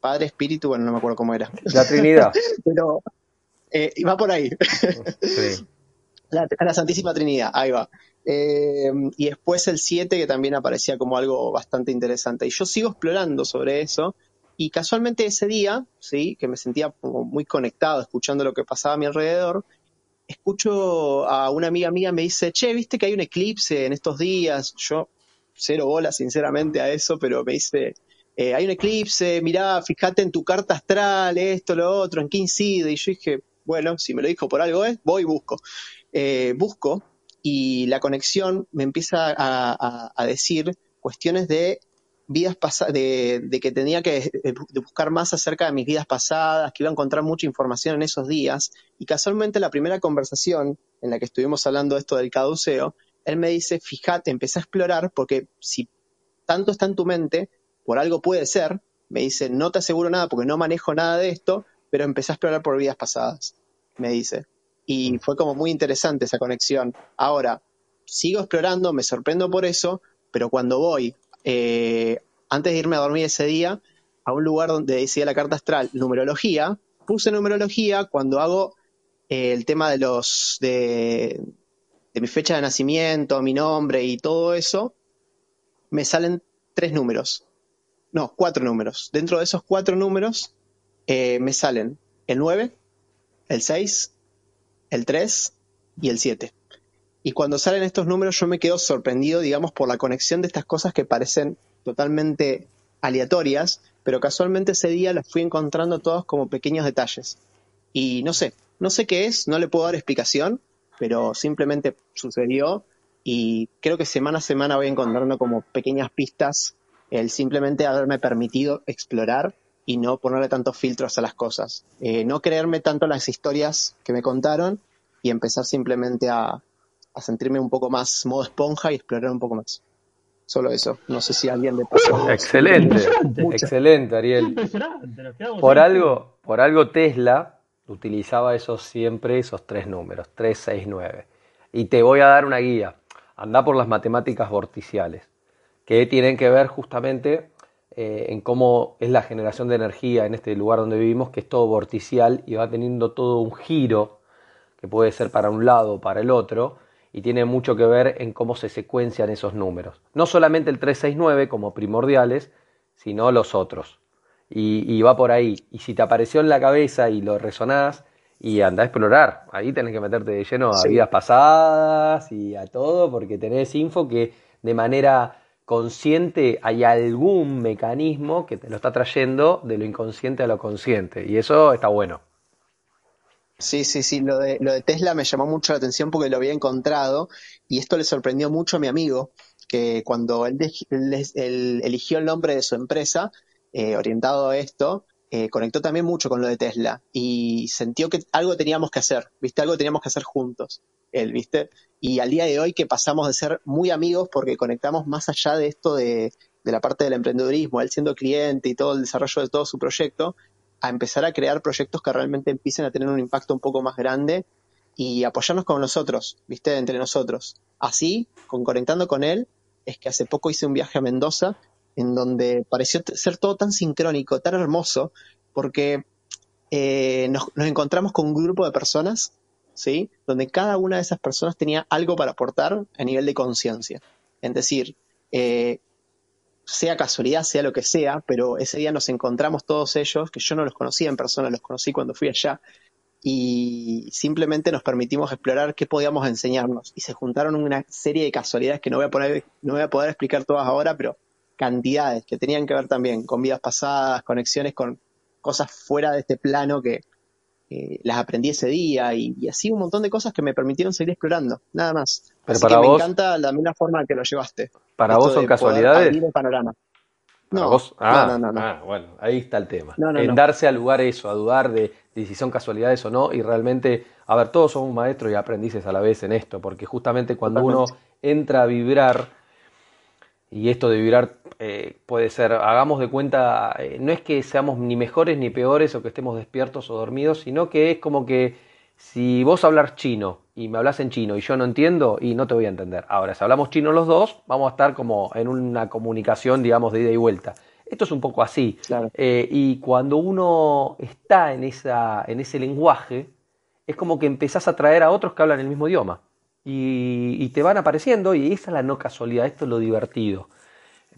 Padre Espíritu, bueno, no me acuerdo cómo era. La Trinidad. Pero eh, y va por ahí. Sí. La, la Santísima Trinidad, ahí va. Eh, y después el 7, que también aparecía como algo bastante interesante. Y yo sigo explorando sobre eso. Y casualmente ese día, sí, que me sentía como muy conectado, escuchando lo que pasaba a mi alrededor, escucho a una amiga mía me dice, che, viste que hay un eclipse en estos días. Yo cero bola, sinceramente, a eso, pero me dice, eh, hay un eclipse, mirá, fíjate en tu carta astral, esto, lo otro, en qué incide. Y yo dije, bueno, si me lo dijo por algo es, voy y busco. Eh, busco y la conexión me empieza a decir cuestiones de vidas pasadas, de, de que tenía que de buscar más acerca de mis vidas pasadas, que iba a encontrar mucha información en esos días. Y casualmente la primera conversación en la que estuvimos hablando de esto del caduceo, él me dice, fíjate, empecé a explorar, porque si tanto está en tu mente, por algo puede ser, me dice, no te aseguro nada porque no manejo nada de esto, pero empecé a explorar por vidas pasadas, me dice. Y fue como muy interesante esa conexión. Ahora, sigo explorando, me sorprendo por eso, pero cuando voy, eh, antes de irme a dormir ese día, a un lugar donde decía la carta astral, numerología, puse numerología cuando hago eh, el tema de los, de, de mi fecha de nacimiento, mi nombre y todo eso, me salen tres números. No, cuatro números. Dentro de esos cuatro números eh, me salen el 9, el 6, el 3 y el 7. Y cuando salen estos números yo me quedo sorprendido, digamos, por la conexión de estas cosas que parecen totalmente aleatorias, pero casualmente ese día las fui encontrando todas como pequeños detalles. Y no sé, no sé qué es, no le puedo dar explicación, pero simplemente sucedió y creo que semana a semana voy encontrando como pequeñas pistas el simplemente haberme permitido explorar y no ponerle tantos filtros a las cosas. Eh, no creerme tanto las historias que me contaron y empezar simplemente a, a sentirme un poco más modo esponja y explorar un poco más. Solo eso. No sé si alguien le pasó. Excelente, excelente, Ariel. Por algo, por algo Tesla utilizaba esos siempre esos tres números, 3, 6, 9. Y te voy a dar una guía. Anda por las matemáticas vorticiales, que tienen que ver justamente eh, en cómo es la generación de energía en este lugar donde vivimos, que es todo vorticial y va teniendo todo un giro, que puede ser para un lado o para el otro, y tiene mucho que ver en cómo se secuencian esos números. No solamente el 369 como primordiales, sino los otros. Y, va por ahí. Y si te apareció en la cabeza y lo resonás, y anda a explorar, ahí tenés que meterte de lleno a vidas pasadas y a todo, porque tenés info que de manera consciente hay algún mecanismo que te lo está trayendo de lo inconsciente a lo consciente. Y eso está bueno. Sí, sí, sí, lo de, lo de Tesla me llamó mucho la atención porque lo había encontrado y esto le sorprendió mucho a mi amigo, que cuando él, eligió el nombre de su empresa, eh, orientado a esto, eh, conectó también mucho con lo de Tesla y sintió que algo teníamos que hacer, ¿viste? Algo teníamos que hacer juntos, él, ¿viste? Y al día de hoy que pasamos de ser muy amigos porque conectamos más allá de esto de, de la parte del emprendedurismo, él siendo cliente y todo el desarrollo de todo su proyecto, a empezar a crear proyectos que realmente empiecen a tener un impacto un poco más grande y apoyarnos con nosotros, ¿viste? Entre nosotros. Así, con Conectando con él, es que hace poco hice un viaje a Mendoza en donde pareció ser todo tan sincrónico, tan hermoso, porque eh, nos, encontramos con un grupo de personas, ¿sí? Donde cada una de esas personas tenía algo para aportar a nivel de conciencia. Es decir, eh, sea casualidad, sea lo que sea, pero ese día nos encontramos todos ellos, que yo no los conocía en persona, los conocí cuando fui allá, y simplemente nos permitimos explorar qué podíamos enseñarnos. Y se juntaron una serie de casualidades que no voy a, poner, no voy a poder explicar todas ahora, pero cantidades que tenían que ver también con vidas pasadas, conexiones con cosas fuera de este plano que las aprendí ese día y, así un montón de cosas que me permitieron seguir explorando, nada más. Pero para vos, me encanta la misma forma que lo llevaste. ¿Para vos son casualidades? panorama. No, ah, no, no, ah, bueno, ahí está el tema. en darse al lugar eso, a dudar de, si son casualidades o no, y realmente, a ver, todos somos maestros y aprendices a la vez en esto, porque justamente cuando uno entra a vibrar, y esto de vibrar eh, puede ser, hagamos de cuenta, eh, no es que seamos ni mejores ni peores o que estemos despiertos o dormidos, sino que es como que si vos hablas chino y me hablas en chino y yo no entiendo y no te voy a entender. Ahora, si hablamos chino los dos, vamos a estar como en una comunicación, digamos, de ida y vuelta. Esto es un poco así. Eh, y cuando uno está en, esa, en ese lenguaje, es como que empezás a traer a otros que hablan el mismo idioma. Y, te van apareciendo y esa es la no casualidad, esto es lo divertido.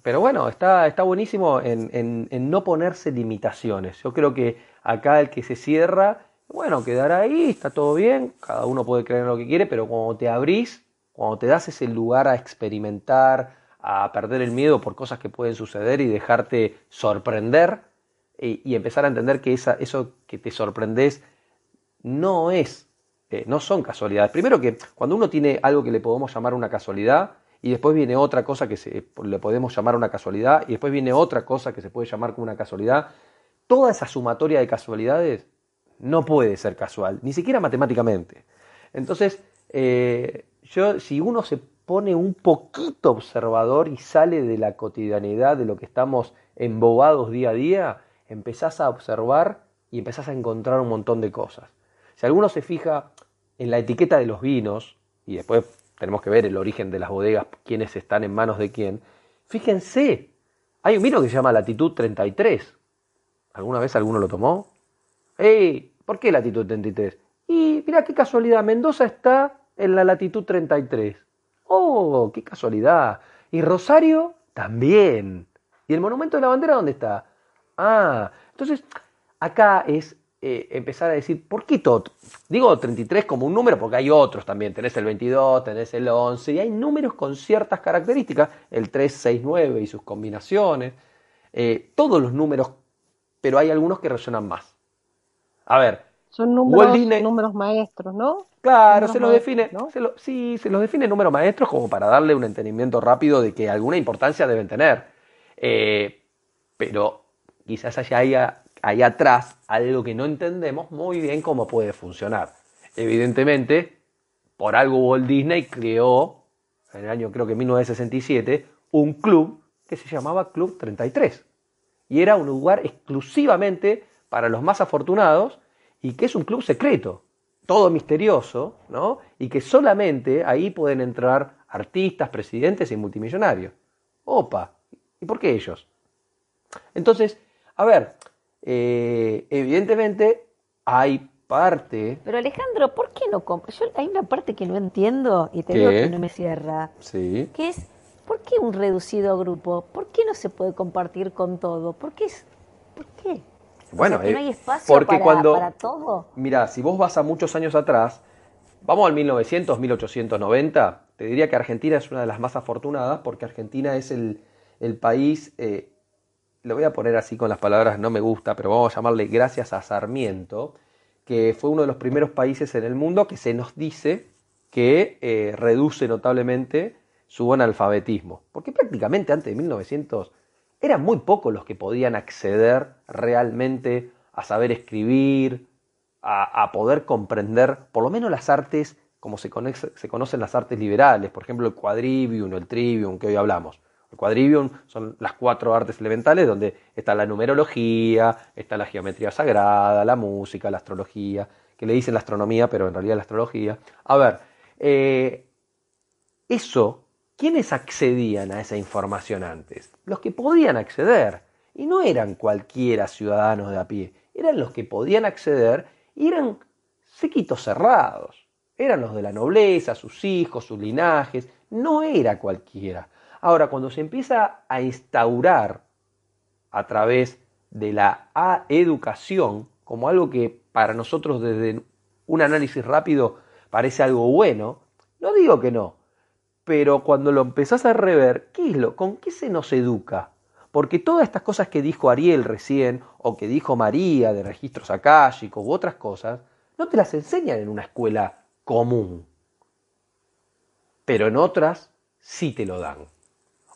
Pero bueno, está, está buenísimo en, en no ponerse limitaciones. Yo creo que acá el que se cierra bueno, quedar ahí, está todo bien, cada uno puede creer en lo que quiere, pero cuando te abrís, cuando te das ese lugar a experimentar, a perder el miedo por cosas que pueden suceder y dejarte sorprender y, empezar a entender que eso que te sorprendes no es, eh, no son casualidades. Primero que cuando uno tiene algo que le podemos llamar una casualidad, y después viene otra cosa que se, le podemos llamar una casualidad, y después viene otra cosa que se puede llamar como una casualidad, toda esa sumatoria de casualidades no puede ser casual, ni siquiera matemáticamente. Entonces, eh, yo, si uno se pone un poquito observador y sale de la cotidianidad, de lo que estamos embobados día a día, empezás a observar y empezás a encontrar un montón de cosas. Si alguno se fija en la etiqueta de los vinos, y después tenemos que ver el origen de las bodegas, quiénes están en manos de quién, fíjense, hay un vino que se llama Latitud 33. ¿Alguna vez alguno lo tomó? ¡Ey! ¿Por qué latitud 33? Y mira qué casualidad, Mendoza está en la latitud 33. Oh, qué casualidad. Y Rosario también. ¿Y el monumento de la bandera dónde está? Ah, entonces acá es eh, empezar a decir, ¿por qué todo? Digo 33 como un número porque hay otros también. Tenés el 22, tenés el 11 y hay números con ciertas características, el 3, 6, 9 y sus combinaciones. eh, todos los números, pero hay algunos que resuenan más. A ver, Son números, números maestros, ¿no? Claro, se los define, ¿no? se lo- sí, se los define números maestros como para darle un entendimiento rápido de que alguna importancia deben tener. Eh, pero quizás haya ahí, ahí atrás algo que no entendemos muy bien cómo puede funcionar. Evidentemente, por algo Walt Disney creó, en el año creo que 1967, un club que se llamaba Club 33. Y era un lugar exclusivamente para los más afortunados y que es un club secreto, todo misterioso, ¿no? Y que solamente ahí pueden entrar artistas, presidentes y multimillonarios. Opa, ¿y por qué ellos? Entonces, a ver, eh, evidentemente hay parte... Pero Alejandro, ¿por qué no comp- Yo hay una parte que no entiendo y te ¿Qué? digo que no me cierra, Sí. que es ¿por qué un reducido grupo? ¿Por qué no se puede compartir con todo? ¿Por qué? es- ¿Por qué? Bueno, o sea, que no eh, hay espacio porque para, cuando- para todo. Mira, si vos vas a muchos años atrás, vamos al 1900, 1890, te diría que Argentina es una de las más afortunadas porque Argentina es el, el país, eh, lo voy a poner así con las palabras, no me gusta, pero vamos a llamarle gracias a Sarmiento, que fue uno de los primeros países en el mundo que se nos dice que eh, reduce notablemente su analfabetismo. Porque prácticamente antes de 1900 eran muy pocos los que podían acceder realmente a saber escribir, a, poder comprender por lo menos las artes como se conocen las artes liberales, por ejemplo el quadrivium o el trivium que hoy hablamos. El quadrivium son las cuatro artes elementales donde está la numerología, está la geometría sagrada, la música, la astrología, que le dicen la astronomía, pero en realidad la astrología. A ver, eh, eso, ¿quiénes accedían a esa información antes? Los que podían acceder. Y no eran cualquiera ciudadanos de a pie, eran los que podían acceder y eran sequitos cerrados. Eran los de la nobleza, sus hijos, sus linajes, no era cualquiera. Ahora, cuando se empieza a instaurar a través de la a- educación como algo que para nosotros desde un análisis rápido parece algo bueno, no digo que no, pero cuando lo empezás a rever, ¿qué es lo? ¿Con qué se nos educa? Porque todas estas cosas que dijo Ariel recién, o que dijo María de registros akáshicos u otras cosas, no te las enseñan en una escuela común. Pero en otras sí te lo dan.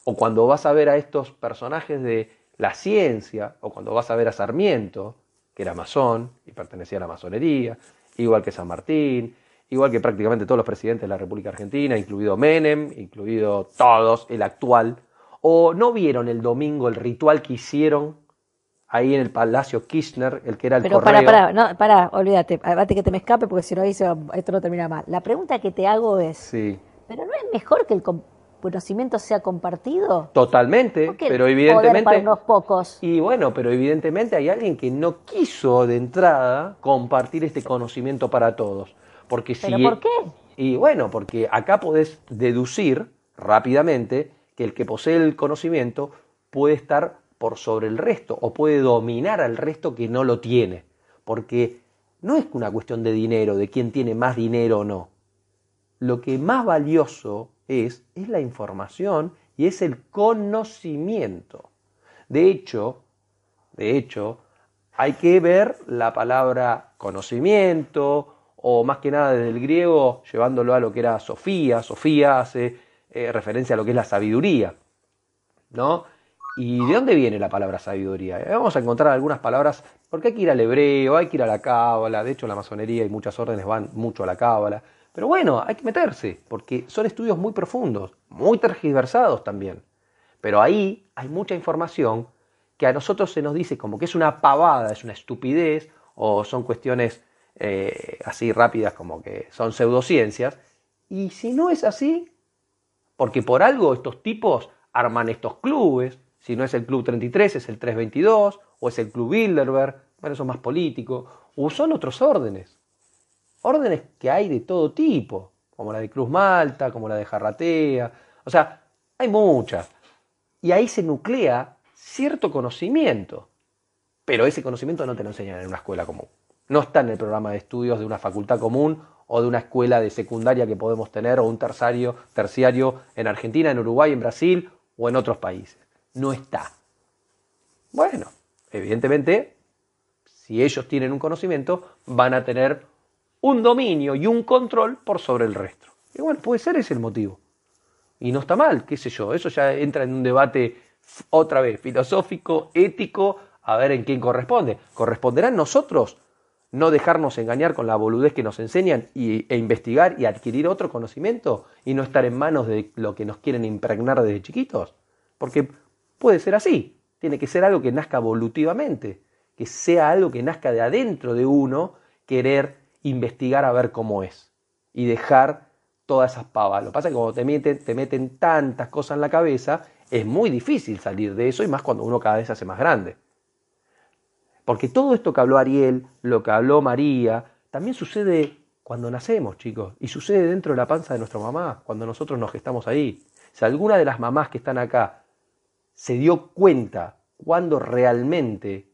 O cuando vas a ver a estos personajes de la ciencia, o cuando vas a ver a Sarmiento, que era masón y pertenecía a la masonería, igual que San Martín, igual que prácticamente todos los presidentes de la República Argentina, incluido Menem, incluido todos, el actual, o no vieron el domingo el ritual que hicieron ahí en el Palacio Kirchner, el que era el Pero correo. para, para, no, para, olvídate, antes que te me escape, porque si no ahí se va- esto no termina mal. La pregunta que te hago es, Sí, ¿pero no es mejor que el conocimiento sea compartido? totalmente, ¿Por qué el pero evidentemente... para unos pocos? Y bueno, pero evidentemente hay alguien que no quiso de entrada compartir este conocimiento para todos. Porque si, ¿Pero por qué? Y bueno, porque acá podés deducir rápidamente que el que posee el conocimiento puede estar por sobre el resto o puede dominar al resto que no lo tiene. Porque no es una cuestión de dinero, de quién tiene más dinero o no. Lo que más valioso es, es la información y es el conocimiento. De hecho, de hecho, hay que ver la palabra conocimiento, o más que nada desde el griego, llevándolo a lo que era Sofía. Sofía hace eh, referencia a lo que es la sabiduría, ¿no? ¿Y de dónde viene la palabra sabiduría? Eh, Vamos a encontrar algunas palabras, porque hay que ir al hebreo, hay que ir a la cábala, de hecho la masonería y muchas órdenes van mucho a la cábala, pero bueno, hay que meterse, porque son estudios muy profundos, muy tergiversados también. Pero ahí hay mucha información que a nosotros se nos dice como que es una pavada, es una estupidez, o son cuestiones eh, así rápidas como que son pseudociencias. Y si no es así, porque por algo estos tipos arman estos clubes, si no es el Club 33, es el 322, o es el Club Bilderberg, bueno, eso es más político, o son otros órdenes. Órdenes que hay de todo tipo, como la de Cruz Malta, como la de Jarratea, o sea, hay muchas. Y ahí se nuclea cierto conocimiento, pero ese conocimiento no te lo enseñan en una escuela común. No está en el programa de estudios de una facultad común o de una escuela de secundaria que podemos tener o un terciario, terciario en Argentina, en Uruguay, en Brasil o en otros países. No está. Bueno, evidentemente, si ellos tienen un conocimiento, van a tener un dominio y un control por sobre el resto. Y bueno, puede ser ese el motivo. Y no está mal, qué sé yo, eso ya entra en un debate otra vez filosófico, ético, a ver en quién corresponde. ¿Corresponderá en nosotros no dejarnos engañar con la boludez que nos enseñan y, e investigar y adquirir otro conocimiento y no estar en manos de lo que nos quieren impregnar desde chiquitos? Porque puede ser así, tiene que ser algo que nazca evolutivamente, que sea algo que nazca de adentro de uno, querer investigar a ver cómo es y dejar todas esas pavas. Lo que pasa es que cuando te meten, te meten tantas cosas en la cabeza, es muy difícil salir de eso y más cuando uno cada vez se hace más grande. Porque todo esto que habló Ariel, lo que habló María, también sucede cuando nacemos, chicos, y sucede dentro de la panza de nuestra mamá, cuando nosotros nos gestamos ahí. Si alguna de las mamás que están acá se dio cuenta cuando realmente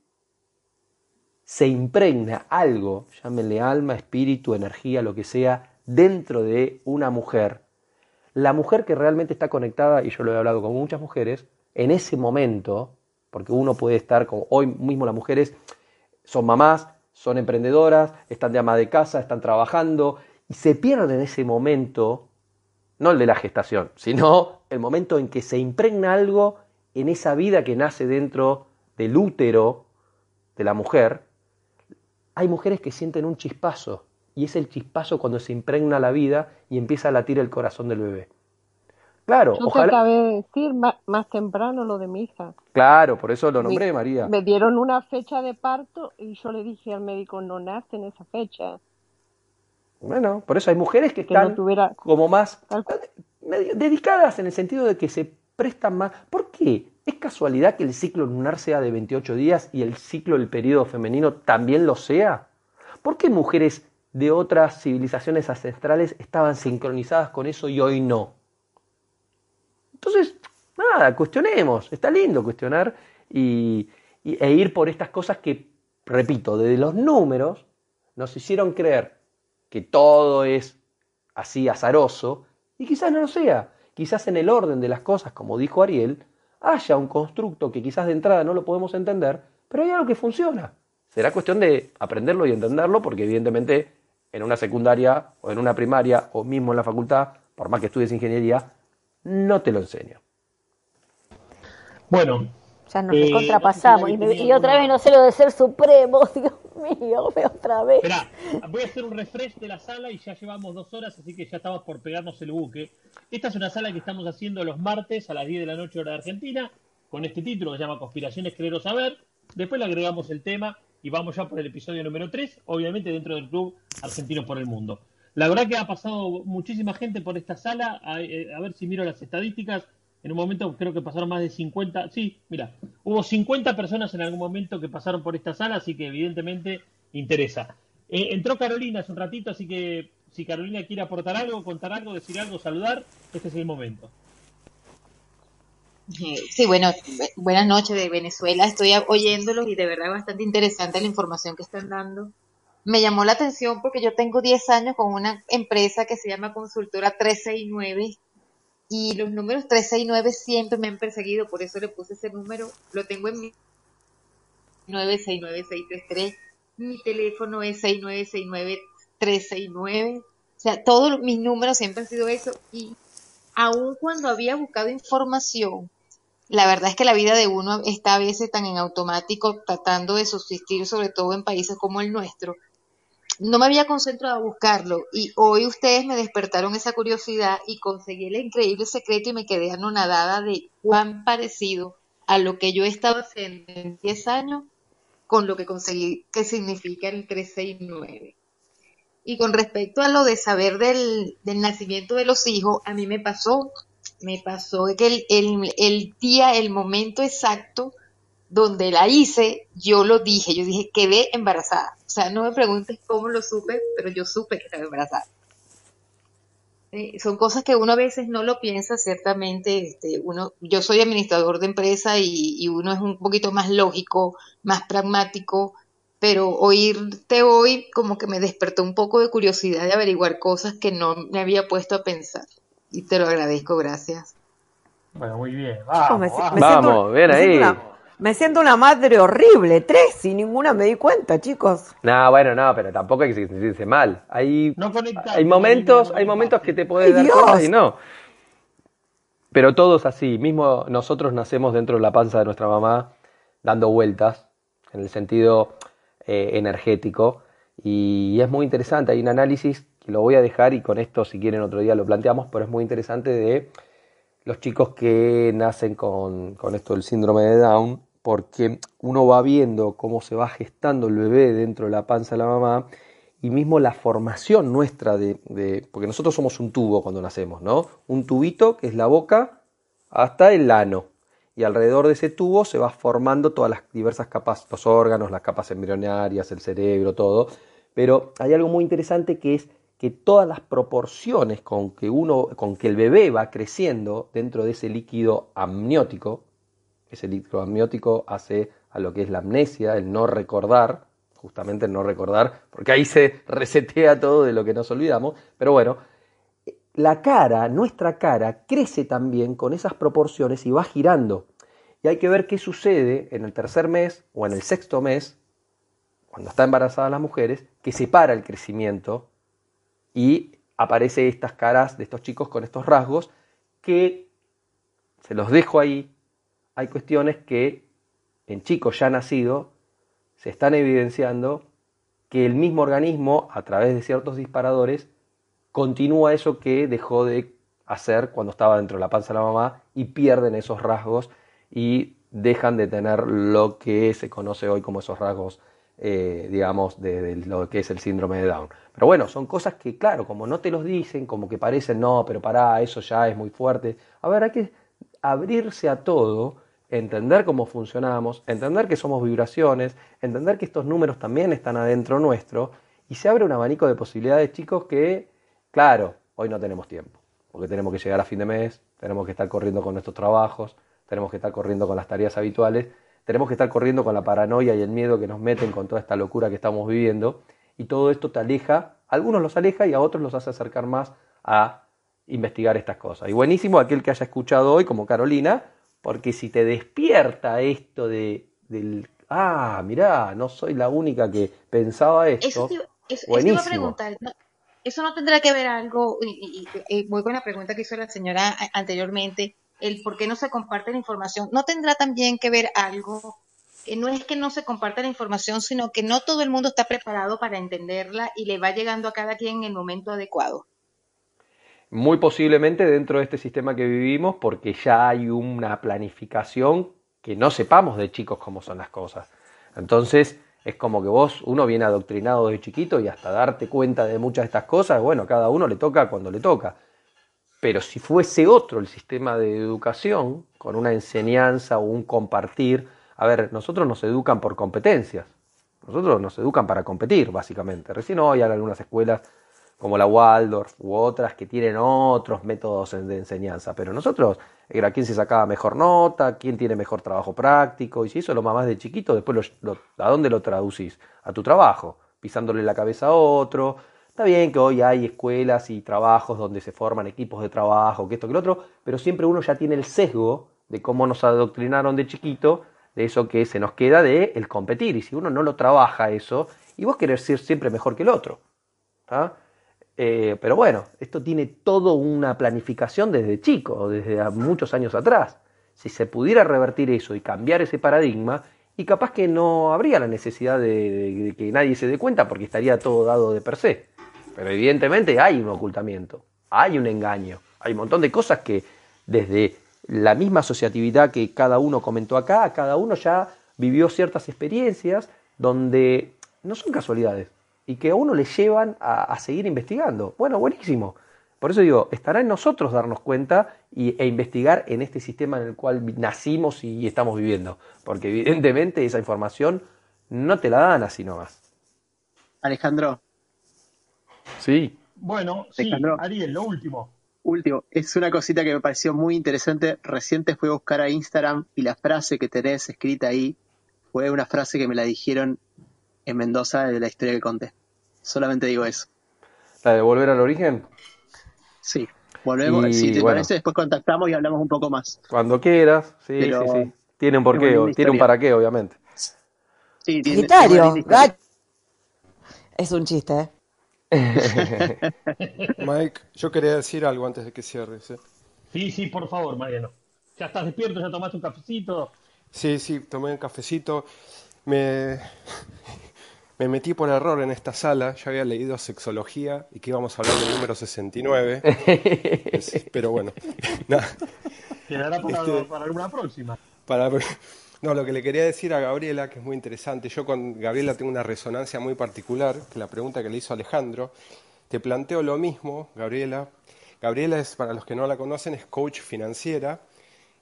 se impregna algo, llámenle alma, espíritu, energía, lo que sea, dentro de una mujer, la mujer que realmente está conectada, y yo lo he hablado con muchas mujeres, en ese momento, porque uno puede estar, como hoy mismo las mujeres son mamás, son emprendedoras, están de ama de casa, están trabajando, y se pierden en ese momento, no el de la gestación, sino el momento en que se impregna algo en esa vida que nace dentro del útero de la mujer, hay mujeres que sienten un chispazo, y es el chispazo cuando se impregna la vida y empieza a latir el corazón del bebé. Claro, Yo ojalá. te acabé de decir más, más temprano lo de mi hija. Claro, por eso lo nombré, María. Me dieron una fecha de parto y yo le dije al médico, no nace en esa fecha. Bueno, por eso hay mujeres que Que no están tuviera... como más dedicadas en el sentido de que se prestan más. ¿Por qué? ¿Es casualidad que el ciclo lunar sea de 28 días y el ciclo del periodo femenino también lo sea? ¿Por qué mujeres de otras civilizaciones ancestrales estaban sincronizadas con eso y hoy no? Entonces, nada, cuestionemos. Está lindo cuestionar y, e ir por estas cosas que, repito, desde los números nos hicieron creer que todo es así azaroso y quizás no lo sea. Quizás en el orden de las cosas, como dijo Ariel, haya un constructo que quizás de entrada no lo podemos entender, pero hay algo que funciona. Será cuestión de aprenderlo y entenderlo porque evidentemente en una secundaria o en una primaria o mismo en la facultad, por más que estudies ingeniería, no te lo enseño. Bueno, Ya nos Eh, recontrapasamos. no sé y, me- y otra vez no sé lo de ser supremo. Dios mío, otra vez. Esperá, voy a hacer un refresh de la sala y ya llevamos dos horas, así que ya estamos por pegarnos el buque. Esta es una sala que estamos haciendo los martes a las 10 de la noche hora de Argentina, con este título que se llama Conspiraciones Creer o Saber. Después le agregamos el tema y vamos ya por el episodio número 3, obviamente dentro del Club Argentinos por el Mundo. La verdad que ha pasado muchísima gente por esta sala, a, eh, a ver si miro las estadísticas. En un momento creo que pasaron más de 50, sí, mira, hubo 50 personas en algún momento que pasaron por esta sala, así que evidentemente interesa. Eh, entró Carolina hace un ratito, así que si Carolina quiere aportar algo, contar algo, decir algo, saludar, este es el momento. Eh, Sí, bueno, bu- buenas noches de Venezuela. Estoy oyéndolos y de verdad bastante interesante la información que están dando. Me llamó la atención porque yo tengo 10 años con una empresa que se llama Consultora 369 y los números 369 siempre me han perseguido, por eso le puse ese número. Lo tengo en mi 969633. Mi teléfono es 6969369. O sea, todos mis números siempre han sido eso y aun cuando había buscado información, la verdad es que la vida de uno está a veces tan en automático tratando de subsistir, sobre todo en países como el nuestro. No me había concentrado a buscarlo y hoy ustedes me despertaron esa curiosidad y conseguí el increíble secreto y me quedé anonadada de cuán parecido a lo que yo estaba haciendo en 10 años con lo que conseguí que significa el 369. Y con respecto a lo de saber del, del nacimiento de los hijos, a mí me pasó, me pasó que el, el, el día, el momento exacto donde la hice, yo lo dije, yo dije, quedé embarazada. O sea, no me preguntes cómo lo supe, pero yo supe que estaba embarazada. Eh, son cosas que uno a veces no lo piensa, ciertamente. Este, uno, yo soy administrador de empresa y, y uno es un poquito más lógico, más pragmático, pero oírte hoy como que me despertó un poco de curiosidad de averiguar cosas que no me había puesto a pensar. Y te lo agradezco, gracias. Bueno, muy bien. Vamos, me vamos. siento, Vamos, bien me siento ahí. Me siento una madre horrible, tres y ninguna me di cuenta, chicos. No, bueno, no, pero tampoco hay que sentirse mal. Hay, No conectaste, hay momentos, no hay momentos que te puedes ¡Ay, dar Dios! cuenta y no. Pero todos así, mismo nosotros nacemos dentro de la panza de nuestra mamá, dando vueltas, en el sentido eh, energético, y es muy interesante, hay un análisis que lo voy a dejar y con esto si quieren otro día lo planteamos, pero es muy interesante de los chicos que nacen con, con esto del síndrome de Down, porque uno va viendo cómo se va gestando el bebé dentro de la panza de la mamá y mismo la formación nuestra de, de- porque nosotros somos un tubo cuando nacemos, ¿no? Un tubito que es la boca hasta el ano. Y alrededor de ese tubo se va formando todas las diversas capas, los órganos, las capas embrionarias, el cerebro, todo. Pero hay algo muy interesante que es que todas las proporciones con que uno, con que el bebé va creciendo dentro de ese líquido amniótico, ese líquido amniótico hace a lo que es la amnesia, el no recordar, justamente el no recordar, porque ahí se resetea todo de lo que nos olvidamos, pero bueno, la cara, nuestra cara, crece también con esas proporciones y va girando. Y hay que ver qué sucede en el tercer mes o en el sexto mes, cuando está embarazada las mujeres, que se para el crecimiento y aparece estas caras de estos chicos con estos rasgos que se los dejo ahí. Hay cuestiones que en chicos ya nacidos se están evidenciando que el mismo organismo, a través de ciertos disparadores, continúa eso que dejó de hacer cuando estaba dentro de la panza de la mamá y pierden esos rasgos y dejan de tener lo que se conoce hoy como esos rasgos, eh, digamos, de, de lo que es el síndrome de Down. Pero bueno, son cosas que, claro, como no te los dicen, como que parecen, no, pero pará, eso ya es muy fuerte. A ver, hay que abrirse a todo, entender cómo funcionamos, entender que somos vibraciones, entender que estos números también están adentro nuestro y se abre un abanico de posibilidades, chicos, que, claro, hoy no tenemos tiempo, porque tenemos que llegar a fin de mes, tenemos que estar corriendo con nuestros trabajos, tenemos que estar corriendo con las tareas habituales, tenemos que estar corriendo con la paranoia y el miedo que nos meten con toda esta locura que estamos viviendo y todo esto te aleja, a algunos los aleja y a otros los hace acercar más a investigar estas cosas. Y buenísimo aquel que haya escuchado hoy, como Carolina, porque si te despierta esto de, del, ah, mirá, no soy la única que pensaba esto, Eso te, eso- eso te iba a buenísimo. preguntar. ¿no? Eso no tendrá que ver algo, y, y- y- y voy con la pregunta que hizo la señora anteriormente, el por qué no se comparte la información. ¿No tendrá también que ver algo? que no es que no se comparte la información, sino que no todo el mundo está preparado para entenderla y le va llegando a cada quien en el momento adecuado. Muy posiblemente dentro de este sistema que vivimos, porque ya hay una planificación que no sepamos de chicos cómo son las cosas. Entonces, es como que vos, uno viene adoctrinado de chiquito y hasta darte cuenta de muchas de estas cosas, bueno, cada uno le toca cuando le toca. Pero si fuese otro el sistema de educación, con una enseñanza o un compartir, a ver, nosotros nos educan por competencias, nosotros nos educan para competir, básicamente. Recién hoy hay algunas escuelas como la Waldorf u otras que tienen otros métodos de enseñanza, pero nosotros era quién se sacaba mejor nota, quién tiene mejor trabajo práctico, y si eso lo mamás de chiquito, después lo, ¿a dónde lo traducís? A tu trabajo, pisándole la cabeza a otro. Está bien que hoy hay escuelas y trabajos donde se forman equipos de trabajo, que esto, que lo otro, pero siempre uno ya tiene el sesgo de cómo nos adoctrinaron de chiquito, de eso que se nos queda de el competir, y si uno no lo trabaja eso, y vos querés ser siempre mejor que el otro. Eh, pero bueno, esto tiene toda una planificación desde chico, desde muchos años atrás. Si se pudiera revertir eso y cambiar ese paradigma, y capaz que no habría la necesidad de- de que nadie se dé cuenta porque estaría todo dado de per se. Pero evidentemente hay un ocultamiento, hay un engaño, hay un montón de cosas que desde la misma asociatividad que cada uno comentó acá, cada uno ya vivió ciertas experiencias donde no son casualidades y que a uno le llevan a, seguir investigando. Bueno, buenísimo. Por eso digo, estará en nosotros darnos cuenta y, e investigar en este sistema en el cual nacimos y estamos viviendo. Porque evidentemente esa información no te la dan así nomás. Alejandro, Sí. Bueno, sí, Alejandro. Ariel, lo último. último, es una cosita que me pareció muy interesante. Recién te fui a buscar a Instagram y la frase que tenés escrita ahí fue una frase que me la dijeron en Mendoza de la historia que conté. Solamente digo eso. ¿La de volver al origen? Sí, volvemos. Y si te bueno. parece, después contactamos y hablamos un poco más. Cuando quieras. Sí, Pero- sí, sí. Tiene un porqué, tiene un para qué, obviamente. Sí, tiene-. Es un chiste, ¿eh? Mike, yo quería decir algo antes de que cierres. ¿eh? Sí, sí, por favor, Mariano. Ya estás despierto, ya tomaste un cafecito. Sí, sí, tomé un cafecito. Me, me metí por error en esta sala. Yo había leído sexología y que íbamos a hablar del número 69. Es- pero bueno, nada. Quedará para, Este- para alguna próxima. Para, no, lo que le quería decir a Gabriela, que es muy interesante, yo con Gabriela tengo una resonancia muy particular, que la pregunta que le hizo Alejandro, te planteo lo mismo, Gabriela. Gabriela es, para los que no la conocen, es coach financiera,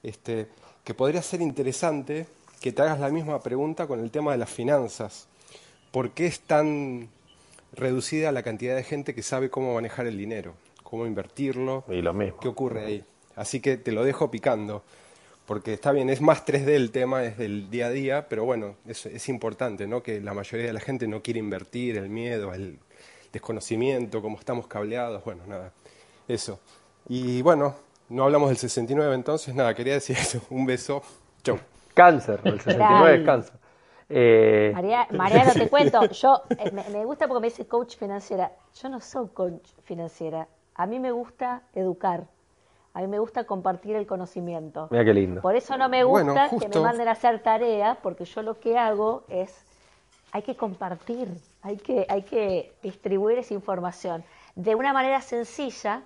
este, que podría ser interesante que te hagas la misma pregunta con el tema de las finanzas. ¿Por qué es tan reducida la cantidad de gente que sabe cómo manejar el dinero, cómo invertirlo? Y lo mismo. ¿Qué ocurre ahí? Así que te lo dejo picando, porque está bien, es más 3D el tema, es del día a día, pero bueno, es, es importante, ¿no? Que la mayoría de la gente no quiere invertir, el miedo, el desconocimiento, como estamos cableados, bueno, nada, eso. Y bueno, no hablamos del 69 entonces, nada, quería decir eso, un beso, chau. Cáncer, el 69 es cáncer. Eh, María- Mariano, te cuento, yo eh, me, me gusta porque me dice coach financiera. Yo no soy coach financiera. A mí me gusta educar. A mí me gusta compartir el conocimiento. Mira qué lindo. Por eso no me gusta Bueno, que me manden a hacer tarea, porque yo lo que hago es, hay que compartir, hay que, hay que distribuir esa información de una manera sencilla,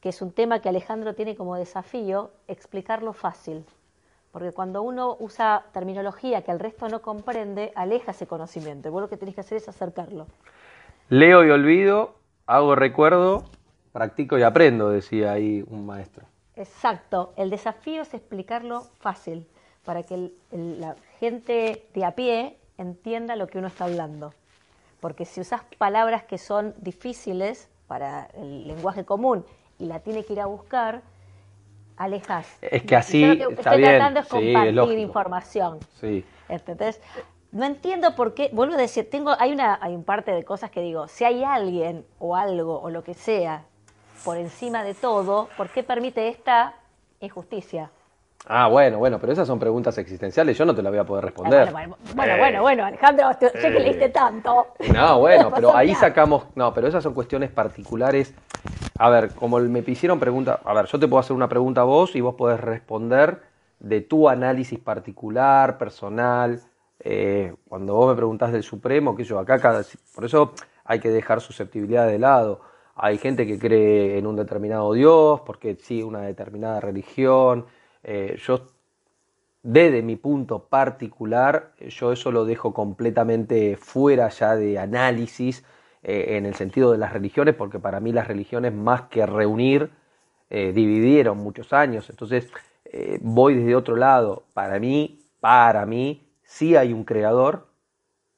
que es un tema que Alejandro tiene como desafío, explicarlo fácil. Porque cuando uno usa terminología que el resto no comprende, aleja ese conocimiento. Y vos lo que tenés que hacer es acercarlo. Leo y olvido, hago recuerdo, practico y aprendo, decía ahí un maestro. Exacto. El desafío es explicarlo fácil, para que el- el- la gente de a pie entienda lo que uno está hablando. Porque si usas palabras que son difíciles para el lenguaje común y la tiene que ir a buscar, alejas. Es que así lo que está estoy bien, tratando es sí, es compartir información. Sí. ¿Entendés? No entiendo por qué, vuelvo a decir, tengo, hay una, hay un parte de cosas que digo, si hay alguien o algo o lo que sea por encima de todo, ¿por qué permite esta injusticia? Ah, bueno, bueno, pero esas son preguntas existenciales, yo no te las voy a poder responder. Bueno, bueno, bueno, Eh, bueno, bueno, Alejandro, sé que eh. leíste tanto. No, bueno, No pero ahí sacamos, no, pero esas son cuestiones particulares. A ver, como me hicieron pregunta, a ver, yo te puedo hacer una pregunta a vos y vos podés responder de tu análisis particular, personal. eh, cuando vos me preguntás del Supremo, que yo acá cada, por eso hay que dejar susceptibilidad de lado. Hay gente que cree en un determinado Dios, porque sigue una determinada religión. Eh, yo desde mi punto particular, yo eso lo dejo completamente fuera ya de análisis eh, en el sentido de las religiones, porque para mí las religiones más que reunir, eh, dividieron muchos años. Entonces, voy desde otro lado. Para mí, para mí, sí hay un creador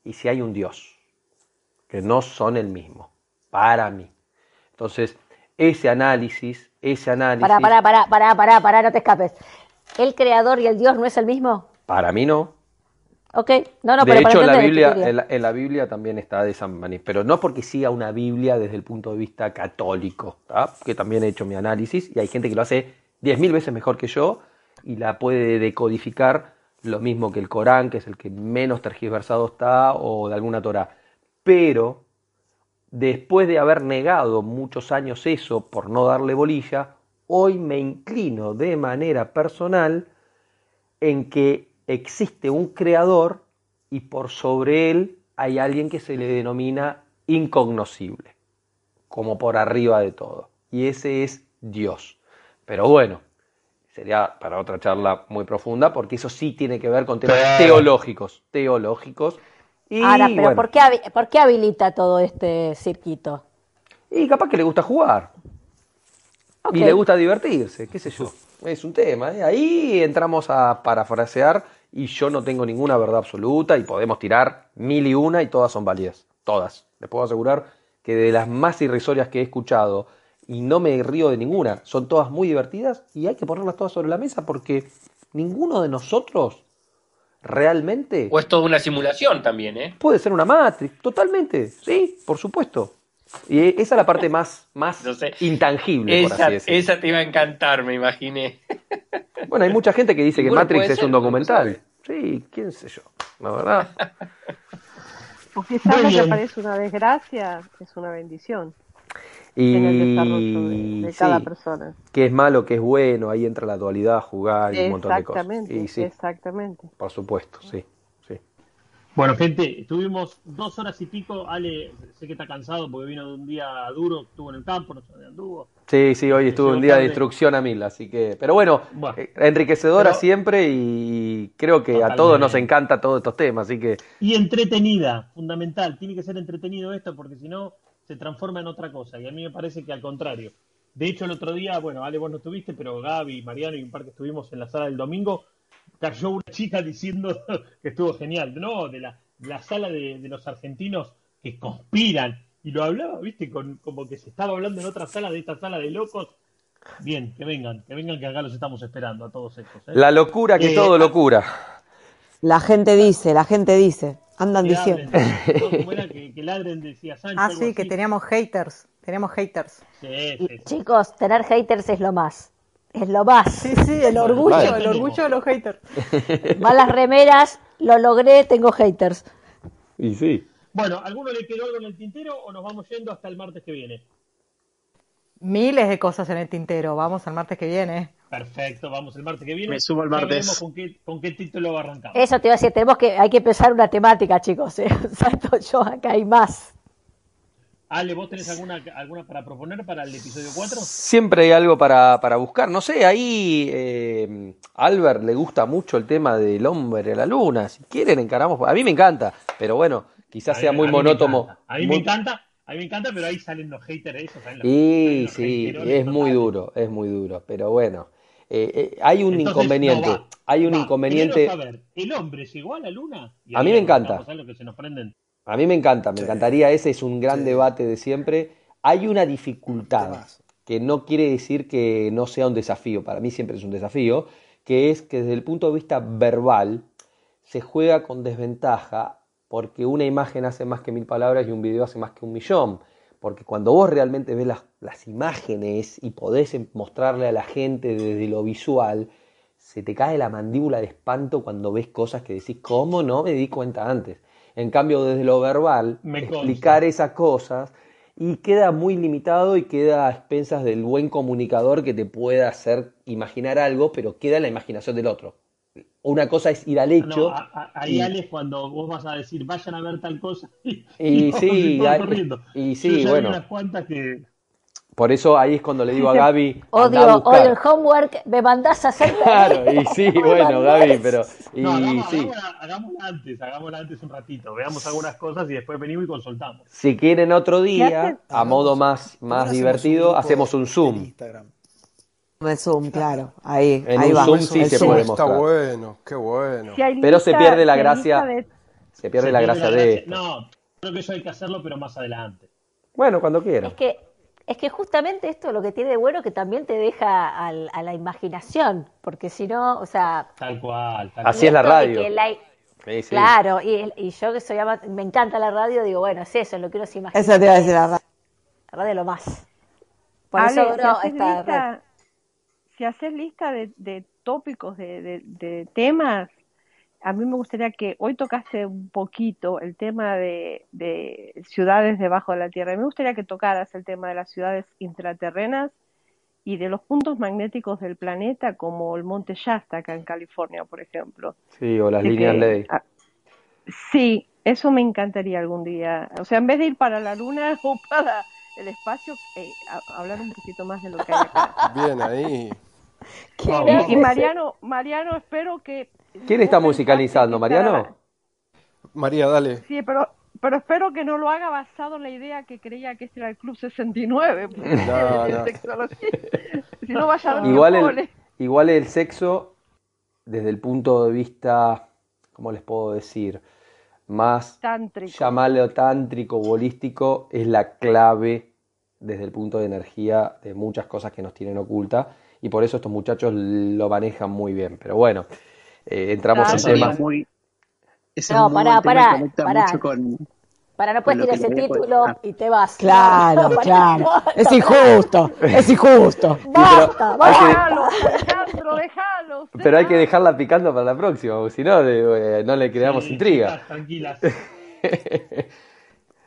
y sí hay un Dios, que no son el mismo, para mí. Entonces, ese análisis, ese análisis, Pará, pará, pará, pará, pará, pará, no te escapes. ¿El creador y el Dios no es el mismo? para mí no. Ok, no, no, de pero para hecho, en la, Biblia, en, la, en la Biblia también está de esa manera, pero no porque siga una Biblia desde el punto de vista católico, ¿tá? que también he hecho mi análisis y hay gente que lo hace 10.000 veces mejor que yo y la puede decodificar lo mismo que el Corán, que es el que menos tergiversado está, o de alguna Torah. Pero después de haber negado muchos años eso por no darle bolilla, hoy me inclino de manera personal en que existe un creador y por sobre él hay alguien que se le denomina incognoscible, como por arriba de todo. Y ese es Dios. Pero bueno, sería para otra charla muy profunda, porque eso sí tiene que ver con temas teológicos, teológicos. Y, Ahora, pero bueno, ¿por, qué, ¿por qué habilita todo este circuito? y capaz que le gusta jugar. Y le gusta divertirse, qué sé yo. Es un tema. ¿eh? Ahí entramos a parafrasear y yo no tengo ninguna verdad absoluta y podemos tirar mil y una y todas son válidas. Todas. Les puedo asegurar que de las más irrisorias que he escuchado y no me río de ninguna, son todas muy divertidas y hay que ponerlas todas sobre la mesa porque ninguno de nosotros realmente O es toda una simulación también, ¿eh? puede ser una Matrix, totalmente, sí, por supuesto. Y esa es la parte más, más No sé. intangible, por Esa, así decirlo. esa te iba a encantar, me imaginé. Bueno, hay mucha gente que dice que Bueno, Matrix es ser, un documental. Sí, quién sé yo, la verdad. Muy lo que bien. parece una desgracia es una bendición en el desarrollo de, Y cada persona. qué es malo, qué es bueno, ahí entra la dualidad, jugar y un montón de cosas. Exactamente, Y sí, exactamente. por supuesto, sí, sí. Bueno, gente, estuvimos dos horas y pico. Ale, sé que está cansado porque vino de un día duro, estuvo en el campo, no sé dónde anduvo. Sí, sí, hoy llegó un día de tarde. instrucción a mil, así que... Pero bueno, Bueno. eh, enriquecedora Pero- siempre y creo que a todos nos encanta todos estos temas, así que... Y entretenida, fundamental. Tiene que ser entretenido esto porque si no se transforma en otra cosa. Y a mí me parece que al contrario. De hecho, el otro día, bueno, Ale, vos no estuviste, pero Gaby, Mariano y un par que estuvimos en la sala del domingo, cayó una chica diciendo que estuvo genial. No, de la, la sala de, de los argentinos que conspiran. Y lo hablaba, viste, con, como que se estaba hablando en otra sala de esta sala de locos. Bien, que vengan, que vengan, que acá los estamos esperando a todos estos. ¿eh? La locura que Eh, todo locura. La gente dice, la gente dice. Andan que diciendo. hablen, ¿no? ¿Cómo era? Que, que ladren, decía Sancho. Ah, sí, que teníamos haters. Teníamos haters. Sí, sí, sí. Chicos, tener haters es lo más. Es lo más. Sí, sí, el orgullo, Vale. el orgullo de los haters. Malas remeras, lo logré, tengo haters. Y sí. Bueno, ¿alguno le quedó algo en el tintero o nos vamos yendo hasta el martes que viene? Miles de cosas en el tintero. Vamos al martes que viene. Perfecto, vamos el martes que viene. Me sumo el martes. veremos con qué, con qué título arrancamos. Eso te iba a decir, tenemos que, hay que pensar una temática, chicos. ¿eh? Salto yo, acá hay más. Ale, ¿vos tenés alguna, alguna para proponer para el episodio 4? Siempre hay algo para, para buscar. No sé, ahí eh, Albert le gusta mucho el tema del hombre a la luna. Si quieren, encaramos. A mí me encanta, pero bueno, quizás A sea muy monótono. A mí Muy- me encanta, a mí me encanta, pero ahí salen los haters esos. Y salen los sí, es muy duro, es muy duro. Pero bueno, eh, eh, hay un Entonces, inconveniente. no, va, hay un va. inconveniente. Saber, ¿el hombre llegó a la luna? Y A mí me encanta. que se nos prenden. A mí me encanta, me Sí. encantaría, ese es un gran Sí. debate de siempre. Hay una dificultad, que no quiere decir que no sea un desafío, para mí siempre es un desafío, que es que desde el punto de vista verbal se juega con desventaja porque una imagen hace más que mil palabras y un video hace más que un millón. Porque cuando vos realmente ves las, las imágenes y podés em- mostrarle a la gente desde lo visual, se te cae la mandíbula de espanto cuando ves cosas que decís, ¿cómo no me di cuenta antes? En cambio, desde lo verbal, Me consta. explicar esas cosas y queda muy limitado y queda a expensas del buen comunicador que te pueda hacer imaginar algo, pero queda en la imaginación del otro. Una cosa es ir al hecho. No, a- a- ahí y- Ale es cuando vos vas a decir, vayan a ver tal cosa. Y, sí, y sí, bueno. unas cuantas que... Por eso ahí es cuando le digo a Gaby, Odio, odio el homework, me mandás a hacer. Claro, y sí, bueno. Gaby, pero. Y No, hagamos, sí. hagámosla, hagámosla antes, hagámosla antes un ratito. Veamos algunas cosas y después venimos y consultamos. Si quieren otro día, a modo más, ¿Por qué no más hacemos divertido, hacemos un en Zoom. Instagram? De Zoom, claro. Ahí, En ahí un va. Zoom sí El se Zoom. puede Está mostrar. bueno, qué bueno. Si Pero se pierde la gracia. de- Se pierde Se la gracia de gracia. No, creo que eso hay que hacerlo, pero más adelante. Bueno, cuando quieran. Es que, es que justamente esto lo que tiene de bueno que también te deja al- a la imaginación, porque si no, o sea, Tal cual. Tal Así es la radio. Sí, sí. Claro, y, y yo que soy ama- me encanta la radio, digo, bueno, es eso, lo quiero imaginar. Eso te iba a decir la verdad. La radio es lo más. Por Ale, eso haces esta. Si haces lista de, de tópicos, de, de- de temas, a mí me gustaría que hoy tocaste un poquito el tema de, de ciudades debajo de la Tierra. Me gustaría que tocaras el tema de las ciudades intraterrenas y de los puntos magnéticos del planeta, como el Monte Shasta acá en California, por ejemplo. Sí, o las líneas que- ley. ah, sí, eso me encantaría algún día. O sea, en vez de ir para la Luna o para el espacio, eh, a- hablar un poquito más de lo que hay acá. Bien ahí. Y, y Mariano, Mariano, espero que. ¿Quién está musicalizando, Mariano? María, dale. Sí, pero, pero espero que no lo haga basado en la idea que creía que este era el Club 69. porque No, no. Si no vaya a Igual el, igual el sexo, desde el punto de vista, ¿cómo les puedo decir? Más Tántrico. llamarlo tántrico, bolístico, es la clave desde el punto de energía de muchas cosas que nos tienen oculta y por eso estos muchachos lo manejan muy bien. Pero bueno, eh, entramos Claro. en temas. muy, ese No, es un muy pará, buen tema y pará, conecta pará. mucho con, Para no puedes que ese había título ah, y te vas. Claro, No, claro. no, Es injusto, es injusto. Basta, basta. Alejandro, Pero déjalo. Pero hay que dejarla picando para la próxima, porque si no, eh, no le creamos Sí, intriga. tranquilas.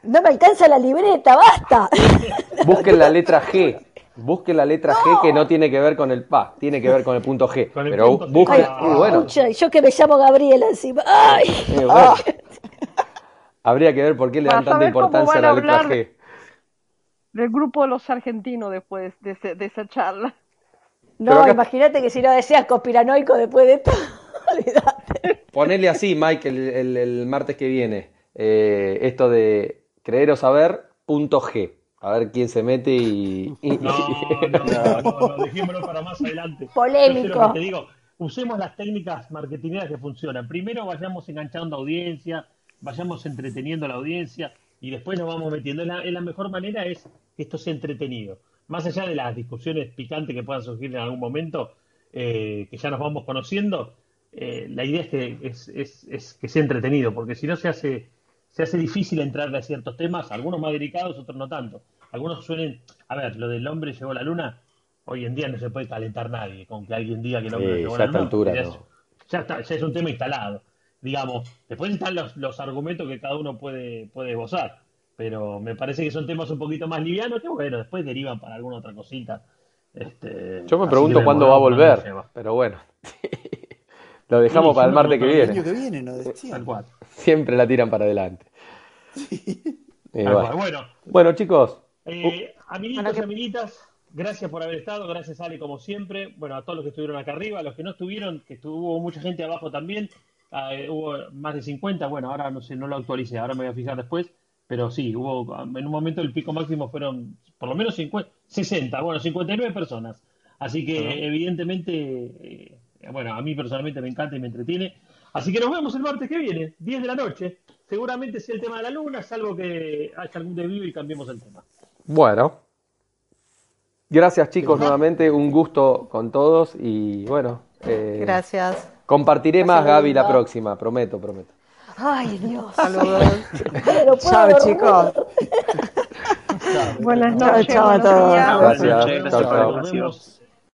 No me alcanza la libreta, basta. Busquen la letra G. Busquen la letra G que no tiene que ver con el PA, tiene que ver con el punto G. Con el Pero punto G. Ay, bueno, pucha, yo que me llamo Gabriela encima. Ay. eh, bueno. Habría que ver por qué le dan tanta importancia a la letra G. Del grupo de los argentinos después de, ese- de esa charla. No, acá- imagínate que si no deseas conspiranoico después de esto. Ponele así, Mike, el, el- el martes que viene. eh, esto de creer o saber, punto G. A ver quién se mete y. y- No, no, no, no, no, dejémoslo para más adelante. Polémico. Te digo, usemos las técnicas marketineras que funcionan. Primero vayamos enganchando audiencia, vayamos entreteniendo a la audiencia y después nos vamos metiendo. La, la mejor manera es que esto sea entretenido. Más allá de las discusiones picantes que puedan surgir en algún momento, eh, que ya nos vamos conociendo, eh, la idea es que, es, es- es que sea entretenido, porque si no se hace, se hace difícil entrarle a ciertos temas, algunos más delicados, otros no tanto. Algunos suelen, a ver, lo del hombre llegó a la luna, hoy en día no se puede calentar nadie con que alguien diga que el hombre llegó a la luna. altura porque ya, no. ya está, ya es un tema instalado. Digamos, después están los, los argumentos que cada uno puede, puede gozar, pero me parece que son temas un poquito más livianos que bueno, después derivan para alguna otra cosita. Este, Yo me pregunto cuándo va a volver, pero bueno. Lo dejamos Sí, para el martes que El viene. año que cual. Siempre la tiran para adelante. Tal bueno. Bueno, Bueno, chicos, Eh, amiguitos Bueno, y que- amiguitas, gracias por haber estado, gracias Ale como siempre, bueno, a todos los que estuvieron acá arriba, a los que no estuvieron, que estuvo, mucha gente abajo también, eh, hubo más de 50, bueno, ahora no sé, no lo actualicé, ahora me voy a fijar después, pero sí, hubo, ah, en un momento el pico máximo fueron por lo menos 50, 60, bueno, 59 personas, así que evidentemente, eh, bueno, a mí personalmente me encanta y me entretiene, así que nos vemos el martes que viene, 10 de la noche, seguramente sea el tema de la luna, salvo que haya algún desvío y cambiemos el tema. bueno. Gracias chicos nuevamente, un gusto con todos y bueno, eh, Gracias. Compartiré más Gaby la próxima, prometo, prometo. Ay, Dios. Saludos. Chao, chicos. Buenas Chao, noches. chao a todos. Gracias, chao, chao.